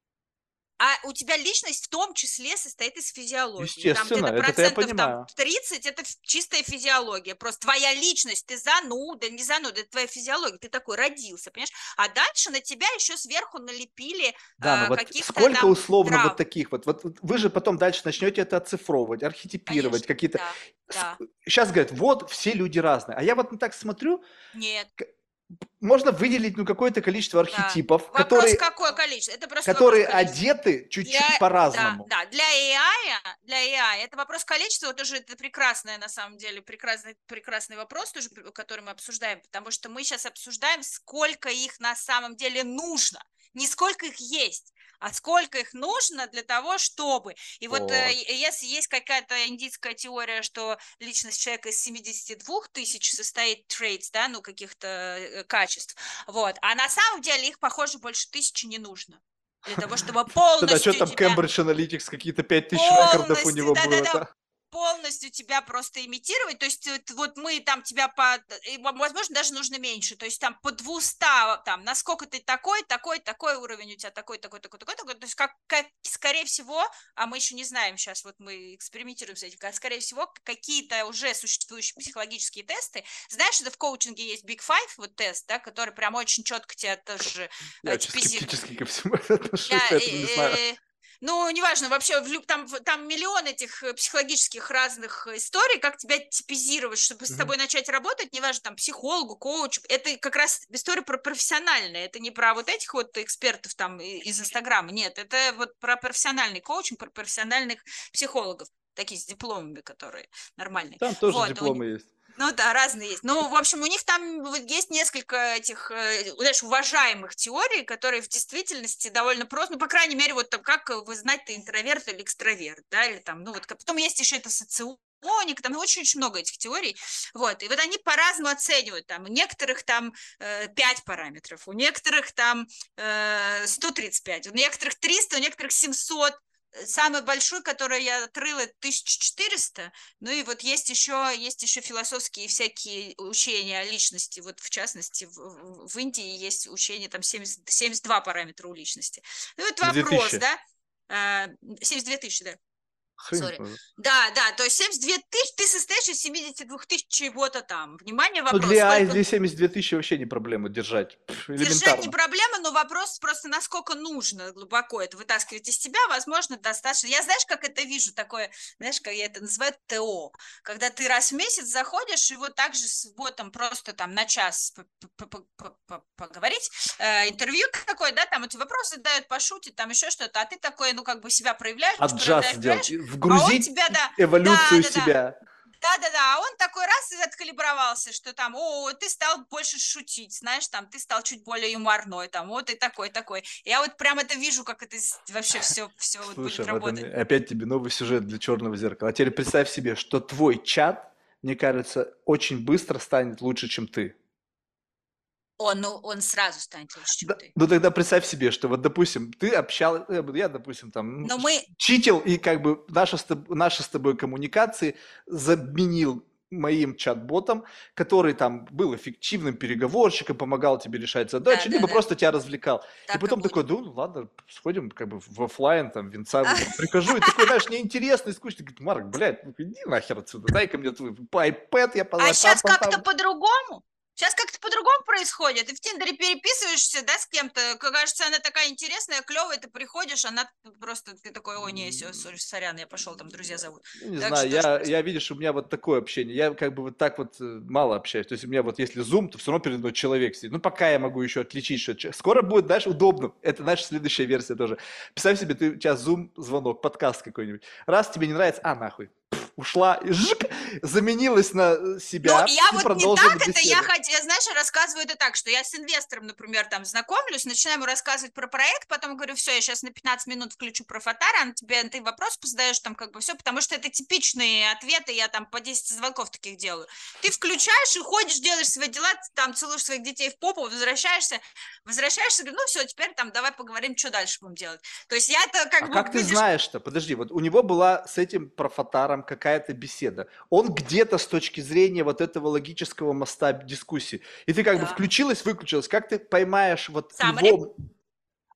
А у тебя личность в том числе состоит из физиологии. Там Естественно, где-то это я процентов там понимаю. 30 это чистая физиология. Просто твоя личность, ты зануда, не зануда, это твоя физиология. Ты такой родился, понимаешь? А дальше на тебя еще сверху налепили Да, но а, вот каких-то сколько там условно вот трав. таких вот, вот вот вы же потом дальше начнете это оцифровывать, архетипировать, какие-то... да, да. Сейчас говорят, вот все люди разные. А я вот так смотрю, Нет, можно выделить ну какое-то количество да. архетипов, Вопрос, которые, какое количество? Это просто которые вопрос одеты чуть-чуть Для, да, по-разному. да, для AI, для AI это вопрос количества, тоже это прекрасная, на самом деле, прекрасный, прекрасный вопрос, тоже, который мы обсуждаем, потому что мы сейчас обсуждаем, сколько их на самом деле нужно, не сколько их есть, а сколько их нужно для того, чтобы. И вот э, Вот. если есть какая-то индийская теория, что личность человека из 72 тысяч состоит traits, да, ну, каких-то э, качеств, вот, а на самом деле их, похоже, больше тысячи не нужно для того, чтобы что полностью там тебя Cambridge Analytics, какие-то 5000 рекордов у него было, да? Полностью тебя просто имитировать, то есть вот, вот мы там тебя по, возможно, даже нужно меньше, то есть там по 200, там, насколько ты такой, такой, такой уровень у тебя, такой, такой, такой, такой, такой, то есть как, как скорее всего, а мы еще не знаем сейчас, вот мы экспериментируем с этим, как, скорее всего, какие-то уже существующие психологические тесты, знаешь, это в коучинге есть Big Five, вот тест, да, который прям очень четко тебя тоже Я э, очень типизирует. скептически ко всему отношусь, Я, не знаю. Э, ну, неважно, вообще, там, там миллион этих э, психологических разных историй, как тебя типизировать, чтобы с Мгм. тобой начать работать, неважно, там, психологу, коучу, это как раз история про профессиональное, это не про вот этих вот экспертов там из Инстаграма, нет, это вот про профессиональный коучинг, про профессиональных психологов, такие с дипломами, которые нормальные. Там тоже Вот, у дипломы есть. Ну да, разные есть. Ну, в общем, у них там есть несколько этих, э, знаешь, уважаемых теорий, которые в действительности довольно просто, ну, по крайней мере, вот там, как вы знаете, ты интроверт или экстраверт, да, или там, ну, вот, потом есть еще это соционик, там очень-очень много этих теорий, вот, и вот они по-разному оценивают, там, у некоторых там э, 5 параметров, у некоторых там э, 135, у некоторых 300, у некоторых 700, Самый большой, который я открыла, 1400, ну и вот есть еще, есть еще философские всякие учения о личности. Вот в частности, в, в- Индии есть учение, там 70, 72 параметра у личности. Ну вот 72 вопрос, тысячи. да? А, 72 тысячи, да. Sorry. Да, да, то есть 72 тысячи, ты состоишь из 72 тысяч чего-то там. Внимание, Ну, вопрос. для сколько- ASD 72 тысячи вообще не проблема держать. Пф, Держать не проблема, но вопрос просто, насколько нужно глубоко это вытаскивать из тебя, возможно, достаточно. Я знаешь, как это вижу, такое, знаешь, как я это называю, ТО, когда ты раз в месяц заходишь и вот так же с ботом просто там на час поговорить, э, интервью какое, да, там эти вопросы задают, пошутить, там еще что-то, а ты такой, ну, как бы себя проявляешь, Adjust проявляешь, и а вгрузить тебя, да, эволюцию да, да, себя. да-да-да, а он такой раз и откалибровался, что там, о, ты стал больше шутить, знаешь, там, ты стал чуть более юморной, там, вот и такой, такой. Я вот прям это вижу, как это вообще все, все вот Слушай, будет в этом работать. опять тебе новый сюжет для черного зеркала. А теперь представь себе, что твой чат, мне кажется, очень быстро станет лучше, чем ты. Он, ну, он сразу станет лучше, чем Да, ты. ну тогда представь себе, что вот, допустим, ты общал, э, я, допустим, там Но мы, читил, и как бы наши наши с тобой коммуникации заменил моим чат-ботом, который там был эффективным переговорщиком, помогал тебе решать задачи, да, да, либо да, просто тебя развлекал. И так и потом такой, будет. ну ладно, сходим как бы в оффлайн, там, винца выпьем». прихожу, и такой, знаешь, неинтересно и скучно. Говорит, Марк, блядь, ну иди нахер отсюда, дай-ка мне твой iPad, я А сейчас как-то там». по-другому. Сейчас как-то по-другому происходит. Ты в Тиндере переписываешься, да, с кем-то. Кажется, она такая интересная, клевая, ты приходишь, она просто, ты такой, ой, не, все, сорян, я пошел, там друзья зовут. Ну, не Так знаю, что я, происходит. я, видишь, у меня вот такое общение. Я как бы вот так вот э, мало общаюсь. То есть у меня вот если Zoom, то все равно передо мной человек сидит. Ну, пока я могу еще отличить, что... Скоро будет, знаешь, удобно. Это наша следующая версия тоже. Представь себе, ты тебя Zoom, звонок, подкаст какой-нибудь. Раз тебе не нравится, а, нахуй. Ушла, и жик, заменилась на э, Ну, себя я и вот не так, это я беседу. хотела, знаешь, рассказываю это так, что я с инвестором, например, там знакомлюсь, начинаю ему рассказывать про проект, потом говорю, все, я сейчас на 15 минут включу про фотара, он тебе, ты вопрос задаешь, там как бы все, потому что это типичные ответы, я там по 10 звонков таких делаю. Ты включаешь и ходишь, делаешь свои дела, там целуешь своих детей в попу, возвращаешься, возвращаешься, говорю, ну все, теперь там давай поговорим, что дальше будем делать. То есть я это как А бы, как ты видишь, знаешь-то? Подожди, вот у него была с этим профотаром какая-то беседа. Он где-то с точки зрения вот этого логического моста дискуссии. И ты как бы Да. включилась, выключилась. Как ты поймаешь вот Summary. его...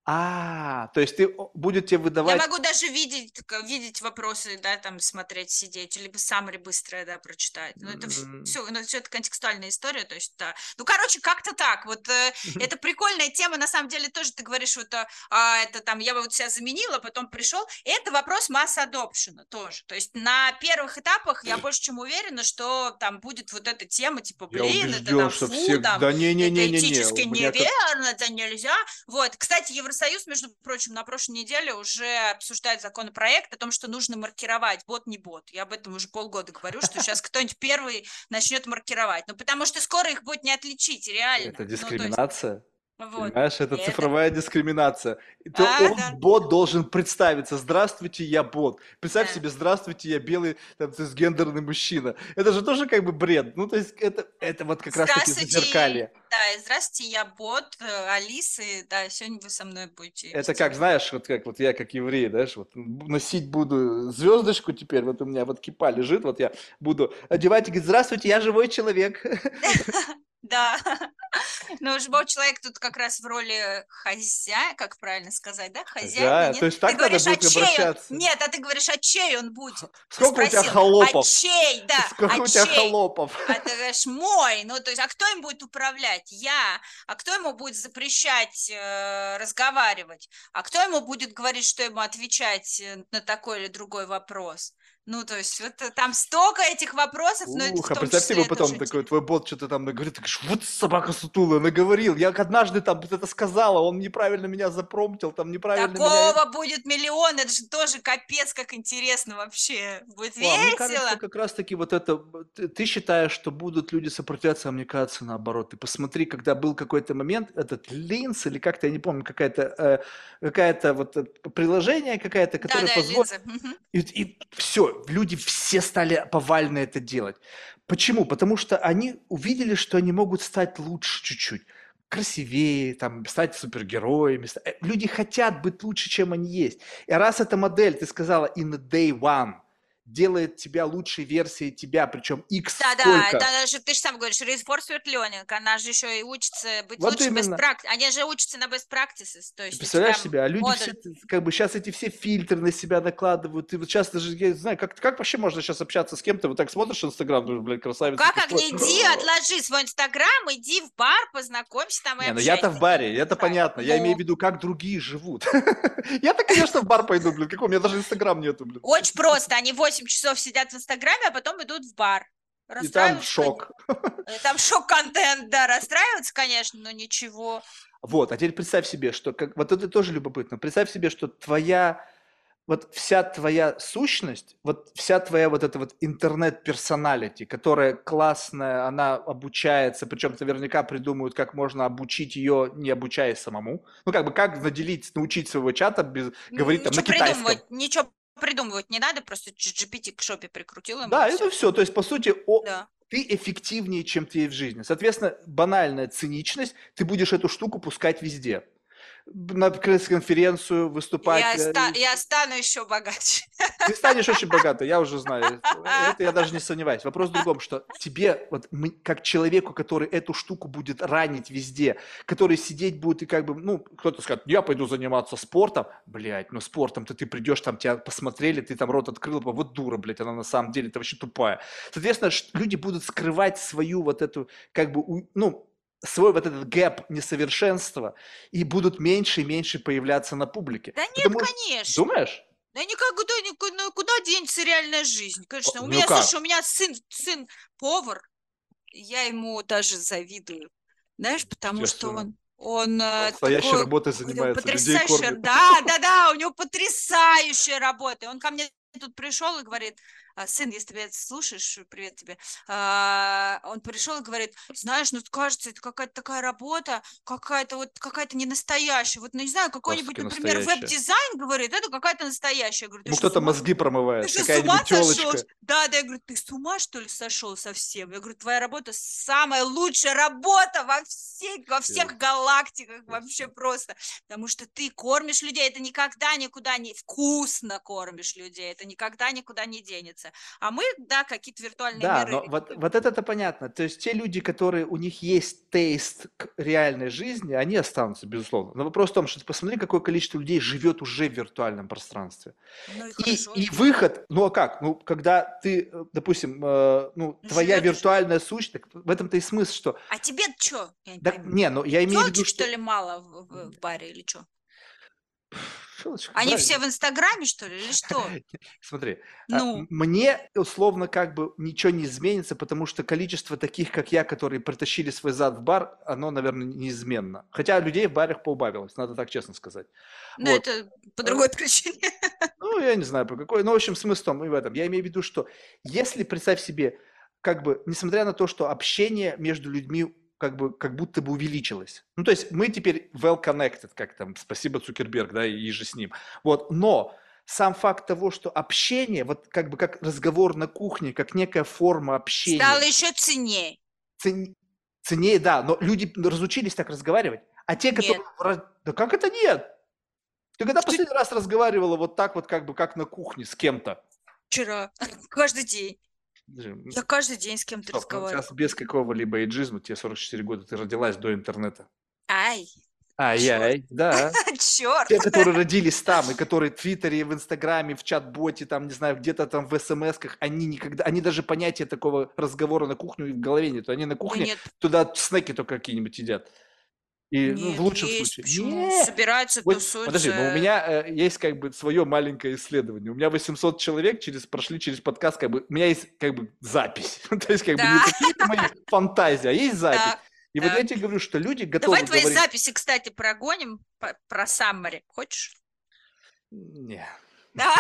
А, то есть ты будет тебе Я выдавать... могу даже видеть, видеть вопросы, да, там смотреть, сидеть, либо саммари быстрое, да, прочитать. Ну, это М. все, ну, все это контекстуальная история, то есть, да. Ну, короче, как-то так. Вот э, это прикольная тема, на самом деле, тоже ты говоришь, вот, а, это там, я вот себя заменила, потом пришел. Это вопрос масс adoption тоже. То есть на первых этапах я больше чем уверена, что там будет вот эта тема, типа, Я блин, это убежден, там что фу, все... там, Да это не-не-не-не-не. этически у меня как- неверно, это нельзя. Вот, кстати, Евросоюз, между прочим, на прошлой неделе уже обсуждает законопроект о том, что нужно маркировать бот не бот. Я об этом уже полгода говорю, что сейчас кто-нибудь первый начнет маркировать. Ну, потому что скоро их будет не отличить, реально. Это Ну, дискриминация. Вот. Понимаешь, это Это- цифровая дискриминация. И То А, он, да. бот, должен представиться. Здравствуйте, я бот. Представь Да. себе, здравствуйте, я белый, там, гендерный мужчина. Это же тоже как бы бред. Ну, то есть это, это вот как раз таки Здравствуйте, зазеркалье. Да, и здравствуйте, я бот э, Алисы. Да, сегодня вы со мной будете. Это как, знаешь, вот как вот я как еврей, знаешь, вот носить буду звездочку теперь, вот у меня вот кипа лежит, вот я буду одевать и говорить, здравствуйте, я живой человек. Да. Но живой человек тут как раз в роли хозяина, как правильно сказать, да? Хозяина, Хозяин. нет? То есть Ты так надо говоришь, а будет чей он? обращаться. Нет, а ты говоришь, а чей он будет? Сколько у тебя спросил, холопов? А чей, да, Сколько а у тебя чей? холопов? А ты говоришь, мой, ну то есть, а кто им будет управлять? Я. А кто ему будет запрещать э, разговаривать? А кто ему будет говорить, что ему отвечать э, на такой или другой вопрос? Ну, то есть, вот э, там столько этих вопросов, но это Ух, а том представь себе это потом очень такой, твой бот что-то там наговорит, ты говоришь, вот собака сутулая, наговорил, я однажды там это сказала, он неправильно меня запромптил, там неправильно меня... Такого будет миллион, это же тоже капец, как интересно вообще. Будет О, а мне весело. кажется, как раз-таки вот это, ты, ты считаешь, что будут люди сопротивляться, а мне кажется, наоборот. Ты посмотри, когда был какой-то момент, этот Линс или как-то, я не помню, какая-то, э, какая-то вот э, приложение какая-то, Да, которое да, позволит... линза. Мгм. И, все, люди все стали повально это делать. Почему? Потому что они увидели, что они могут стать лучше чуть-чуть, красивее, там, стать супергероями. э, Люди хотят быть лучше, чем они есть. И раз эта модель, ты сказала, in the day one, делает тебя лучшей версией тебя, причем x Да, да, сколько. это даже ты же сам говоришь, reinforcement learning, она же еще и учится быть Вот лучше именно. best practice. Они же учатся на best practices, то есть Ты представляешь тебя себя, а люди модуль. все, как бы сейчас эти все фильтры на себя накладывают. И вот сейчас даже, я не знаю, как, как вообще можно сейчас общаться с кем-то, вот так смотришь Инстаграм, думаешь, блядь, красавица. Как, как не иди, отложи свой инстаграм, иди в бар, познакомься там и Не, ну я-то в баре, это Да. понятно. Я имею в Ну. виду, как другие живут. Я-то, конечно, в бар пойду, блин. Какой? У меня даже Инстаграм нету, блин. Очень просто, они 8 часов сидят в инстаграме, а потом идут в бар. И там шок. Э, Там шок-контент, да, расстраиваться, конечно, но ничего. Вот, а теперь представь себе, что как, вот это тоже любопытно. Представь себе, что твоя, вот вся твоя сущность, вот вся твоя вот эта вот интернет-персоналити, которая классная, она обучается, причем наверняка придумают, как можно обучить ее, не обучаясь самому. Ну, как бы, как наделить, научить своего чата без, говорить там на Ничего китайском. придумывать, ничего придумывать не надо, просто GPT к шопе прикрутил. Да, и это все. То есть, по сути, о- Да. ты эффективнее, чем ты в жизни. Соответственно, банальная циничность, ты будешь эту штуку пускать везде на пресс-конференцию выступать. Я, э, ста- я стану еще богаче. Ты станешь очень богатой, я уже знаю. Это я даже не сомневаюсь. Вопрос в другом, что тебе, вот мы, как человеку, который эту штуку будет ранить везде, который сидеть будет и как бы, ну, кто-то скажет, я пойду заниматься спортом. Блядь, ну спортом-то ты придешь, там тебя посмотрели, ты там рот открыл, вот дура, блядь, она на самом деле, это вообще тупая. Соответственно, люди будут скрывать свою вот эту, как бы, ну, свой вот этот гэп несовершенства и будут меньше и меньше появляться на публике. Да нет, Потому- конечно. Думаешь? Да никуда, никуда, ну, куда денется реальная жизнь? Конечно, О, у ну меня, как? слушай, у меня сын, сын повар, я ему даже завидую. Знаешь, потому что он, он э, Настоящей такой, работой занимается, людей потрясающая, кормит. да, да, да, у него потрясающая работа. Он ко мне тут пришел и говорит, «А, сын, если ты меня слушаешь, привет тебе. А, Он пришел и говорит, знаешь, ну кажется, это какая-то такая работа, какая-то вот какая-то не настоящая. Вот, ну не знаю, какой-нибудь, например, веб-дизайн, говорит, это какая-то настоящая. Я говорю, «Ты Ну, кто-то мозги промывает, ты что, с ума сошел? Да, да, я говорю, ты с ума, что ли, сошел совсем? Я говорю, твоя работа самая лучшая работа во, всей, во всех галактиках, вообще просто. Потому что ты кормишь людей, это никогда никуда не... Вкусно кормишь людей, это никогда никуда не денется. А мы, да, какие-то виртуальные Да, миры. но вот, вот это-то понятно. То есть те люди, которые у них есть тейст к реальной жизни, они останутся, безусловно. Но вопрос в том, что ты посмотри, какое количество людей живет уже в виртуальном пространстве. Ну и И, хорошо. и выход, ну а как? Ну, когда ты, э, допустим, э, ну, твоя Живёт уже. виртуальная сущность, так в этом-то и смысл, что... А тебе что? Да, не, ну я имею в виду, что... что ли, мало в, в- в баре или что? Щелочка, Они правильно. все в Инстаграме, что ли, или что? Смотри, а, Ну, мне условно как бы ничего не изменится, потому что количество таких, как я, которые притащили свой зад в бар, оно, наверное, неизменно. Хотя людей в барах поубавилось, надо так честно сказать. ну Вот. это по другой причине. Ну, я не знаю по какой, но, в общем, смысл в том и в этом. Я имею в виду, что если, представь себе, как бы, несмотря на то, что общение между людьми как бы, как будто бы увеличилось. Ну, то есть мы теперь well connected, как там, спасибо Цукерберг, да, и же с ним. Вот, но сам факт того, что общение, вот как бы как разговор на кухне, как некая форма общения, Стало еще ценнее. цен- ценнее, да, но люди разучились так разговаривать. А те, которые... в раз- Да как это нет? Ты когда последний раз разговаривала вот так вот, как бы, как на кухне с кем-то? Вчера. Каждый день. Я каждый день с кем-то стоп, ну, разговариваю. Сейчас без какого-либо эйджизма, тебе 44 года, ты родилась до интернета. Ай, Ай-яй, да. черт. Те, которые родились там, и которые в Твиттере, в Инстаграме, в чат-боте, там, не знаю, где-то там в СМСках, они никогда, они даже понятия такого разговора на кухню в голове нет. Они на кухне нет, туда снеки только какие-нибудь едят. И ну, нет, в лучшем есть. случае. Почему? Нет. Собираются, Вот, тусуются. подожди, но у меня э, есть как бы свое маленькое исследование. У меня 800 человек через, прошли через подкаст, как бы, у меня есть как бы запись. То есть как бы не какие-то мои фантазии, а есть запись. Так, И вот я тебе говорю, что люди готовы Давай твои говорить... записи, кстати, прогоним про Саммари. Хочешь? Не. Да,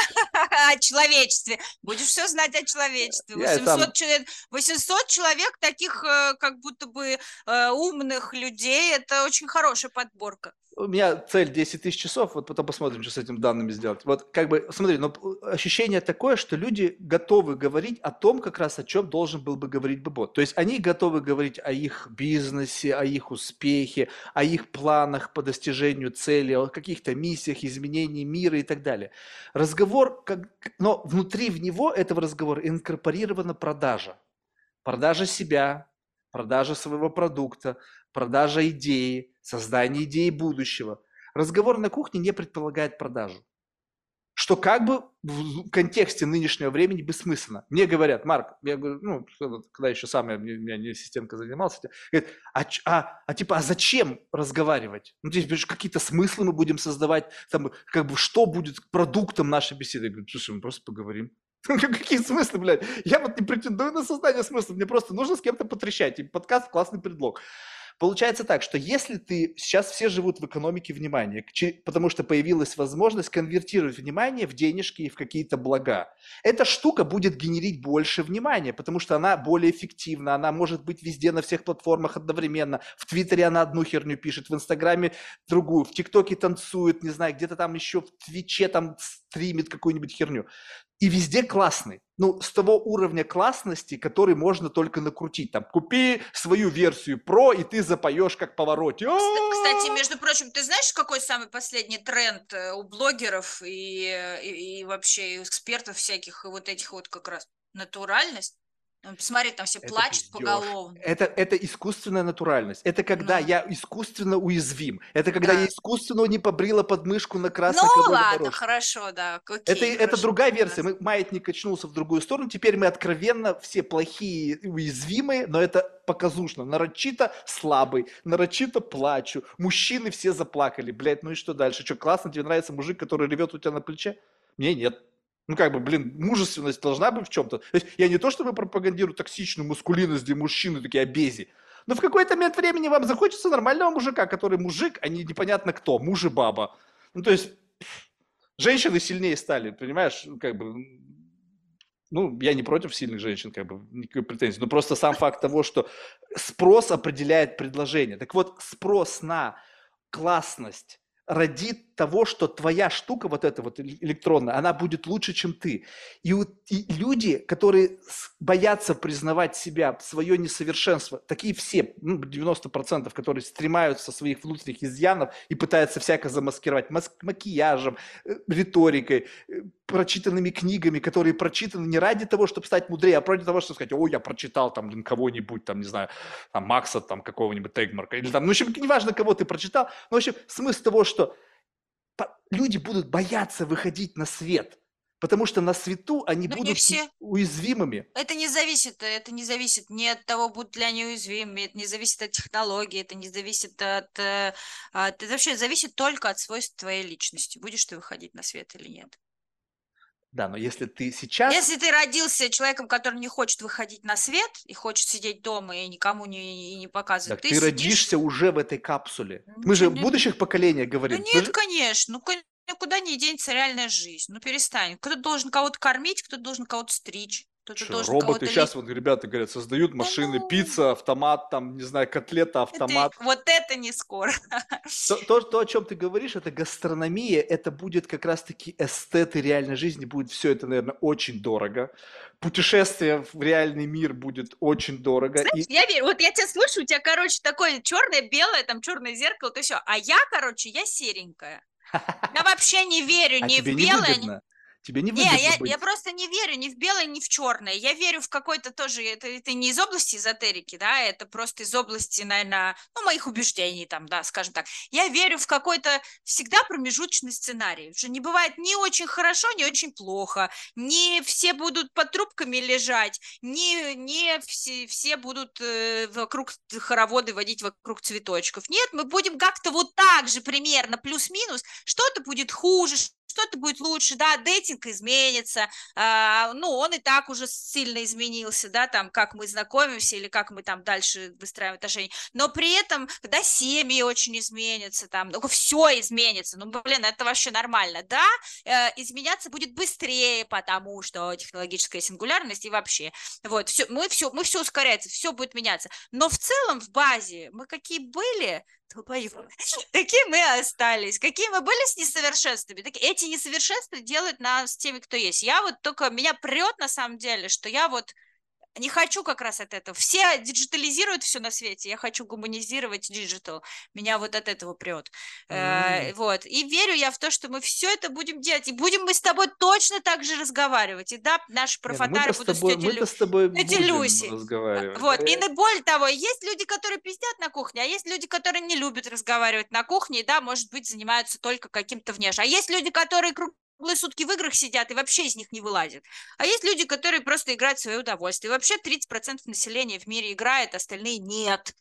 о человечестве. Будешь все знать о человечестве. Я и 800, сам- человек, 800 человек таких э, как будто бы э, умных людей. Это очень хорошая подборка. У меня цель 10 тысяч часов, вот потом посмотрим, что с этими данными сделать. Вот как бы, смотри, но ощущение такое, что люди готовы говорить о том, как раз о чем должен был бы говорить бы бот. То есть они готовы говорить о их бизнесе, о их успехе, о их планах по достижению цели, о каких-то миссиях, изменении мира и так далее. Разговор, как, но внутри в него этого разговора инкорпорирована продажа. Продажа себя, продажа своего продукта, продажа идеи, создание идеи будущего. Разговор на кухне не предполагает продажу. Что как бы в контексте нынешнего времени бессмысленно. Мне говорят, Марк, я говорю, ну, когда еще сам я, меня не ассистентка занимался, говорит, а, а, а типа, а зачем разговаривать? Ну, здесь какие-то смыслы мы будем создавать, там, как бы, что будет продуктом нашей беседы? Я говорю, слушай, мы просто поговорим. Какие смыслы, блядь? Я вот не претендую на создание смысла, мне просто нужно с кем-то потрещать. И подкаст классный предлог. Получается так, что если ты... Сейчас все живут в экономике внимания, потому что появилась возможность конвертировать внимание в денежки и в какие-то блага. Эта штука будет генерить больше внимания, потому что она более эффективна, она может быть везде на всех платформах одновременно. В Твиттере она одну херню пишет, в Инстаграме другую, в ТикТоке танцует, не знаю, где-то там еще в Твиче там стримит какую-нибудь херню. И везде классный. Ну, с того уровня классности, который можно только накрутить. Там, купи свою версию про, и ты запоешь как повороте. Кстати, между прочим, ты знаешь, какой самый последний тренд э, у блогеров и, и, и вообще экспертов всяких, и вот этих вот как раз натуральность? Посмотри, там все это плачут пиздёж. поголовно. Это, это искусственная натуральность. Это когда ну. я искусственно уязвим. Это когда да. я искусственно не побрила подмышку на красной Ну ладно, дорожке. хорошо, да. Окей, это, хорошо, это другая версия. Мы, маятник качнулся в другую сторону. Теперь мы откровенно все плохие, уязвимые, но это показушно. Нарочито слабый, нарочито плачу. Мужчины все заплакали. Блядь, ну и что дальше? Что, классно? Тебе нравится мужик, который ревет у тебя на плече? Мне нет. Ну, как бы, блин, мужественность должна быть в чем-то. То есть я не то, чтобы пропагандирую токсичную мускулинность, где мужчины такие обези. Но в какой-то момент времени вам захочется нормального мужика, который мужик, а не непонятно кто, муж и баба. Ну, то есть женщины сильнее стали, понимаешь, ну, как бы, ну, я не против сильных женщин, как бы, никакой претензии, но просто сам факт того, что спрос определяет предложение. Так вот, спрос на классность, родит того, что твоя штука вот эта вот электронная, она будет лучше, чем ты. И, и люди, которые боятся признавать себя, свое несовершенство, такие все, ну, 90%, которые стремаются своих внутренних изъянов и пытаются всяко замаскировать макияжем, э, риторикой, э, прочитанными книгами, которые прочитаны не ради того, чтобы стать мудрее, а ради того, чтобы сказать, о, я прочитал там блин, кого-нибудь, там, не знаю, там, Макса, там, какого-нибудь Тегмарка, или там, ну, в общем, неважно, кого ты прочитал, но, в общем, смысл того, что люди будут бояться выходить на свет, потому что на свету они Но будут все. уязвимыми. Это не зависит, это не зависит ни от того, будут ли они уязвимы, это не зависит от технологии, это не зависит от, э, от... Это вообще зависит только от свойств твоей личности, будешь ты выходить на свет или нет. Да, но если ты сейчас... Если ты родился человеком, который не хочет выходить на свет и хочет сидеть дома и никому не, не показывать, так ты, ты сидишь... родишься уже в этой капсуле. Ну, Мы же не... будущих поколениях говорим. Ну нет, же... конечно. Ну, никуда не денется реальная жизнь. Ну перестань. Кто-то должен кого-то кормить, кто-то должен кого-то стричь. Что, роботы сейчас, вот ребята говорят, создают машины, ну, пицца, автомат, там, не знаю, котлета, автомат. Это, вот это не скоро. То, то, то, о чем ты говоришь, это гастрономия, это будет как раз-таки эстеты реальной жизни, будет все это, наверное, очень дорого. Путешествие в реальный мир будет очень дорого. Знаешь, и... я верю, вот я тебя слушаю, у тебя, короче, такое черное, белое, там черное зеркало, то все, а я, короче, я серенькая. Я вообще не верю а ни в белое, ни... Тебе не выгодно Не, я, быть. я просто не верю ни в белое, ни в черное. Я верю в какой-то тоже, это, это не из области эзотерики, да, это просто из области, наверное, ну, моих убеждений там, да, скажем так. Я верю в какой-то всегда промежуточный сценарий. Что не бывает ни очень хорошо, ни очень плохо. Не все будут под трубками лежать, не, не все, все будут э, вокруг хороводы водить вокруг цветочков. Нет, мы будем как-то вот так же примерно, плюс-минус. Что-то будет хуже, что-то будет лучше, да, дейтинг изменится, а, ну, он и так уже сильно изменился, да, там, как мы знакомимся или как мы там дальше выстраиваем отношения, но при этом, да, семьи очень изменятся, там, ну, все изменится, ну, блин, это вообще нормально, да, э, изменяться будет быстрее, потому что технологическая сингулярность и вообще, вот, все, мы все, мы все ускоряется, все будет меняться, но в целом в базе мы какие были, долбоёбы. Такие мы остались. Какие мы были с несовершенствами. Так, эти несовершенства делают нас теми, кто есть. Я вот только, меня прет на самом деле, что я вот не хочу как раз от этого. Все диджитализируют все на свете, я хочу гуманизировать digital. Меня вот от этого прет. Mm-hmm. Э, вот. И верю я в то, что мы все это будем делать. И будем мы с тобой точно так же разговаривать. И да, наши ну профатары будут тобой, с тетей, с тобой тетей Люси. Разговаривать. Вот. И более того, есть люди, которые пиздят на кухне, а есть люди, которые не любят разговаривать на кухне, и да, может быть, занимаются только каким-то внешним. А есть люди, которые круглые сутки в играх сидят и вообще из них не вылазят. А есть люди, которые просто играют в свое удовольствие. Вообще 30% населения в мире играет, остальные нет.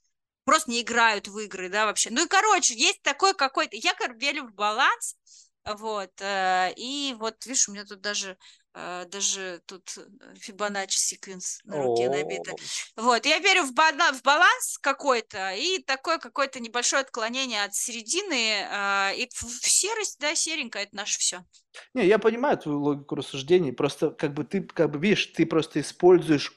Просто не играют в игры, да, вообще. Ну и, короче, есть такой какой-то... Я, верю в баланс, вот, э, и вот, видишь, у меня тут даже даже тут Фибоначчи секвенс на руке набито. Вот, я верю в, в баланс какой-то и такое какое-то небольшое отклонение от середины, а, и в серость, да, серенькая, это наше все. Не, я понимаю твою логику рассуждений, просто как бы ты, как бы видишь, ты просто используешь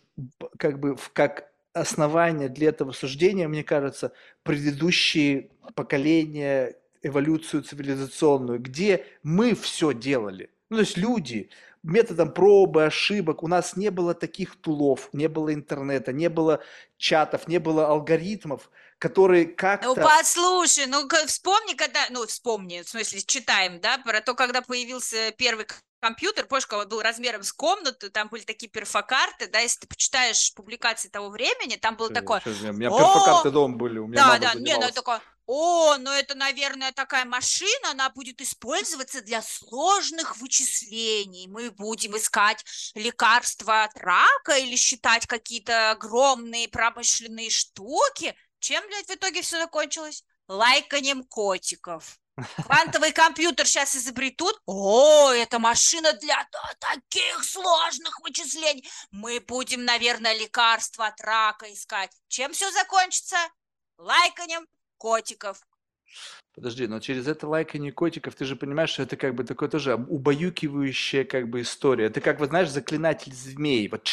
как бы как основание для этого суждения, мне кажется, предыдущие поколения, эволюцию цивилизационную, где мы все делали. Ну, то есть люди методом пробы, ошибок, у нас не было таких тулов, не было интернета, не было чатов, не было алгоритмов, которые Ну, как-то... послушай, ну, вспомни, когда, ну, вспомни, в смысле, читаем, да, про то, когда появился первый компьютер, помнишь, когда он был размером с комнату, там были такие перфокарты, да, если ты почитаешь публикации того времени, там было такое, Чё- чё- у меня «О, перфокарты дома были, у меня да, мама да, не, ну такое, о, ну это, наверное, такая машина, она будет использоваться для сложных вычислений. Мы будем искать лекарства от рака или считать какие-то огромные промышленные штуки. Чем, блядь, в итоге все закончилось? Лайканием котиков. Квантовый компьютер сейчас изобретут. О, это машина для та- таких сложных вычислений. Мы будем, наверное, лекарства от рака искать. Чем все закончится? Лайканием котиков. Подожди, но через это лайканье котиков, ты же понимаешь, что это как бы такое тоже убаюкивающая как бы история. Ты как вот знаешь, заклинатель змей. Вот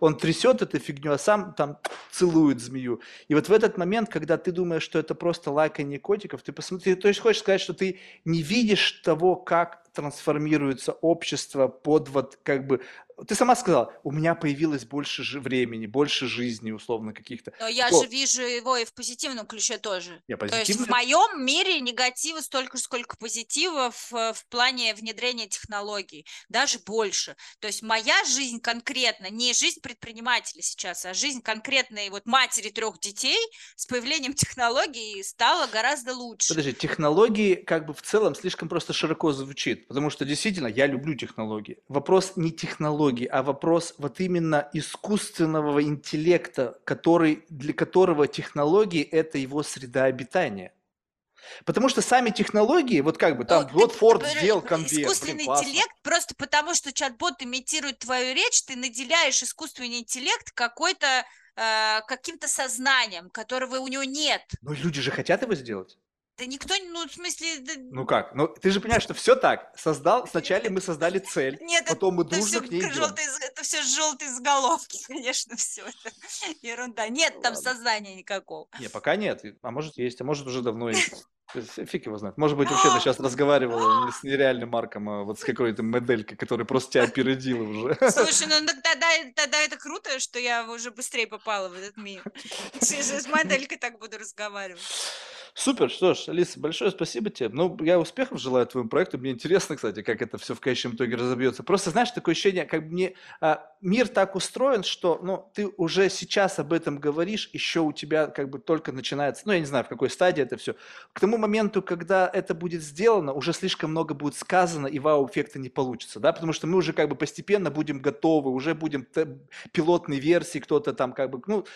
он трясет эту фигню, а сам там целует змею. И вот в этот момент, когда ты думаешь, что это просто лайканье котиков, ты посмотри, то есть хочешь сказать, что ты не видишь того, как трансформируется общество под вот как бы... Ты сама сказала, у меня появилось больше времени, больше жизни, условно, каких-то. Но я Кто? же вижу его и в позитивном ключе тоже. Я То есть в моем мире негатива столько, же, сколько позитива в, плане внедрения технологий, даже больше. То есть моя жизнь конкретно, не жизнь предпринимателя сейчас, а жизнь конкретной вот матери трех детей с появлением технологий стала гораздо лучше. Подожди, технологии как бы в целом слишком просто широко звучит, потому что действительно я люблю технологии. Вопрос не технологий, а вопрос вот именно искусственного интеллекта, который, для которого технологии – это его среда обитания. Потому что сами технологии, вот как бы там, Ну, вот Ford например, сделал конвейер, блин, Искусственный классно. интеллект, просто потому что чат-бот имитирует твою речь, ты наделяешь искусственный интеллект какой-то э, каким-то сознанием, которого у него нет. Но люди же хотят его сделать. Да никто, ну, в смысле, да- Ну как? Ну ты же понимаешь, что все так. Создал, сначала мы создали цель, нет, потом мы это дружно все к ней идем. это все желтые заголовки, конечно, все это ерунда. Нет там Ладно. сознания никакого. Не, пока нет. А может есть, а может уже давно есть. Фиг его знает. Может быть, вообще ты сейчас разговаривала с нереальным Марком, а вот с какой-то моделькой, которая просто тебя опередила уже. Слушай, ну так тогда, тогда это круто, что я уже быстрее попала в этот мир. С моделькой так буду разговаривать. Супер, что ж, Алиса, большое спасибо тебе. Ну, я успехов желаю твоему проекту. Мне интересно, кстати, как это все в конечном итоге разобьется. Просто, знаешь, такое ощущение, как бы мне а, мир так устроен, что, ну, ты уже сейчас об этом говоришь, еще у тебя как бы только начинается, ну, я не знаю, в какой стадии это все. К тому моменту, когда это будет сделано, уже слишком много будет сказано, и вау-эффекта не получится, да, потому что мы уже как бы постепенно будем готовы, уже будем пилотные версии, кто-то там как бы, ну,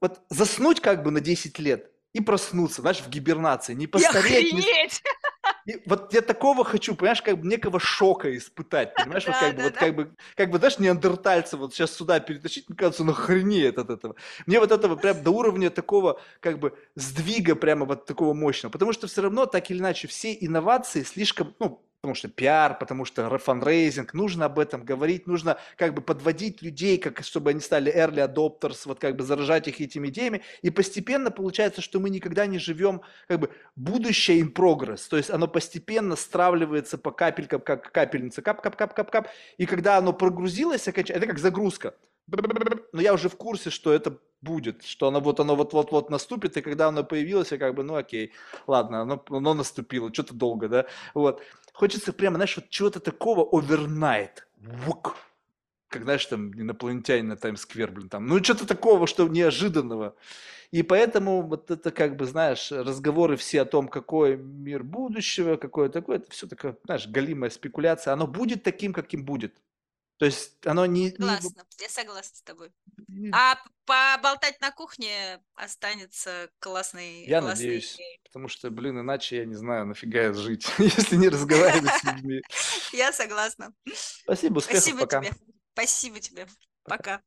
вот заснуть как бы на 10 лет и проснуться, знаешь, в гибернации, не И постареть, не охренеть! и вот я такого хочу, понимаешь, как бы некого шока испытать, понимаешь, вот как бы, вот как бы, как бы, знаешь, неандертальца вот сейчас сюда перетащить, мне кажется, он охренеет от этого. Мне вот этого прям до уровня такого, как бы, сдвига прямо вот такого мощного, потому что все равно, так или иначе, все инновации слишком, ну, потому что пиар, потому что fundraising, нужно об этом говорить, нужно как бы подводить людей, как, чтобы они стали early adopters, вот как бы заражать их этими идеями, и постепенно получается, что мы никогда не живем, как бы, будущее in progress, то есть оно постепенно стравливается по капелькам, как капельница, кап-кап-кап-кап-кап, и когда оно прогрузилось это как загрузка, но я уже в курсе, что это будет, что оно вот оно вот-вот-вот наступит, и когда оно появилось, я как бы, ну окей, ладно, оно, оно наступило, что-то долго, да, вот. Хочется прямо, знаешь, вот чего-то такого overnight, вук, как, знаешь, там, инопланетянин на Таймс-сквер, блин, там, ну, что-то такого, что неожиданного. И поэтому вот это, как бы, знаешь, разговоры все о том, какой мир будущего, какое такое, это все такое, знаешь, галимая спекуляция, оно будет таким, каким будет. То есть оно не... не- Согласна, я согласна с тобой. не- А поболтать на кухне останется классной Я классной надеюсь. идеей. Потому что, блин, иначе я не знаю, нафига жить, если не разговаривать с людьми. Я согласна. Спасибо, успехов, Спасибо пока. тебе. Спасибо тебе. Пока.